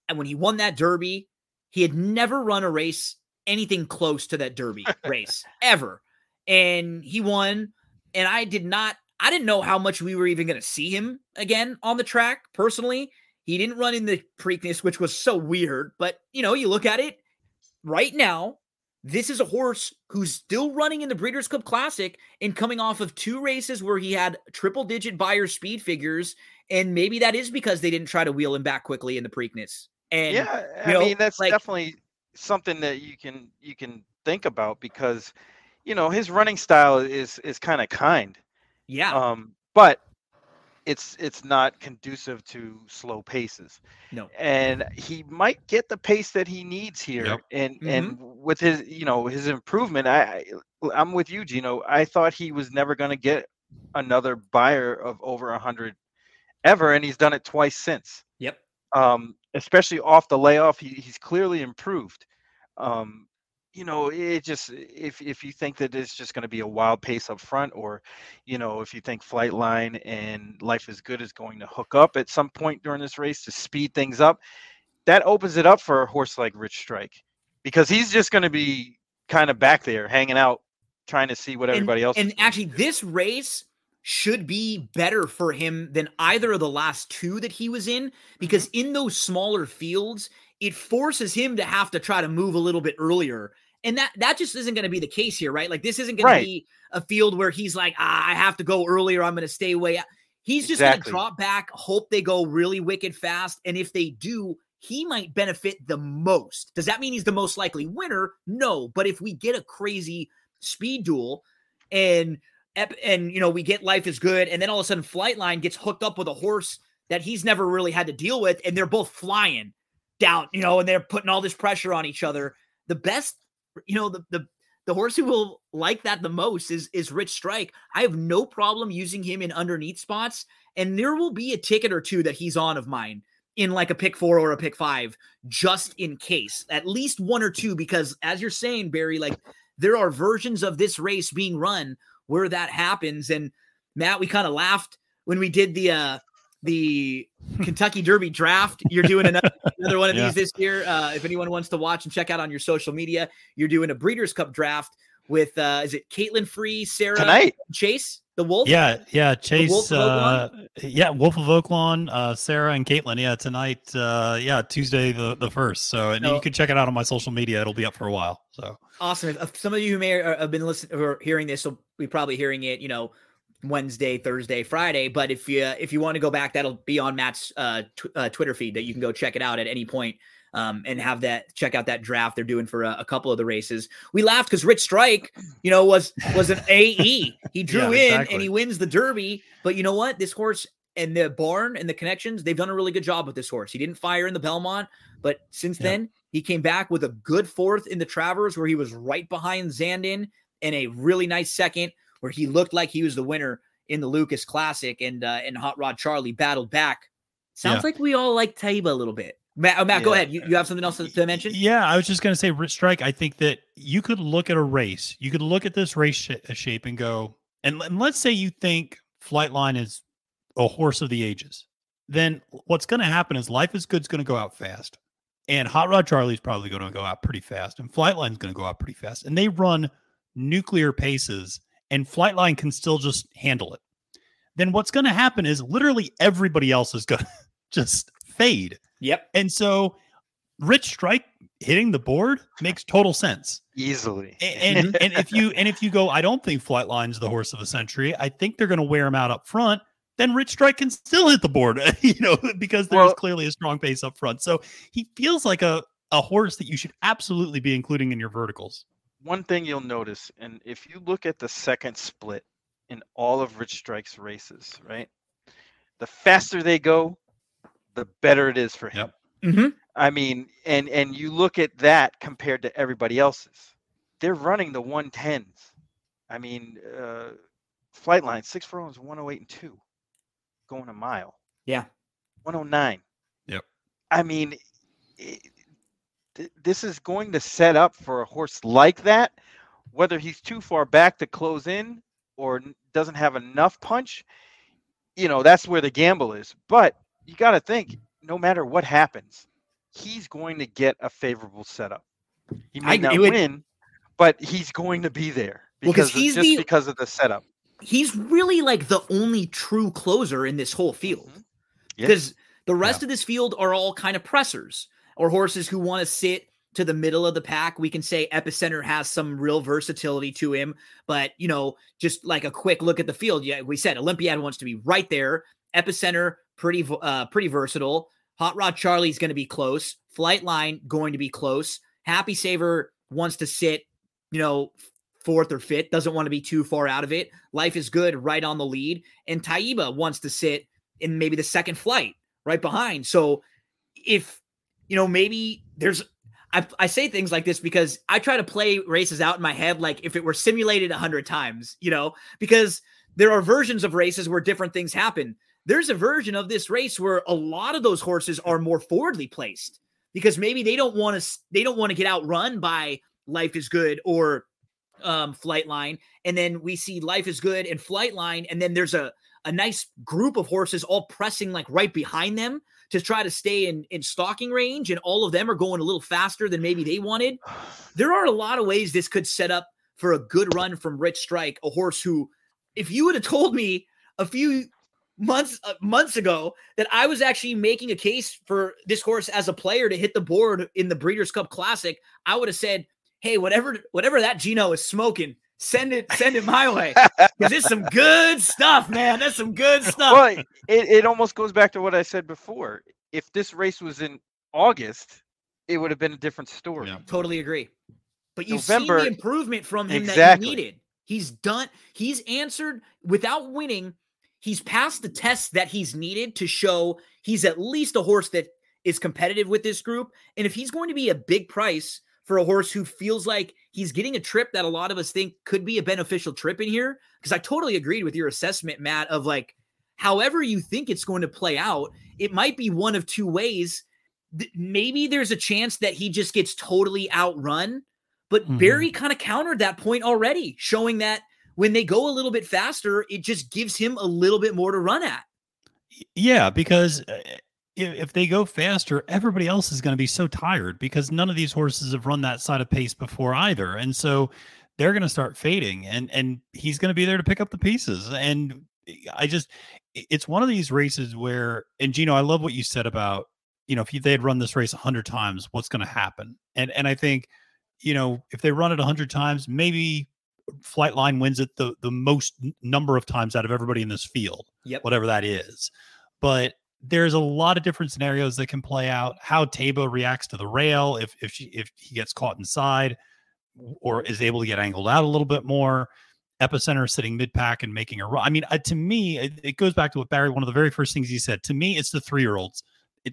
and when he won that derby, he had never run a race anything close to that derby race ever. And he won. And I did not, I didn't know how much we were even gonna see him again on the track personally. He didn't run in the Preakness, which was so weird. But you know, you look at it right now, this is a horse who's still running in the Breeders' Cup Classic and coming off of two races where he had triple digit Beyer speed figures. And maybe that is because they didn't try to wheel him back quickly in the Preakness. And yeah, I you know, mean that's like- definitely something that you can you can think about because you know his running style is is kind of kind. yeah, Um, but it's it's not conducive to slow paces. no. and he might get the pace that he needs here Yep. and Mm-hmm. and with his you know his improvement i i'm with you gino i thought he was never going to get another Beyer of over 100 ever and he's done it twice since Yep. um especially off the layoff he, he's clearly improved. Um you know it just if if you think that it's just going to be a wild pace up front or you know if you think flightline and life is good is going to hook up at some point during this race to speed things up that opens it up for a horse like rich strike because he's just going to be kind of back there hanging out trying to see what everybody else And actually, this race should be better for him than either of the last two that he was in because Mm-hmm. in those smaller fields, it forces him to have to try to move a little bit earlier. And that that just isn't going to be the case here, right? Like this isn't going Right. to be a field where he's like, ah, I have to go earlier. I'm going to stay away. He's just going to drop back, hope they go really wicked fast, and if they do, he might benefit the most. Does that mean he's the most likely winner? No, but if we get a crazy speed duel and and you know we get life is good and then all of a sudden flightline gets hooked up with a horse that he's never really had to deal with and they're both flying down you know and they're putting all this pressure on each other the best you know the the the horse who will like that the most is is Rich Strike. I have no problem using him in underneath spots, and there will be a ticket or two that he's on of mine in like a pick four or a pick five, just in case. At least one or two, because as you're saying, Barry, like there are versions of this race being run where that happens. And Matt, we kind of laughed when we did the uh the Kentucky Derby draft. You're doing another, another one of Yeah. these this year. Uh, if anyone wants to watch and check out on your social media, you're doing a Breeders' Cup draft with uh is it Caitlin Free, Sarah tonight Chase, the Wolf? Yeah, yeah. Chase, of uh, yeah, Wolf of Oaklawn, uh, Sarah and Caitlin. Yeah, tonight. Uh, yeah, Tuesday the, the first. So and you can check it out on my social media. It'll be up for a while. So Awesome. If, some of you who may have been listening or hearing this will be probably hearing it, you know, Wednesday, Thursday, Friday. But if you if you want to go back, that'll be on Matt's uh, tw- uh, Twitter feed that you can go check it out at any point, um, and have that check out that draft they're doing for a, a couple of the races. We laughed because Rich Strike, you know, was was an AE. He drew Yeah, in exactly. and he wins the Derby. But you know what? This horse and the barn and the connections, they've done a really good job with this horse. He didn't fire in the Belmont, but since Yep. then he came back with a good fourth in the Travers, where he was right behind Zandon, and a really nice second, where he looked like he was the winner in the Lukas Classic, and uh, and Hot Rod Charlie battled back. Sounds Yeah. like we all like Taiba a little bit. Matt, oh, Matt go ahead. You, you have something else to, to mention? Yeah, I was just going to say, Strike. I think that you could look at a race. You could look at this race sh- uh, shape and go, and, and let's say you think Flightline is a horse of the ages. Then what's going to happen is Life is Good's going to go out fast, and Hot Rod Charlie's probably going to go out pretty fast, and Flightline's going to go out pretty fast, and they run nuclear paces, and Flightline can still just handle it. Then what's going to happen is literally everybody else is going to just fade. Yep. And so Rich Strike hitting the board makes total sense. easily A- And and, if you and if you go, I don't think Flightline's the horse of the century. I think they're going to wear him out up front. Then Rich Strike can still hit the board, you know, because there's Well- clearly a strong pace up front. So he feels like a a horse that you should absolutely be including in your verticals. one thing you'll notice, and if you look at the second split in all of Rich Strike's races, right? The faster they go, the better it is for him. Yep. Mm-hmm. I mean, and and you look at that compared to everybody else's. They're running the 110s. I mean, uh Flightline, six furlongs, 108 and 2, going a mile. Yeah. 109. Yep. I mean, i- th- this is going to set up for a horse like that, whether he's too far back to close in or doesn't have enough punch. You know, that's where the gamble is. But you got to think, no matter what happens, he's going to get a favorable setup. He may I- not would- win, but he's going to be there because of- he's just the- because of the setup. He's really like the only true closer in this whole field. Mm-hmm. Yeah. because the rest of this field are all kind of pressers or horses who want to sit to the middle of the pack, we can say Epicenter has some real versatility to him. But, you know, just like a quick look at the field, yeah, we said Olympiad wants to be right there. Epicenter, pretty, uh, pretty versatile. Hot Rod Charlie's going to be close. Flightline going to be close. Happy Saver wants to sit, you know, fourth or fifth, doesn't want to be too far out of it. Life is good right on the lead. And Taiba wants to sit in maybe the second flight right behind. So if, you know, maybe there's I, I say things like this because I try to play races out in my head like if it were simulated a hundred times, you know, because there are versions of races where different things happen. There's a version of this race where a lot of those horses are more forwardly placed because maybe they don't want to they don't want to get outrun by Life is Good or um, Flightline, and then we see Life is Good and Flightline and then there's a a nice group of horses all pressing like right behind them to try to stay in, in stalking range, and all of them are going a little faster than maybe they wanted. There are a lot of ways this could set up for a good run from Rich Strike, a horse who, if you would have told me a few months uh, months ago that I was actually making a case for this horse as a player to hit the board in the Breeders' Cup Classic, I would have said, "Hey, whatever whatever that Gino is smoking, send it send it my way. Because it's some good stuff man. That's some good stuff. Well it, it almost goes back to what i said before. If this race was in august it would have been a different story. Yeah. totally agree. But you November- see the improvement from him that he needed. He's done he's answered without winning he's passed the tests that he's needed to show he's at least a horse that is competitive with this group and if he's going to be a big price for a horse who feels like he's getting a trip that a lot of us think could be a beneficial trip in here. Because I totally agreed with your assessment, Matt, of like, however you think it's going to play out, it might be one of two ways. Maybe there's a chance that he just gets totally outrun, but Mhm. Barry kind of countered that point already, showing that when they go a little bit faster, it just gives him a little bit more to run at. Yeah, because uh, if, they go faster, everybody else is going to be so tired because none of these horses have run that side of pace before either, and so they're going to start fading, and and he's going to be there to pick up the pieces. And I just, it's one of these races where, and Gino, I love what you said about, you know, if they had run this race a hundred times, what's going to happen? And and I think, you know, if they run it a hundred times, maybe Flightline wins it the the most number of times out of everybody in this field Yep. whatever that is. But there's a lot of different scenarios that can play out. How Taiba reacts to the rail, if if she if he gets caught inside, or is able to get angled out a little bit more. Epicenter sitting mid pack and making a run. I mean, uh, to me, it, it goes back to what Barry. One of the very first things he said to me, it's the three year olds.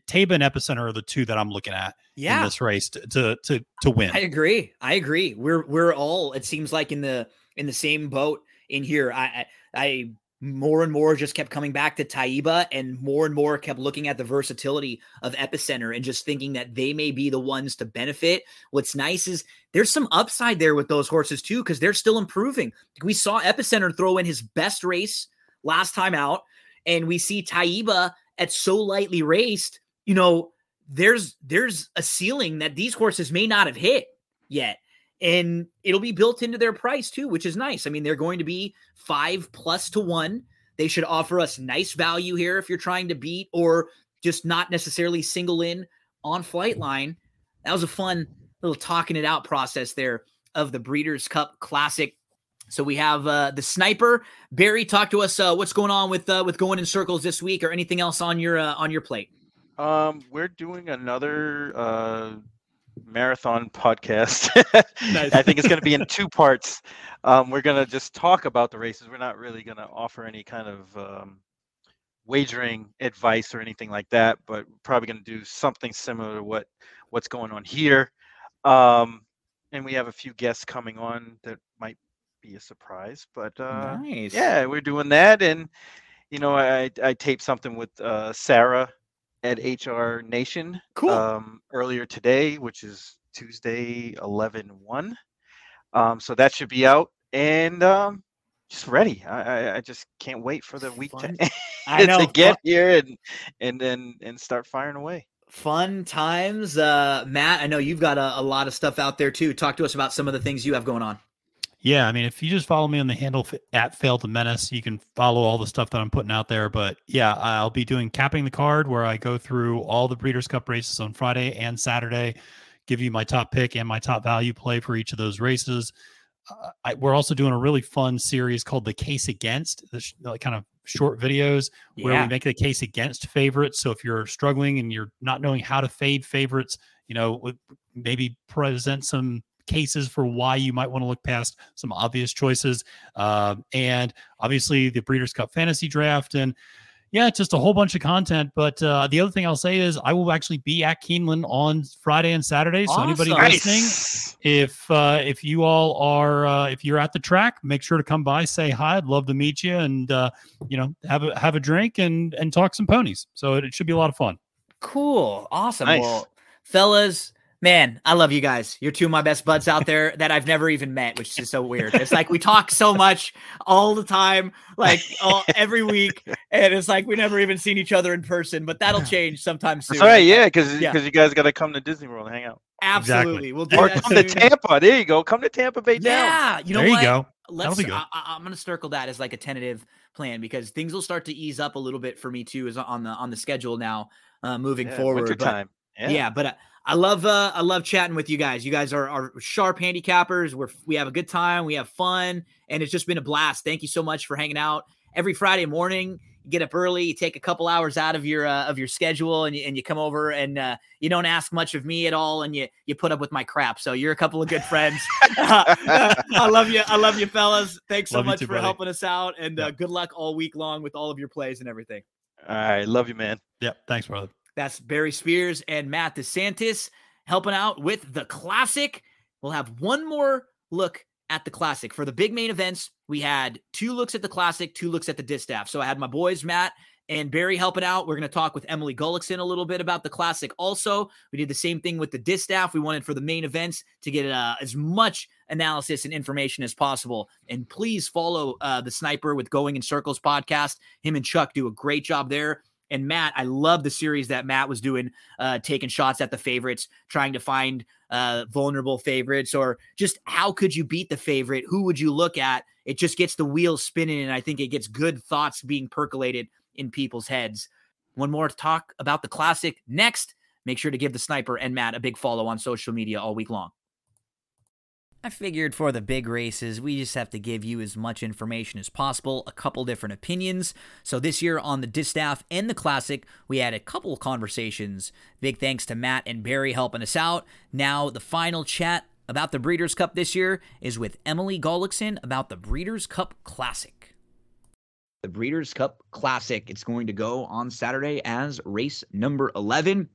Taiba and Epicenter are the two that I'm looking at in this race to to to, to win. I agree. I agree. We're we're all it seems like in the in the same boat in here. I I, I more and more just kept coming back to Taiba and more and more kept looking at the versatility of Epicenter and just thinking that they may be the ones to benefit. What's nice is there's some upside there with those horses too because they're still improving. We saw Epicenter throw in his best race last time out and we see Taiba at so lightly raced, you know, there's there's a ceiling that these horses may not have hit yet and it'll be built into their price too which is nice. I mean they're going to be five plus to one. They should offer us nice value here if you're trying to beat or just not necessarily single in on Flightline. That was a fun little talking it out process there of the breeders cup classic. So we have uh, the sniper. Barry talk to us uh, what's going on with uh, with going in circles this week or anything else on your uh, on your plate Um, we're doing another uh, marathon podcast. Nice. I think it's going to be in two parts. Um, we're going to just talk about the races. We're not really going to offer any kind of um, wagering advice or anything like that, but we're probably going to do something similar to what what's going on here. Um, and we have a few guests coming on that might be a surprise, but uh, nice yeah, we're doing that, and you know, I I taped something with uh, Sarah at HR Nation cool um, earlier today, which is Tuesday 11 1. Um, so that should be out and um, just ready. I, I, I just can't wait for the week Fun. to, I know, to fun- get here and and then and start firing away. fun times. Uh, Matt, I know you've got a, a lot of stuff out there too. Talk to us about some of the things you have going on. Yeah, I mean, if you just follow me on the handle at Fail to Menace, you can follow all the stuff that I'm putting out there. But yeah, I'll be doing capping the card where I go through all the Breeders' Cup races on Friday and Saturday, give you my top pick and my top value play for each of those races. Uh, I, we're also doing a really fun series called the case against the sh- like kind of short videos where Yeah. we make the case against favorites. So if you're struggling and you're not knowing how to fade favorites, you know, maybe present some cases for why you might want to look past some obvious choices. Um, and obviously the Breeders' Cup fantasy draft and yeah, just a whole bunch of content. But uh, the other thing I'll say is I will actually be at Keeneland on Friday and Saturday. So anybody Awesome. listening, Nice. if uh, if you all are uh, if you're at the track, make sure to come by, say hi. I'd love to meet you, and uh, you know have a have a drink and and talk some ponies. So it, it should be a lot of fun. Cool. Awesome. Nice. Well, fellas, man, I love you guys. You're two of my best buds out there that I've never even met, which is so weird. It's like we talk so much all the time, like all, every week, and it's like we never even seen each other in person. But that'll change sometime soon. That's right, yeah, because Yeah. you guys got to come to Disney World and hang out, Absolutely. We'll do or that come to. Tampa. There you go. Come to Tampa Bay. Down. Yeah, you know there what? you go. Let's. be good. I, I- I'm gonna circle that as like a tentative plan because things will start to ease up a little bit for me too, is on the on the schedule now, uh, moving Yeah, forward. winter But- time. yeah, Yeah. but uh, I love uh, I love chatting with you guys. You guys are are sharp handicappers. We're we have a good time. We have fun, and it's just been a blast. Thank you so much for hanging out every Friday morning. You get up early, you take a couple hours out of your uh, of your schedule, and you, and you come over and uh, you don't ask much of me at all, and you you put up with my crap. So you're a couple of good friends. I love you. I love you, fellas. Thanks so Love much too, for buddy. helping us out, and uh, Yeah. good luck all week long with all of your plays and everything. All right, love you, man. Yep. Thanks, brother. That's Barry Spears and Matt DeSantis helping out with the classic. We'll have one more look at the classic. For the big main events, we had two looks at the classic, two looks at the distaff. So I had my boys, Matt and Barry, helping out. We're going to talk with Emily Gullickson a little bit about the classic. Also, we did the same thing with the distaff. We wanted for the main events to get uh, as much analysis and information as possible. And please follow uh, the Sniper with Going in Circles podcast. Him and Chuck do a great job there. And Matt, I love the series that Matt was doing, uh, taking shots at the favorites, trying to find uh, vulnerable favorites, or just how could you beat the favorite? Who would you look at? It just gets the wheels spinning, and I think it gets good thoughts being percolated in people's heads. One more talk about the classic next. Make sure to give the sniper and Matt a big follow on social media all week long. I figured for the big races, we just have to give you as much information as possible, a couple different opinions. So this year on the Distaff and the Classic, we had a couple conversations. Big thanks to Matt and Barry helping us out. Now, the final chat about the Breeders' Cup this year is with Emily Gullickson about the Breeders' Cup Classic. the Breeders' Cup Classic. It's going to go on Saturday as race number 11.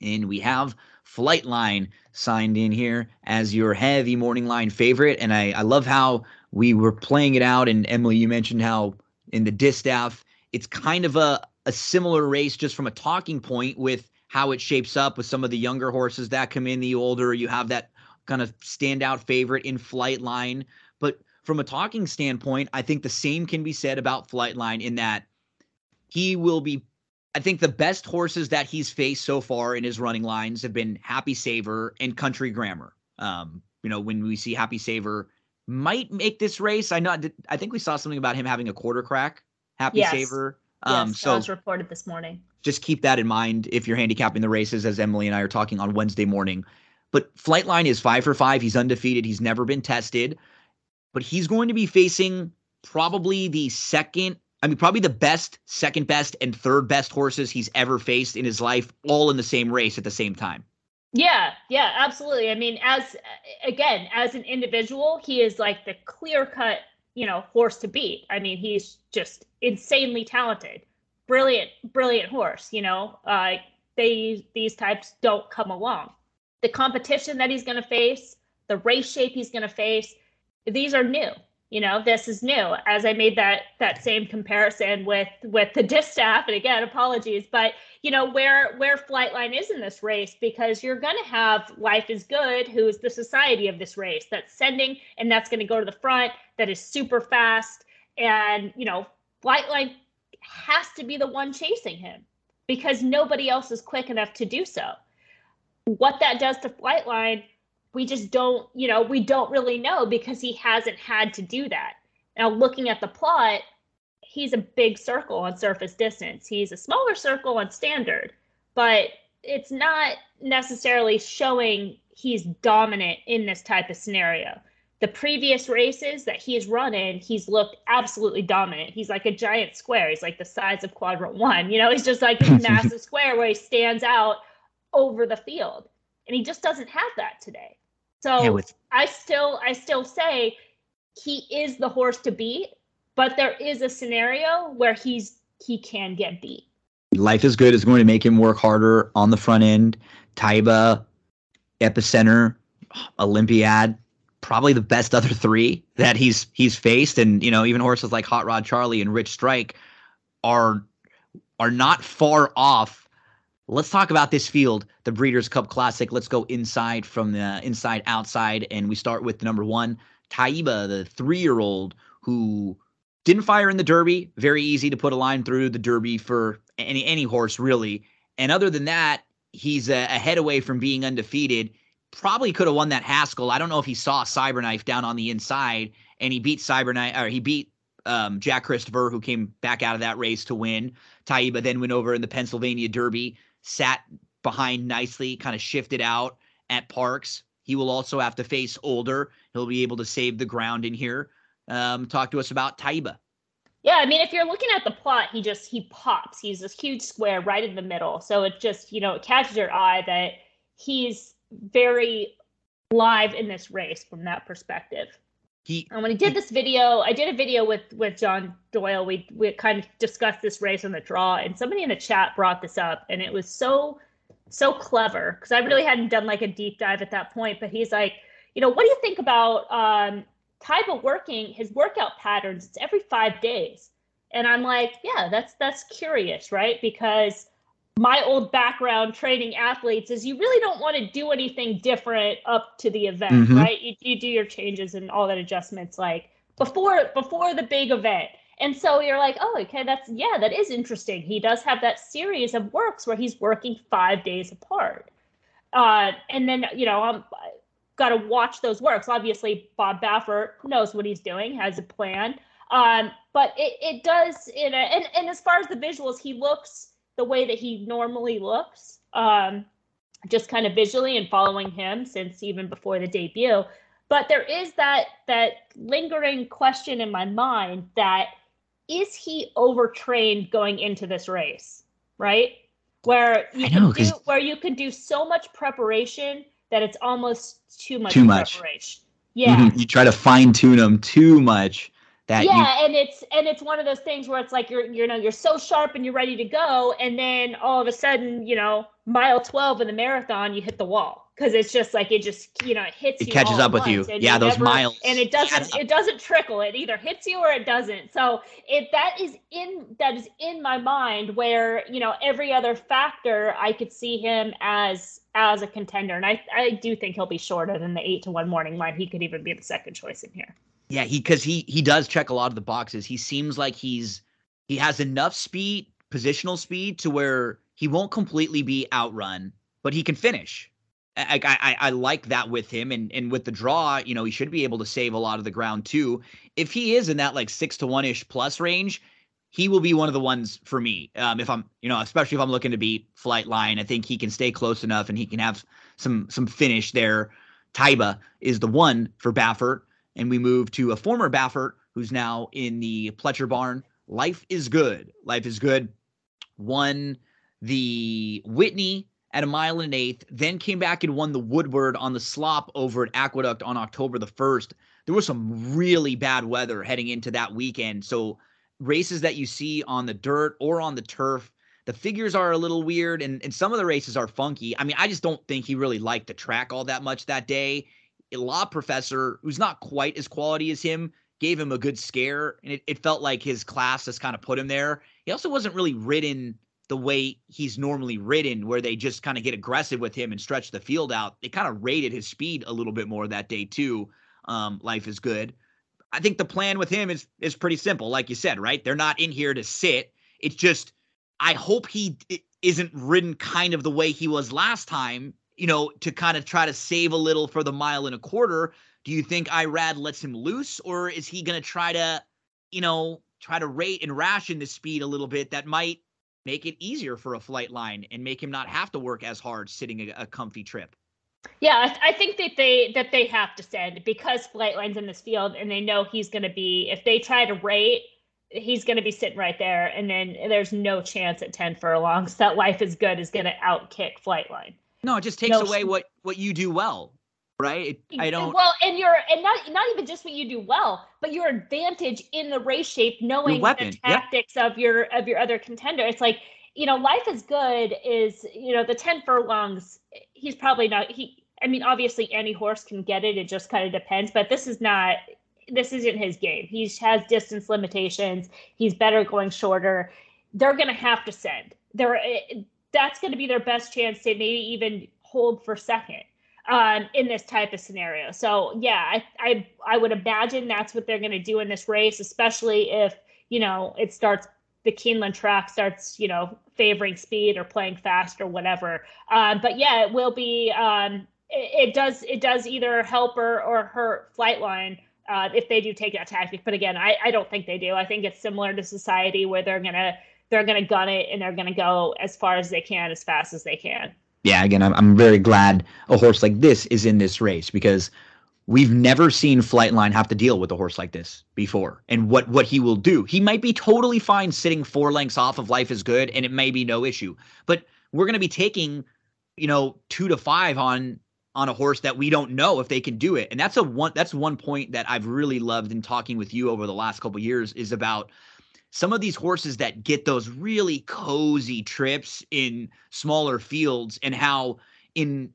And we have Flightline signed in here as your heavy morning line favorite. And I, I love how we were playing it out. And Emily, you mentioned how in the distaff, it's kind of a, a similar race just from a talking point with how it shapes up with some of the younger horses that come in, the older. You have that kind of standout favorite in Flightline. But from a talking standpoint, I think the same can be said about Flightline in that he will be. I think the best horses that he's faced so far in his running lines have been Happy Saver and Country Grammar. Um, you know, when we see Happy Saver might make this race, I know I think we saw something about him having a quarter crack. Happy Yes. Saver. Yes, Um, that was reported this morning. just keep that in mind if you're handicapping the races, as Emily and I are talking on Wednesday morning. But Flightline is five for five. He's undefeated. He's never been tested, but he's going to be facing probably the second, I mean, probably the best, second best, and third best horses he's ever faced in his life, all in the same race at the same time. Yeah, yeah, absolutely. I mean, as again, as an individual, he is like the clear cut, you know, horse to beat. I mean, he's just insanely talented, brilliant, brilliant horse. You know, uh, they these types don't come along. The competition that he's going to face, the race shape he's going to face, these are new. You know, this is new. As I made that that same comparison with with the distaff, and again, apologies, but you know where where Flightline is in this race because you're going to have Life is Good, who is the society of this race that's sending, and that's going to go to the front. That is super fast, and you know Flightline has to be the one chasing him because nobody else is quick enough to do so. What that does to Flightline, we just don't, you know, we don't really know because he hasn't had to do that. Now, looking at the plot, he's a big circle on surface distance. He's a smaller circle on standard, but it's not necessarily showing he's dominant in this type of scenario. The previous races that he's run in, he's looked absolutely dominant. He's like a giant square. He's like the size of quadrant one. You know, he's just like this massive square where he stands out over the field. And he just doesn't have that today. So Yeah, with- I still I still say he is the horse to beat, but there is a scenario where he's he can get beat. Life is Good is going to make him work harder on the front end. Taiba, Epicenter, Olympiad, probably the best other three that he's he's faced, and you know even horses like Hot Rod Charlie and Rich Strike are are not far off. Let's talk about this field, the Breeders' Cup Classic. Let's go inside from the inside outside, and we start with number one, Taiba, the three-year-old who didn't fire in the Derby. Very easy to put a line through the Derby for any any horse really. And other than that, he's a, a head away from being undefeated. Probably could have won that Haskell. I don't know if he saw Cyberknife down on the inside and he beat Cyberknife or he beat um, Jack Christopher, who came back out of that race to win. Taiba then went over in the Pennsylvania Derby, sat behind nicely, kind of shifted out at Parx. He will also have to face older. He'll be able to save the ground in here. Um, talk to us about Taiba. Yeah, I mean, if you're looking at the plot, he just he pops. He's this huge square right in the middle. So it just, you know, it catches your eye that he's very live in this race from that perspective. He And when he did this video, I did a video with with John Doyle. We we kind of discussed this race on the draw, and somebody in the chat brought this up, and it was so so clever because I really hadn't done like a deep dive at that point. But he's like, you know, what do you think about um, type of working his workout patterns? It's every five days, and I'm like, yeah, that's that's curious, right? Because my old background training athletes is you really don't want to do anything different up to the event, Mhm. right? You, you do your changes and all that adjustments like before before the big event. And so you're like, oh, okay, that's yeah, that is interesting. He does have that series of works where he's working five days apart. Uh, and then you know, I'm got to watch those works. Obviously, Bob Baffert knows what he's doing, has a plan. Um, but it, it does, you know, and, and as far as the visuals, he looks the way that he normally looks, um, just kind of visually and following him since even before the debut. But there is that that lingering question in my mind that is he overtrained going into this race, right? Where you I can know, where you can do so much preparation that it's almost too much Too much. preparation. Yeah. Mhm. You try to fine tune them too much that you yeah and it's and it's one of those things where it's like you're you know you're so sharp and you're ready to go and then all of a sudden you know mile 12 in the marathon you hit the wall because it's just like it just you know it hits It you catches up with you. Yeah, those never- miles and it doesn't it doesn't trickle. It either hits you or it doesn't. So if that is in that is in my mind where you know every other factor i could see him as as a contender and i i do think he'll be shorter than the eight to one morning line he could even be the second choice in here Yeah, he because he he does check a lot of the boxes. He seems like he's he has enough speed, positional speed, to where he won't completely be outrun, but he can finish. I I, I, like that with him, and and with the draw, you know, he should be able to save a lot of the ground too. If he is in that like six to one ish plus range, he will be one of the ones for me. Um, if I'm, you know, especially if I'm looking to beat Flightline, I think he can stay close enough, and he can have some some finish there. Taiba is the one for Baffert and we move to a former Baffert who's now in the Pletcher barn. Life is good. Life is good. Won the Whitney at a mile and an eighth, then came back and won the Woodward on the slop over at Aqueduct on October the 1st. There was some really bad weather heading into that weekend. So, races that you see on the dirt or on the turf, the figures are a little weird and, and some of the races are funky. I mean, I just don't think he really liked the track all that much that day law professor who's not quite as quality as him gave him a good scare and it, it felt like his class has kind of put him there. He also wasn't really ridden the way he's normally ridden where they just kind of get aggressive with him and stretch the field out. They kind of rated his speed a little bit more that day too um, life is good. I think the plan with him is is pretty simple like you said right? They're not in here to sit. It's just i hope he isn't ridden kind of the way he was last time you know, to kind of try to save a little for the mile and a quarter. Do you think Irad lets him loose, or is he going to try to, you know, try to rate and ration the speed a little bit that might make it easier for a Flightline and make him not have to work as hard sitting a, a comfy trip? Yeah, I, th- I, think that they that they have to send because Flightline's in this field and they know he's going to be. If they try to rate, he's going to be sitting right there, and then there's no chance at ten furlongs that Life is Good is going to outkick Flightline. No, it just takes no, away what what you do well, right? It, I don't. Well, and you're and not not even just what you do well, but your advantage in the race shape, knowing the tactics yep. of your of your other contender. It's like you know, life is good is you know the ten furlongs. He's probably not he I mean, obviously any horse can get it. It just kind of depends. But this is not. This isn't his game. He has distance limitations. He's better going shorter. They're going to have to send. They're, eh, that's going to be their best chance to maybe even hold for second um, in this type of scenario. So yeah, I I, I would imagine that's what they're going to do in this race, especially if you know it starts the Keeneland track starts you know favoring speed or playing fast or whatever. Um, but yeah, it will be. Um, it, it does it does either help or, or hurt Flightline uh, if they do take that tactic. But again, I, I don't think they do. I think it's similar to society where they're gonna they're gonna gun it and they're gonna go as far as they can, as fast as they can. Yeah, again, I'm I'm very glad a horse like this is in this race because we've never seen Flightline have to deal with a horse like this before and what what he will do. He might be totally fine sitting four lengths off of Life is Good and it may be no issue. But we're going to be taking, you know, 2 to 5 on on a horse that we don't know if they can do it. And that's a one that's one point that I've really loved in talking with you over the last couple years is about some of these horses that get those really cozy trips in smaller fields and how in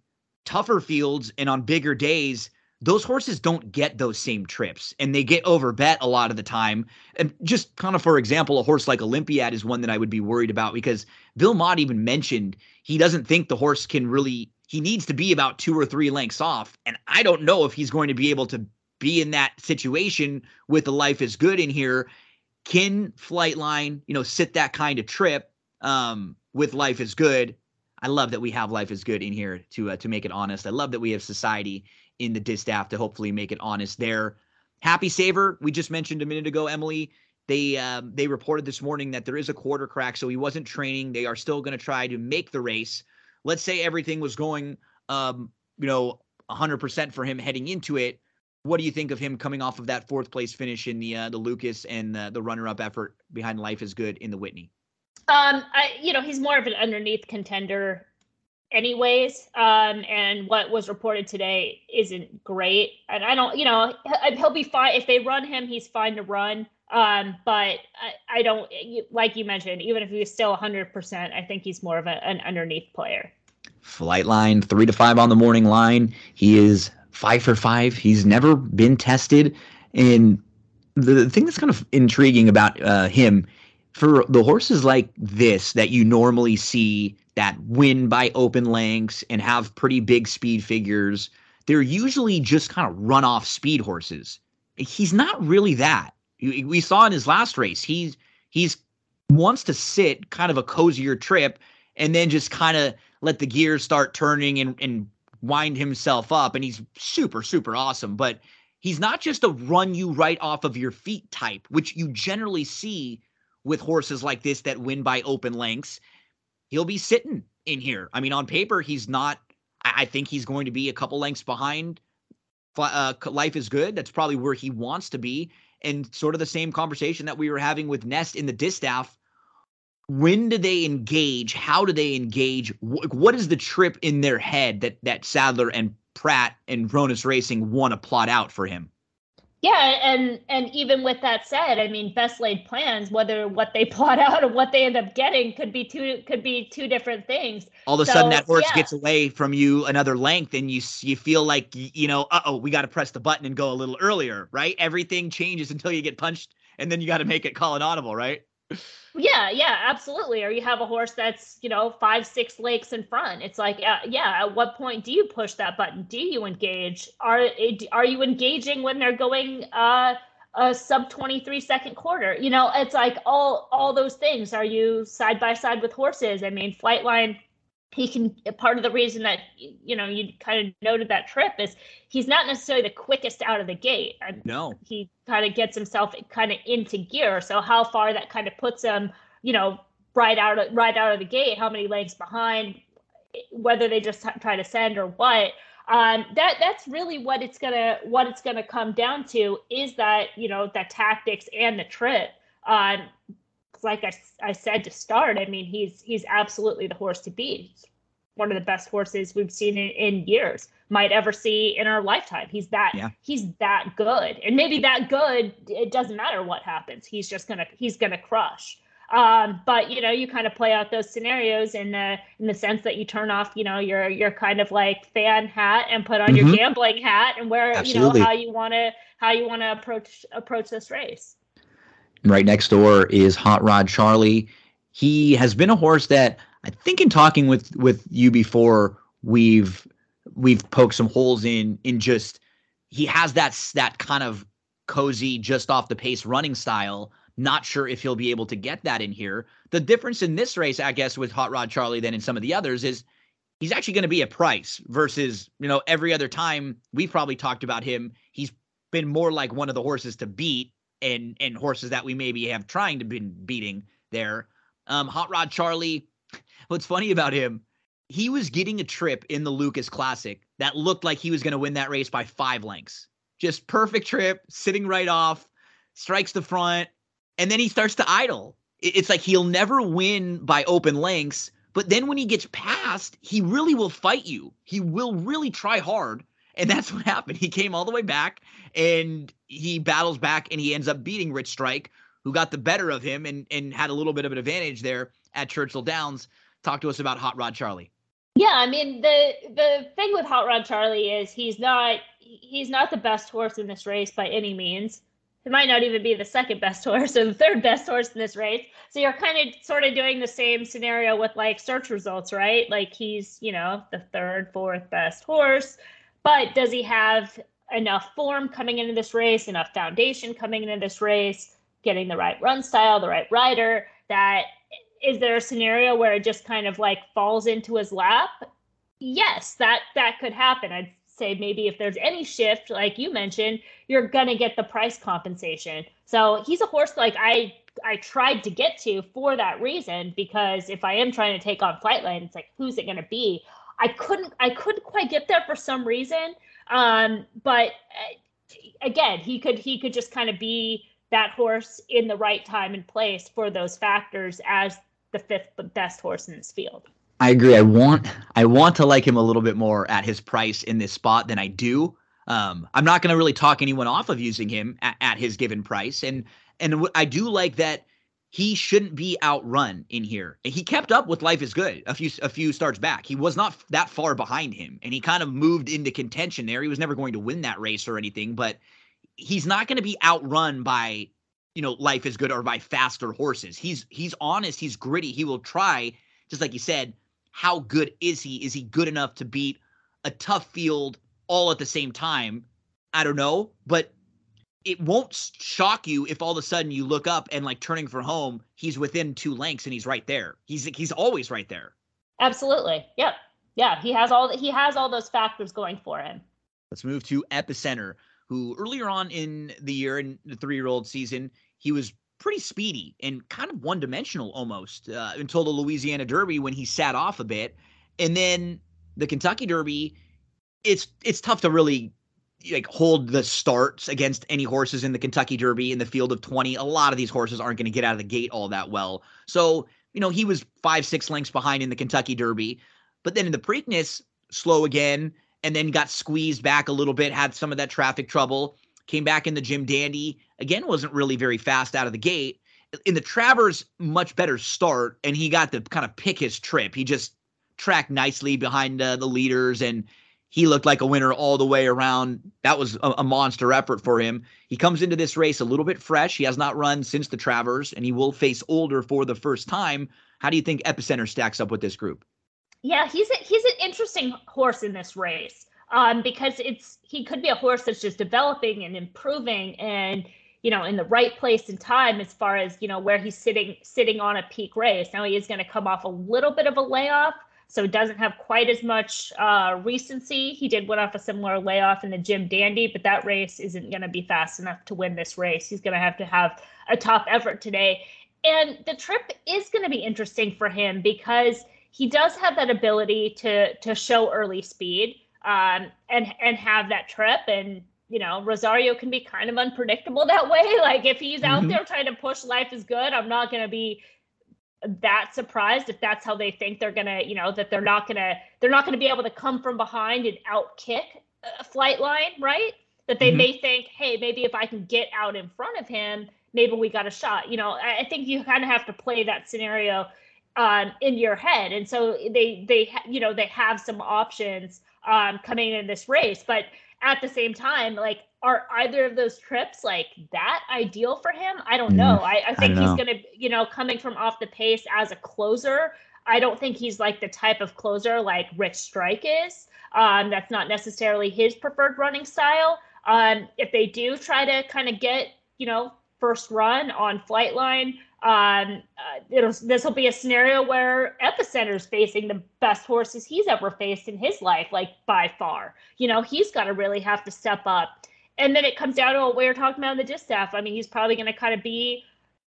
tougher fields and on bigger days those horses don't get those same trips and they get overbet a lot of the time. And just kind of for example, a horse like Olympiad is one that I would be worried about because Bill Mott even mentioned he doesn't think the horse can really he needs to be about two or three lengths off. And I don't know if he's going to be able to be in that situation with the life is good in here. Can Flightline, you know, sit that kind of trip um, with life is good? I love that we have life is good in here to uh, to make it honest. I love that we have society in the distaff to hopefully make it honest there. Happy Saver, we just mentioned a minute ago, Emily. They um, they reported this morning that there is a quarter crack, so he wasn't training. They are still going to try to make the race let's say everything was going, um, you know, 100% for him heading into it. What do you think of him coming off of that fourth place finish in the uh, the Lukas and the, the runner up effort behind Life is Good in the Whitney? Um, I you know he's more of an underneath contender, anyways. Um, and what was reported today isn't great. And I don't, you know, he'll be fine if they run him. He's fine to run. Um, but I, I don't like you mentioned, even if he was still 100%, I think he's more of a, an underneath player. Flightline three to five on the morning line. He is five for five. He's never been tested. And the thing that's kind of intriguing about uh, him, for the horses like this that you normally see that win by open lengths and have pretty big speed figures, they're usually just kind of run off speed horses. He's not really that we saw in his last race, he's he's wants to sit kind of a cozier trip and then just kind of let the gears start turning and, and wind himself up. And he's super, super awesome. But he's not just a run you right off of your feet type, which you generally see with horses like this that win by open lengths. He'll be sitting in here. I mean, on paper, he's not. I, think he's going to be a couple lengths behind. Uh, Life is good. That's probably where he wants to be and sort of the same conversation that we were having with Nest in the distaff. When do they engage? How do they engage? what is the trip in their head that that Sadler and Prat and Hronis Racing want to plot out for him? Yeah, and and even with that said, I mean, best laid plans, whether what they plot out or what they end up getting, could be two could be two different things. All of a so, sudden, that horse yeah. gets away from you another length, and you you feel like you know, uh oh, we got to press the button and go a little earlier, right? Everything changes until you get punched, and then you got to make it call an audible, right? Yeah, yeah, absolutely. Or you have a horse that's, you know, five, six lakes in front. It's like, uh, yeah, at what point do you push that button? Do you engage? Are are you engaging when they're going uh, a sub 23 second quarter? You know, it's like all all those things. Are you side by side with horses? I mean, Flightline he can part of the reason that you know you kind of noted that trip is he's not necessarily the quickest out of the gate. No. he kind of gets himself kind of into gear. So how far that kind of puts him you know right out of right out of the gate how many legs behind whether they just try to send or what Um, that that's really what it's gonna what it's gonna come down to is that you know the tactics and the trip. Um, like I, I said to start, I mean he's he's absolutely the horse to beat. He's one of the best horses we've seen in, in years, might ever see in our lifetime. He's that yeah. he's that good, and maybe that good. It doesn't matter what happens. He's just gonna he's gonna crush. Um, but you know, you kind of play out those scenarios in the in the sense that you turn off, you know, your your kind of like fan hat and put on mm-hmm. your gambling hat and where Absolutely. you know how you want to how you want to approach approach this race. Right next door is Hot Rod Charlie. He has been a horse that I think in talking with with you before, we've we've poked some holes in in just he has that that kind of cozy, just off the pace running style not sure if he'll be able to get that in here. The difference in this race, I guess, with Hot Rod Charlie than in some of the others is he's actually going to be a price versus, you know, every other time we've probably talked about him, he's been more like one of the horses to beat and and horses that we maybe have trying to been beating there. Um, Hot Rod Charlie, what's funny about him, he was getting a trip in the Lukas Classic that looked like he was going to win that race by five lengths. Just perfect trip, sitting right off, strikes the front, and then he starts to idle. It's like he'll never win by open lengths, but then when he gets past, he really will fight you. He will really try hard. And that's what happened. He came all the way back and he battles back and he ends up beating Rich Strike, who got the better of him and, and had a little bit of an advantage there at Churchill Downs. Talk to us about Hot Rod Charlie. Yeah, I mean the the thing with Hot Rod Charlie is he's not he's not the best horse in this race by any means. He might not even be the second best horse or the third best horse in this race. So you're kind of sort of doing the same scenario with like search results, right? Like he's, you know, the third, fourth best horse, but does he have enough form coming into this race, enough foundation coming into this race, getting the right run style, the right rider? That is there a scenario where it just kind of like falls into his lap? Yes, that that could happen. I'd say maybe if there's any shift, like you mentioned, you're gonna get the price compensation. So he's a horse like I I tried to get to for that reason because if I am trying to take on Flightline, it's like who's it gonna be? I couldn't I couldn't quite get there for some reason. Um, but uh, again, he could he could just kind of be that horse in the right time and place for those factors as the fifth best horse in this field. I agree. I want I want to like him a little bit more at his price in this spot than I do. Um, I'm not going to really talk anyone off of using him at, at his given price, and and I do like that he shouldn't be outrun in here. He kept up with Life is Good a few a few starts back. He was not that far behind him, and he kind of moved into contention there. He was never going to win that race or anything, but he's not going to be outrun by you know Life is Good or by faster horses. He's he's honest. He's gritty. He will try, just like you said, how good is he? Is he good enough to beat a tough field all at the same time? I don't know, but it won't shock you if all of a sudden you look up and like turning for home, he's within two lengths and he's right there. He's he's always right there. Absolutely. Yep. Yeah, he has all he has all those factors going for him. Let's move to Epicenter, who earlier on in the year in the three-year-old season, he was pretty speedy and kind of one dimensional almost uh, until the Louisiana Derby when he sat off a bit. And then the Kentucky Derby, it's it's tough to really like hold the starts against any horses in the Kentucky Derby in the field of 20. A lot of these horses aren't going to get out of the gate all that well. So, you know, he was five, six lengths behind in the Kentucky Derby. But then in the Preakness, slow again, and then got squeezed back a little bit, had some of that traffic trouble came back in the Jim Dandy. Again, wasn't really very fast out of the gate. In the Travers, much better start, and he got to kind of pick his trip. He just tracked nicely behind uh, the leaders, and he looked like a winner all the way around. That was a, a, monster effort for him. He comes into this race a little bit fresh. He has not run since the Travers, and he will face older for the first time. How do you think Epicenter stacks up with this group? Yeah, he's a, he's an interesting horse in this race um, because it's he could be a horse that's just developing and improving and you know in the right place and time as far as you know where he's sitting sitting on a peak race now he is going to come off a little bit of a layoff so he doesn't have quite as much uh, recency he did win off a similar layoff in the jim dandy but that race isn't going to be fast enough to win this race he's going to have to have a top effort today and the trip is going to be interesting for him because he does have that ability to to show early speed um, and and have that trip. And you know, Rosario can be kind of unpredictable that way. Like if he's out Mhm. there trying to push life is good, I'm not going to be that surprised if that's how they think they're gonna, you know, that they're not gonna they're not gonna be able to come from behind and out kick a Flightline, right? That they Mhm. may think, hey, maybe if I can get out in front of him, maybe we got a shot. You know, I, I think you kind of have to play that scenario um, in your head, and so they they you know they have some options um, coming in this race, but at the same time, like, are either of those trips like that ideal for him? I don't know. I, I think don't he's gonna, you know, coming from off the pace as a closer. I don't think he's like the type of closer like Rich Strike is. Um, that's not necessarily his preferred running style. Um, if they do try to kind of get, you know, first run on Flightline, um, uh, this will be a scenario where Epicenter's facing the best horses he's ever faced in his life, like by far. You know, he's got to really have to step up. And then it comes down to what we were talking about in the distaff. I mean, he's probably going to kind of be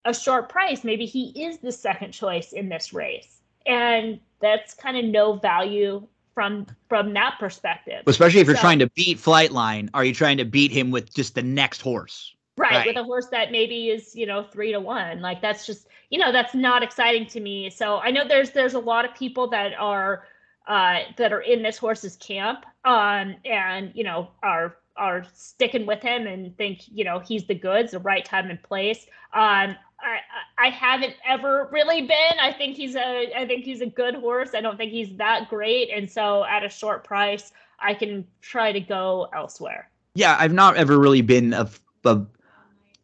a short price. Maybe he is the second choice in this race, and that's kind of no value from from that perspective. Especially if you're So- trying to beat Flightline, are you trying to beat him with just the next horse? right, Right. with a horse that maybe is you know three to one like that's just you know that's not exciting to me so i know there's there's a lot of people that are uh that are in this horse's camp um and you know are are sticking with him and think you know he's the goods the right time and place um I, I I haven't ever really been. I think he's a I think he's a good horse. I don't think he's that great, and so at a short price, I can try to go elsewhere. Yeah, I've not ever really been a, a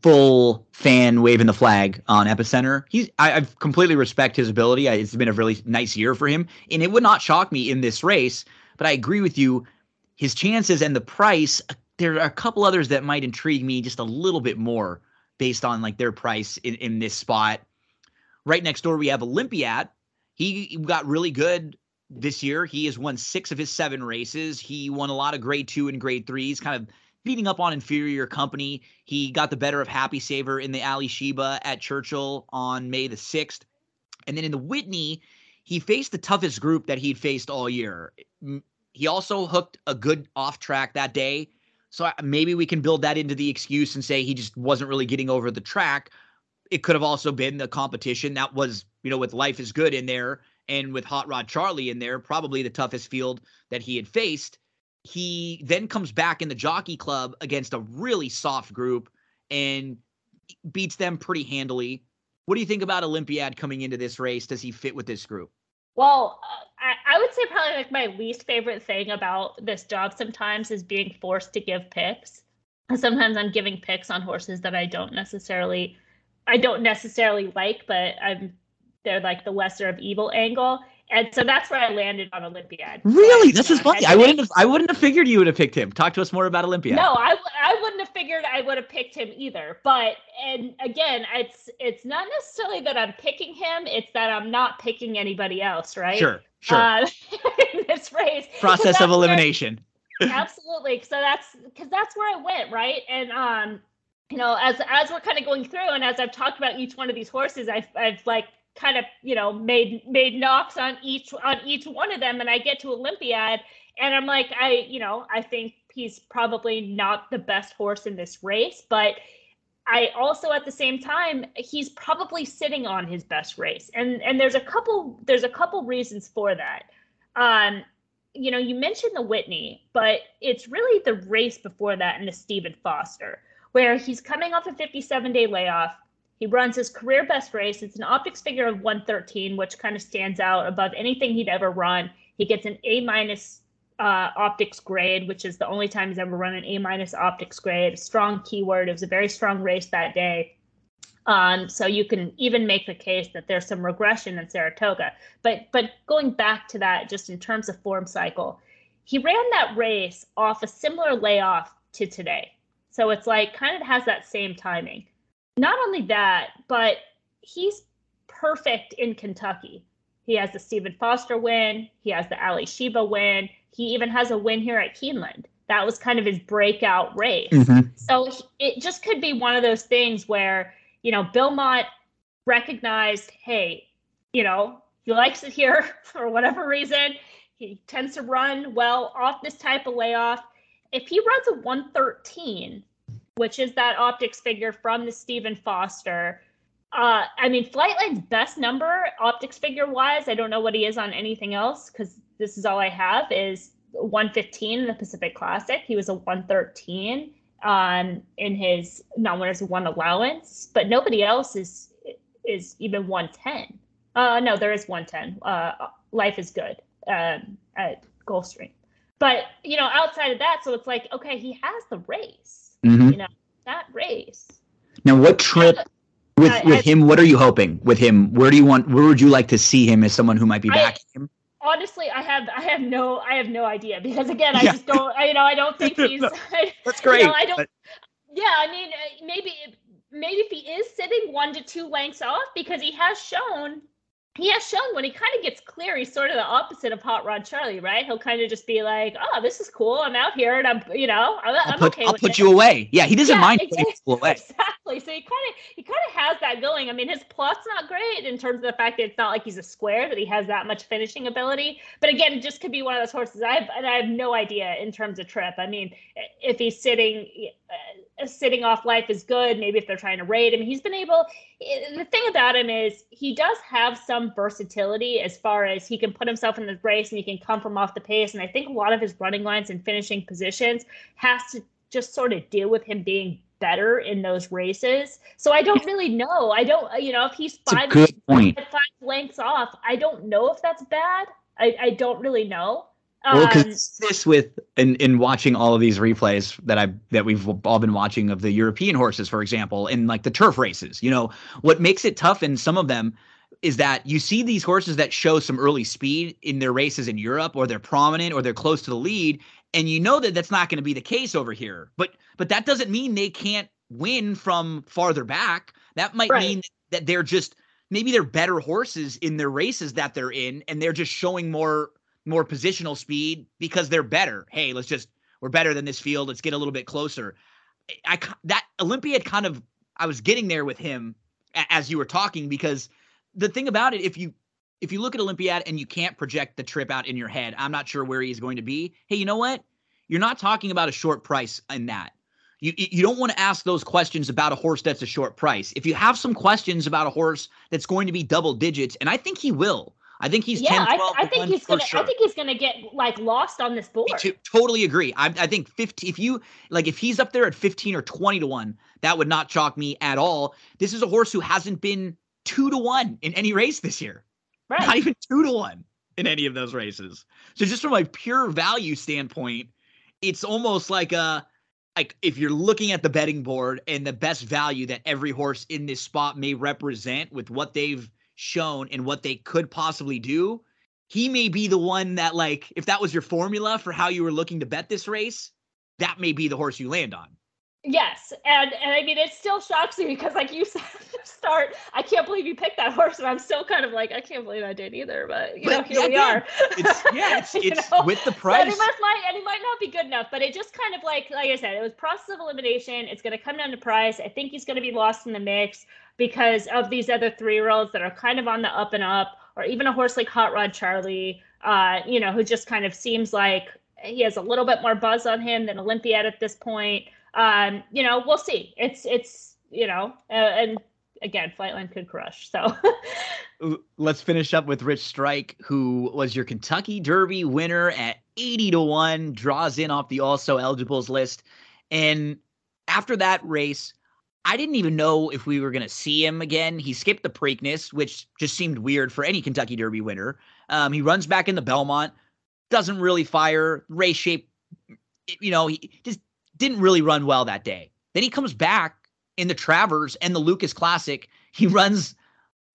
full fan waving the flag on Epicenter. He's I, I've completely respect his ability. I, it's been a really nice year for him, and it would not shock me in this race. But I agree with you, his chances and the price. There are a couple others that might intrigue me just a little bit more based on like their price in, in this spot. Right next door, we have Olympiad. He got really good this year. He has won six of his seven races. He won a lot of grade two and grade threes, kind of beating up on inferior company. He got the better of Happy Saver in the Alysheba at Churchill on May the 6th. And then in the Whitney, he faced the toughest group that he'd faced all year. He also hooked a good off track that day. So maybe we can build that into the excuse and say he just wasn't really getting over the track. It could have also been the competition that was, you know, with Life is Good in there and with Hot Rod Charlie in there, probably the toughest field that he had faced. He then comes back in the jockey club against a really soft group and beats them pretty handily. What do you think about Olympiad coming into this race? Does he fit with this group? Well, uh, I, I would say probably like my least favorite thing about this job sometimes is being forced to give picks. Sometimes I'm giving picks on horses that I don't necessarily, I don't necessarily like, but I'm they're like the lesser of evil angle, and so that's where I landed on Olympiad. Really? This is funny. I wouldn't have I wouldn't have figured you would have picked him. Talk to us more about Olympiad. No, I, I wouldn't have figured I would have picked him either. But and again, it's it's not necessarily that I'm picking him; it's that I'm not picking anybody else, right? Sure, sure. Uh, in this race, Process of where- elimination. absolutely. So that's because that's where I went, right? And um, you know, as as we're kind of going through, and as I've talked about each one of these horses, I've I've like kind of you know made made knocks on each on each one of them, and I get to Olympiad, and I'm like, I you know, I think he's probably not the best horse in this race, but I also at the same time he's probably sitting on his best race. And and there's a couple there's a couple reasons for that. Um you know, you mentioned the Whitney, but it's really the race before that and the Stephen Foster, where he's coming off a 57 day layoff. He runs his career best race. It's an Optix figure of 113, which kind of stands out above anything he'd ever run. He gets an A minus uh, Optix grade, which is the only time he's ever run an A minus Optix grade. Strong keyword. It was a very strong race that day. Um, so you can even make the case that there's some regression in Saratoga. But but going back to that, just in terms of form cycle, he ran that race off a similar layoff to today. So it's like kind of has that same timing. Not only that, but he's perfect in Kentucky. He has the Stephen Foster win. He has the Alysheba win. He even has a win here at Keeneland. That was kind of his breakout race. Mhm. So it just could be one of those things where, you know, Bill Mott recognized, hey, you know, he likes it here for whatever reason. he tends to run well off this type of layoff. If he runs a 113, which is that Optix figure from the Stephen Foster, uh, I mean, Flightline's best number, Optix figure wise, I don't know what he is on anything else because this is all I have, is 115 in the Pacific Classic. He was a 113 um, in his non-winners one allowance, but nobody else is is even 110. Uh, no, there is 110. Uh, life is good um, at Gulfstream, but you know, outside of that, so it's like, okay, he has the race. Mhm. You know, that race. Now, what trip with I- with I- him? What are you hoping with him? Where do you want? Where would you like to see him as someone who might be I- backing him? Honestly, I have I have no I have no idea because again, I Yeah. just don't. I, you know, I don't think he's. That's you know, great. I don't. but- Yeah, I mean, uh, maybe maybe if he is sitting one to two lengths off because he has shown he has shown when he kind of gets clear, he's sort of the opposite of Hot Rod Charlie, right? He'll kind of just be like, "Oh, this is cool. I'm out here, and I'm, you know, I'm, I'll I'm put okay I'll with put it." you away. Yeah, he doesn't Yeah, mind ex- putting people away. Exactly. So he kind of he kind of has that going. I mean, his plot's not great in terms of the fact that it's not like he's a square that he has that much finishing ability. But again, it just could be one of those horses. I have and I have no idea in terms of trip. I mean, if he's sitting uh, sitting off life is good. Maybe if they're trying to raid him, he's been able. The thing about him is he does have some versatility as far as he can put himself in the race and he can come from off the pace. And I think a lot of his running lines and finishing positions has to just sort of deal with him being better in those races. So I don't really know. I don't, you know, if he's five, five lengths off, I don't know if that's bad. I, I don't really know. Well, Um, because this with in in watching all of these replays that I that we've all been watching of the European horses, for example, in like the turf races, you know, what makes it tough in some of them is that you see these horses that show some early speed in their races in Europe, or they're prominent, or they're close to the lead, and you know that that's not going to be the case over here. But but that doesn't mean they can't win from farther back. That might Right. mean that they're just maybe they're better horses in their races that they're in, and they're just showing more more positional speed because they're better. Hey, let's just we're better than this field. Let's get a little bit closer. I that Olympiad kind of I was getting there with him as you were talking because the thing about it, if you if you look at Olympiad and you can't project the trip out in your head, I'm not sure where he's going to be. Hey, you know what? You're not talking about a short price in that. You you don't want to ask those questions about a horse that's a short price. If you have some questions about a horse that's going to be double digits, and I think he will. I think he's yeah, 10, 12 I, I think he's gonna. sure. I think he's gonna get like lost on this board. Too. Totally agree. I, I think 15, if you like, if he's up there at 15 or 20 to one, that would not shock me at all. This is a horse who hasn't been two to one in any race this year, Right. not even two to one in any of those races. So just from a pure value standpoint, it's almost like a, like if you're looking at the betting board and the best value that every horse in this spot may represent with what they've shown and what they could possibly do, he may be the one that like if that was your formula for how you were looking to bet this race, that may be the horse you land on. Yes, and and I mean it still shocks me because like you said at the start, I can't believe you picked that horse, and I'm still kind of like I can't believe I did either. But you know, here yeah, we good. are. It's yeah, it's it's know? with the So, and price. it must might and it might not be good enough, but it just kind of like like I said, it was process of elimination. It's going to come down to price. I think he's going to be lost in the mix because of these other three year olds that are kind of on the up and up, or even a horse like Hot Rod Charlie, uh, you know, who just kind of seems like he has a little bit more buzz on him than Olympiad at this point. Um, you know, we'll see. It's it's you know, uh, and again, Flightline could crush. So Let's finish up with Rich Strike, who was your Kentucky Derby winner at 80 to 1, draws in off the also eligibles list. And after that race, I didn't even know if we were going to see him again. He skipped the Preakness, which just seemed weird for any Kentucky Derby winner. Um, he runs back in the Belmont, doesn't really fire, race shape, you know, he just didn't really run well that day. Then he comes back in the Travers and the Lukas Classic. He runs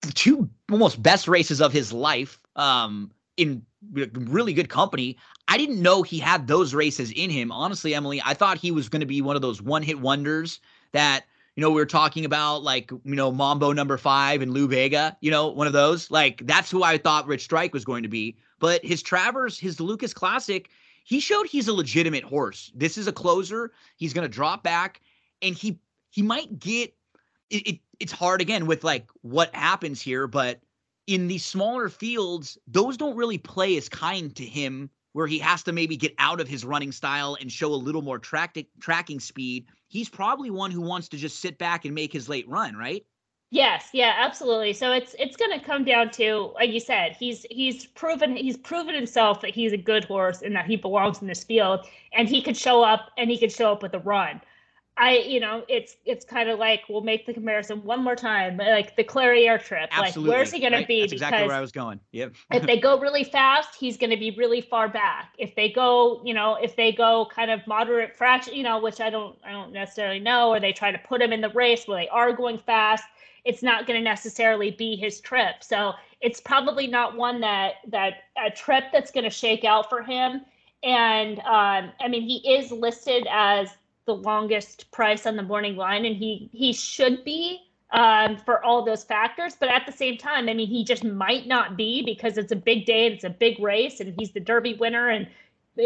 the two almost best races of his life um, in really good company. I didn't know he had those races in him. Honestly, Emily, I thought he was going to be one of those one hit wonders that, you know, we were talking about, like, you know, Mambo number five and Lou Bega, you know, one of those. Like, that's who I thought Rich Strike was going to be. But his Travers, his Lukas Classic, he showed he's a legitimate horse. This is a closer. He's going to drop back and he he might get it, it it's hard again with like what happens here, but in these smaller fields, those don't really play as kind to him where he has to maybe get out of his running style and show a little more track- tracking speed. He's probably one who wants to just sit back and make his late run, right? Yes, yeah, absolutely. So it's it's going to come down to, like you said, he's he's proven he's proven himself that he's a good horse and that he belongs in this field, and he could show up and he could show up with a run. I, you know, it's it's kind of like we'll make the comparison one more time, like the Clairiere trip. Absolutely. Like, where's he going right? to be? That's exactly where I was going. Yep. if they go really fast, he's going to be really far back. If they go, you know, if they go kind of moderate fraction, you know, which I don't, I don't necessarily know, or they try to put him in the race where they are going fast, it's not going to necessarily be his trip. So it's probably not one that that a trip that's going to shake out for him. And um, I mean, he is listed as the longest price on the morning line, and he he should be um, for all those factors. But at the same time, I mean, he just might not be because it's a big day and it's a big race, and he's the Derby winner, and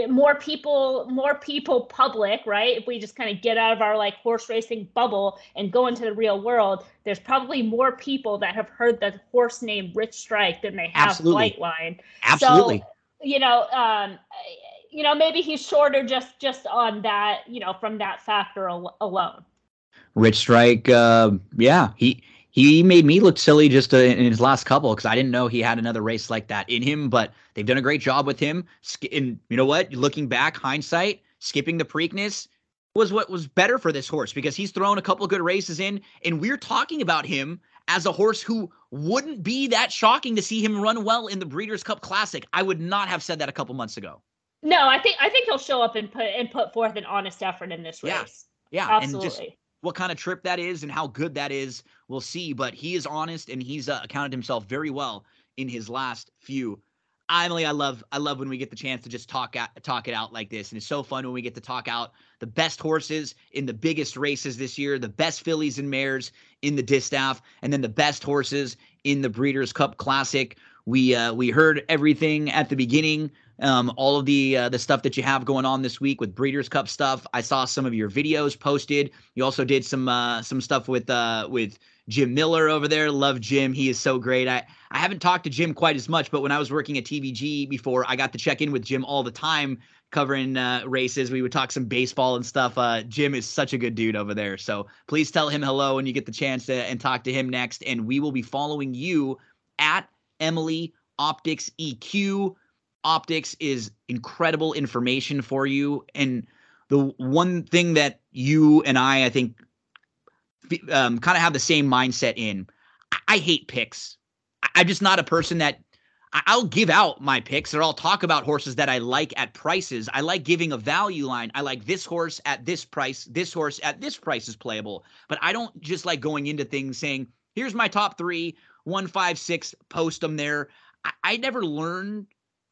more people, more people, public, right? If we just kind of get out of our like horse racing bubble and go into the real world, there's probably more people that have heard the horse name Rich Strike than they have Absolutely. Flightline. Absolutely. So, you know, um, you know, maybe he's shorter just just on that, you know, from that factor al- alone. Rich Strike, uh, yeah, he he made me look silly just uh, in his last couple because I didn't know he had another race like that in him. But they've done a great job with him. And you know what? Looking back, hindsight, skipping the Preakness was what was better for this horse because he's thrown a couple good races in, and we're talking about him as a horse who wouldn't be that shocking to see him run well in the Breeders' Cup Classic. I would not have said that a couple months ago. No, I think I think he'll show up and put and put forth an honest effort in this Yeah. race. Yeah, and just Absolutely. what kind of trip that is and how good that is, we'll see. But he is honest and he's uh, accounted himself very well in his last few. Emily, I love I love when we get the chance to just talk out, talk it out like this, and it's so fun when we get to talk out the best horses in the biggest races this year, the best fillies and mares in the distaff, and then the best horses in the Breeders' Cup Classic. We uh, we heard everything at the beginning um, all of the uh, the stuff that you have going on this week with Breeders' Cup stuff. I saw some of your videos posted. You also did some uh, some stuff with uh, with Jim Miller over there. Love Jim. He is so great. I I haven't talked to Jim quite as much, but when I was working at TVG before, I got to check in with Jim all the time covering uh, races. We would talk some baseball and stuff. Uh, Jim is such a good dude over there. So please tell him hello when you get the chance to and talk to him next. And we will be following you at Emily Optix EQ Optix is incredible information for you. And the one thing that you and i i think um, kind of have the same mindset in i, I hate picks. I, i'm just not a person that i'll give out my picks or i'll talk about horses that i like at prices. I like giving a value line. I like this horse at this price this horse at this price is playable. But i don't just like going into things saying here's my top three one five six post them there. I, I never learned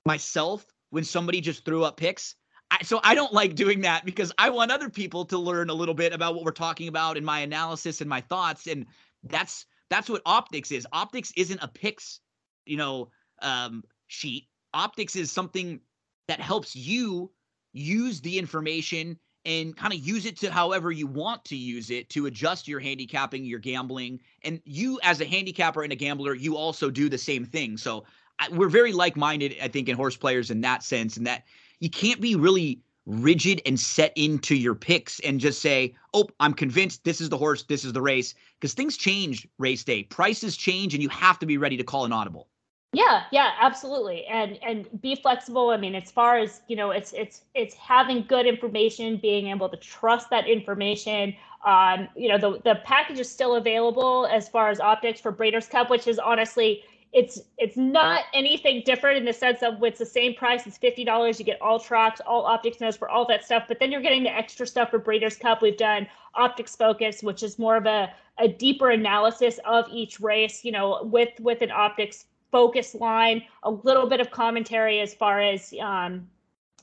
myself when somebody just threw up picks. I, so I don't like doing that because I want other people to learn a little bit about what we're talking about and my analysis and my thoughts. And that's that's what Optix is. Optix isn't a picks, you know, um, sheet. Optix is something that helps you use the information and kind of use it to however you want to use it to adjust your handicapping, your gambling. And you, as a handicapper and a gambler, you also do the same thing. So we're very like-minded, I think, in horse players in that sense, and that you can't be really rigid and set into your picks and just say, "Oh, I'm convinced this is the horse, this is the race," because things change race day, prices change, and you have to be ready to call an audible. Yeah, yeah, absolutely. And and be flexible. I mean, as far as, you know, it's it's it's having good information, being able to trust that information. Um, you know, the the package is still available as far as Optix for Breeders' Cup, which is honestly it's it's not anything different in the sense of it's the same price. It's fifty dollars. You get all tracks, all Optix notes for all that stuff. But then you're getting the extra stuff for Breeders' Cup. We've done Optix focus, which is more of a a deeper analysis of each race. You know, with with an Optix focus line, a little bit of commentary as far as um,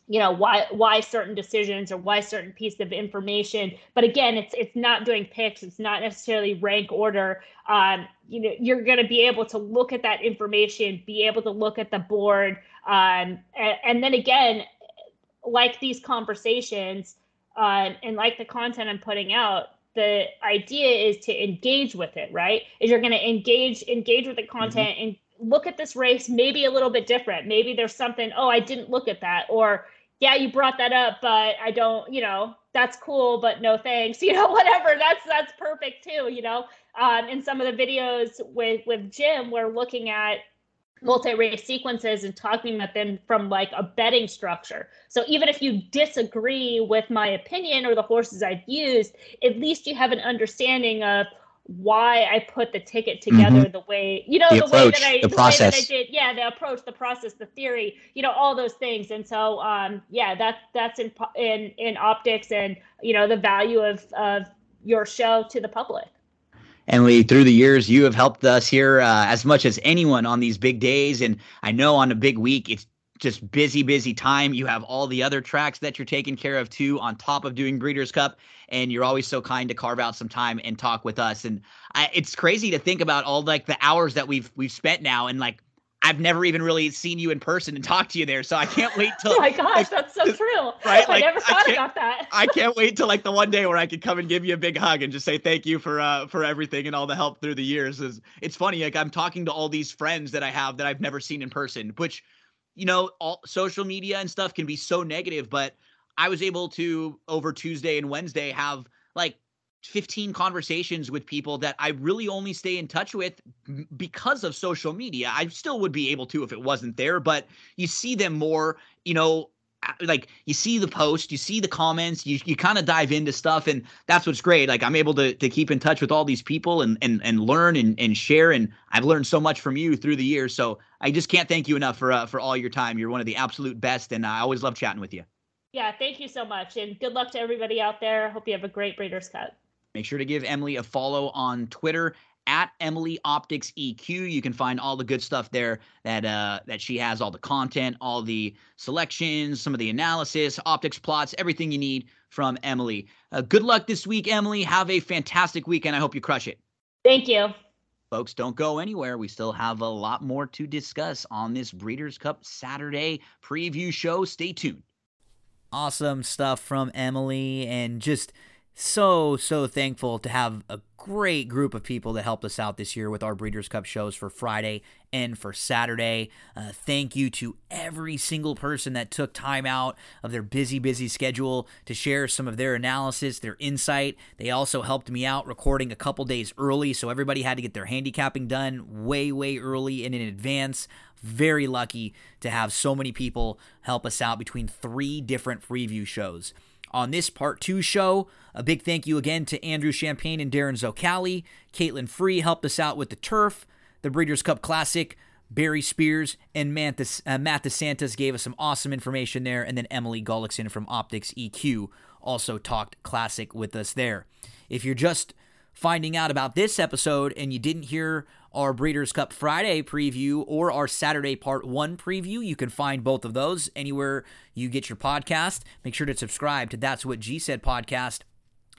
you know why why certain decisions or why certain piece of information but again it's it's not doing picks it's not necessarily rank order um you know you're going to be able to look at that information be able to look at the board um and, and then again like these conversations uh, and like the content i'm putting out the idea is to engage with it right is you're going to engage engage with the content and look at this race maybe a little bit different. Maybe there's something, oh, I didn't look at that. Or, yeah, you brought that up, but I don't, you know, that's cool, but no thanks. You know, whatever. That's that's perfect too, you know. Um, in some of the videos with with Jim, we're looking at multi-race sequences and talking about them from like a betting structure. So even if you disagree with my opinion or the horses I've used, at least you have an understanding of why I put the ticket together mm-hmm. the way you know the, the approach, way that I the, the process. way that I did. Yeah, the approach, the process, the theory, you know, all those things. And so um yeah, that that's in in in Optix and you know the value of of your show to the public. Emily, through the years, you have helped us here uh, as much as anyone on these big days. And I know on a big week, it's just busy, busy time. You have all the other tracks that you're taking care of too, on top of doing Breeders' Cup. And you're always so kind to carve out some time and talk with us. And I, it's crazy to think about all like the hours that we've we've spent now, and like I've never even really seen you in person and talked to you there. So I can't wait till. oh my gosh, like, that's so true. Right? Like, I never thought I about that. I can't wait till like the one day where I can come and give you a big hug and just say thank you for uh for everything and all the help through the years. Is it's funny like I'm talking to all these friends that I have that I've never seen in person, which you know, all social media and stuff can be so negative, but I was able to over Tuesday and Wednesday have like 15 conversations with people that I really only stay in touch with because of social media. I still would be able to if it wasn't there, but you see them more, you know, like you see the post, you see the comments, you you kind of dive into stuff, and that's what's great. Like I'm able to to keep in touch with all these people and and and learn and and share, and I've learned so much from you through the years. So I just can't thank you enough for uh, for all your time. You're one of the absolute best, and I always love chatting with you. Yeah, thank you so much, and good luck to everybody out there. Hope you have a great Breeders' Cup. Make sure to give Emily a follow on Twitter at Emily Optix EQ. You can find all the good stuff there that uh, that she has, all the content, all the selections, some of the analysis, Optix plots, everything you need from Emily. Uh, good luck this week, Emily. Have a fantastic weekend. I hope you crush it. Thank you. Folks, don't go anywhere. We still have a lot more to discuss on this Breeders' Cup Saturday preview show. Stay tuned. Awesome stuff from Emily and just so so thankful to have a great group of people that helped us out this year with our breeders cup shows for friday and for saturday. Uh, thank you to every single person that took time out of their busy busy schedule to share some of their analysis their insight. They also helped me out recording a couple days early so everybody had to get their handicapping done way way early and in advance. Very lucky to have so many people help us out between three different preview shows on this part two show. A big thank you again to Andrew Champagne and Darren Zoccali. Caitlin Free helped us out with the turf, the Breeders' Cup Classic. Barry Spears and uh, Matt DeSantis gave us some awesome information there. And then Emily Gullickson from Optix EQ also talked classic with us there. If you're just finding out about this episode and you didn't hear our Breeders' Cup Friday preview or our Saturday Part 1 preview, you can find both of those anywhere you get your podcast. Make sure to subscribe to That's What G Said podcast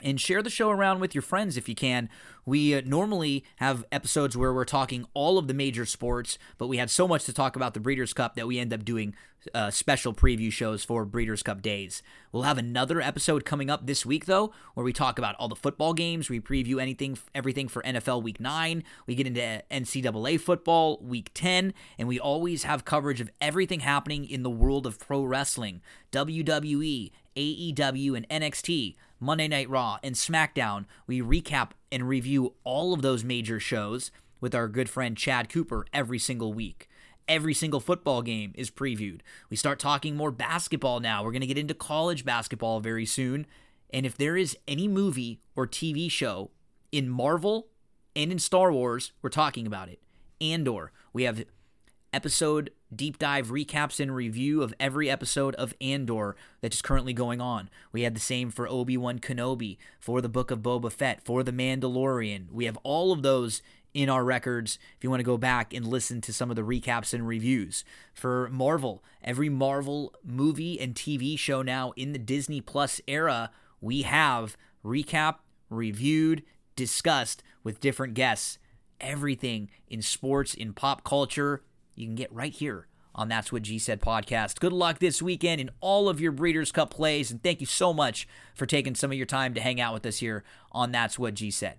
and share the show around with your friends if you can. We uh, normally have episodes where we're talking all of the major sports, but we had so much to talk about the Breeders' Cup that we end up doing uh, special preview shows for Breeders' Cup days. We'll have another episode coming up this week, though, where we talk about all the football games. We preview anything, everything for NFL Week 9. We get into NCAA football Week 10, and we always have coverage of everything happening in the world of pro wrestling WWE, AEW, and NXT. Monday Night Raw, and SmackDown. We recap and review all of those major shows with our good friend Chad Cooper every single week. Every single football game is previewed. We start talking more basketball now. We're going to get into college basketball very soon. And if there is any movie or TV show in Marvel and in Star Wars, we're talking about it. Andor, we have episode deep dive recaps and review of every episode of Andor that is currently going on. We had the same for Obi Wan Kenobi, for the Book of Boba Fett, for The Mandalorian. We have all of those in our records if you want to go back and listen to some of the recaps and reviews. For Marvel, every Marvel movie and TV show now in the Disney Plus era, we have recap, reviewed, discussed with different guests. Everything in sports, in pop culture, you can get right here on That's What G Said podcast. Good luck this weekend in all of your Breeders' Cup plays, and thank you so much for taking some of your time to hang out with us here on That's What G Said.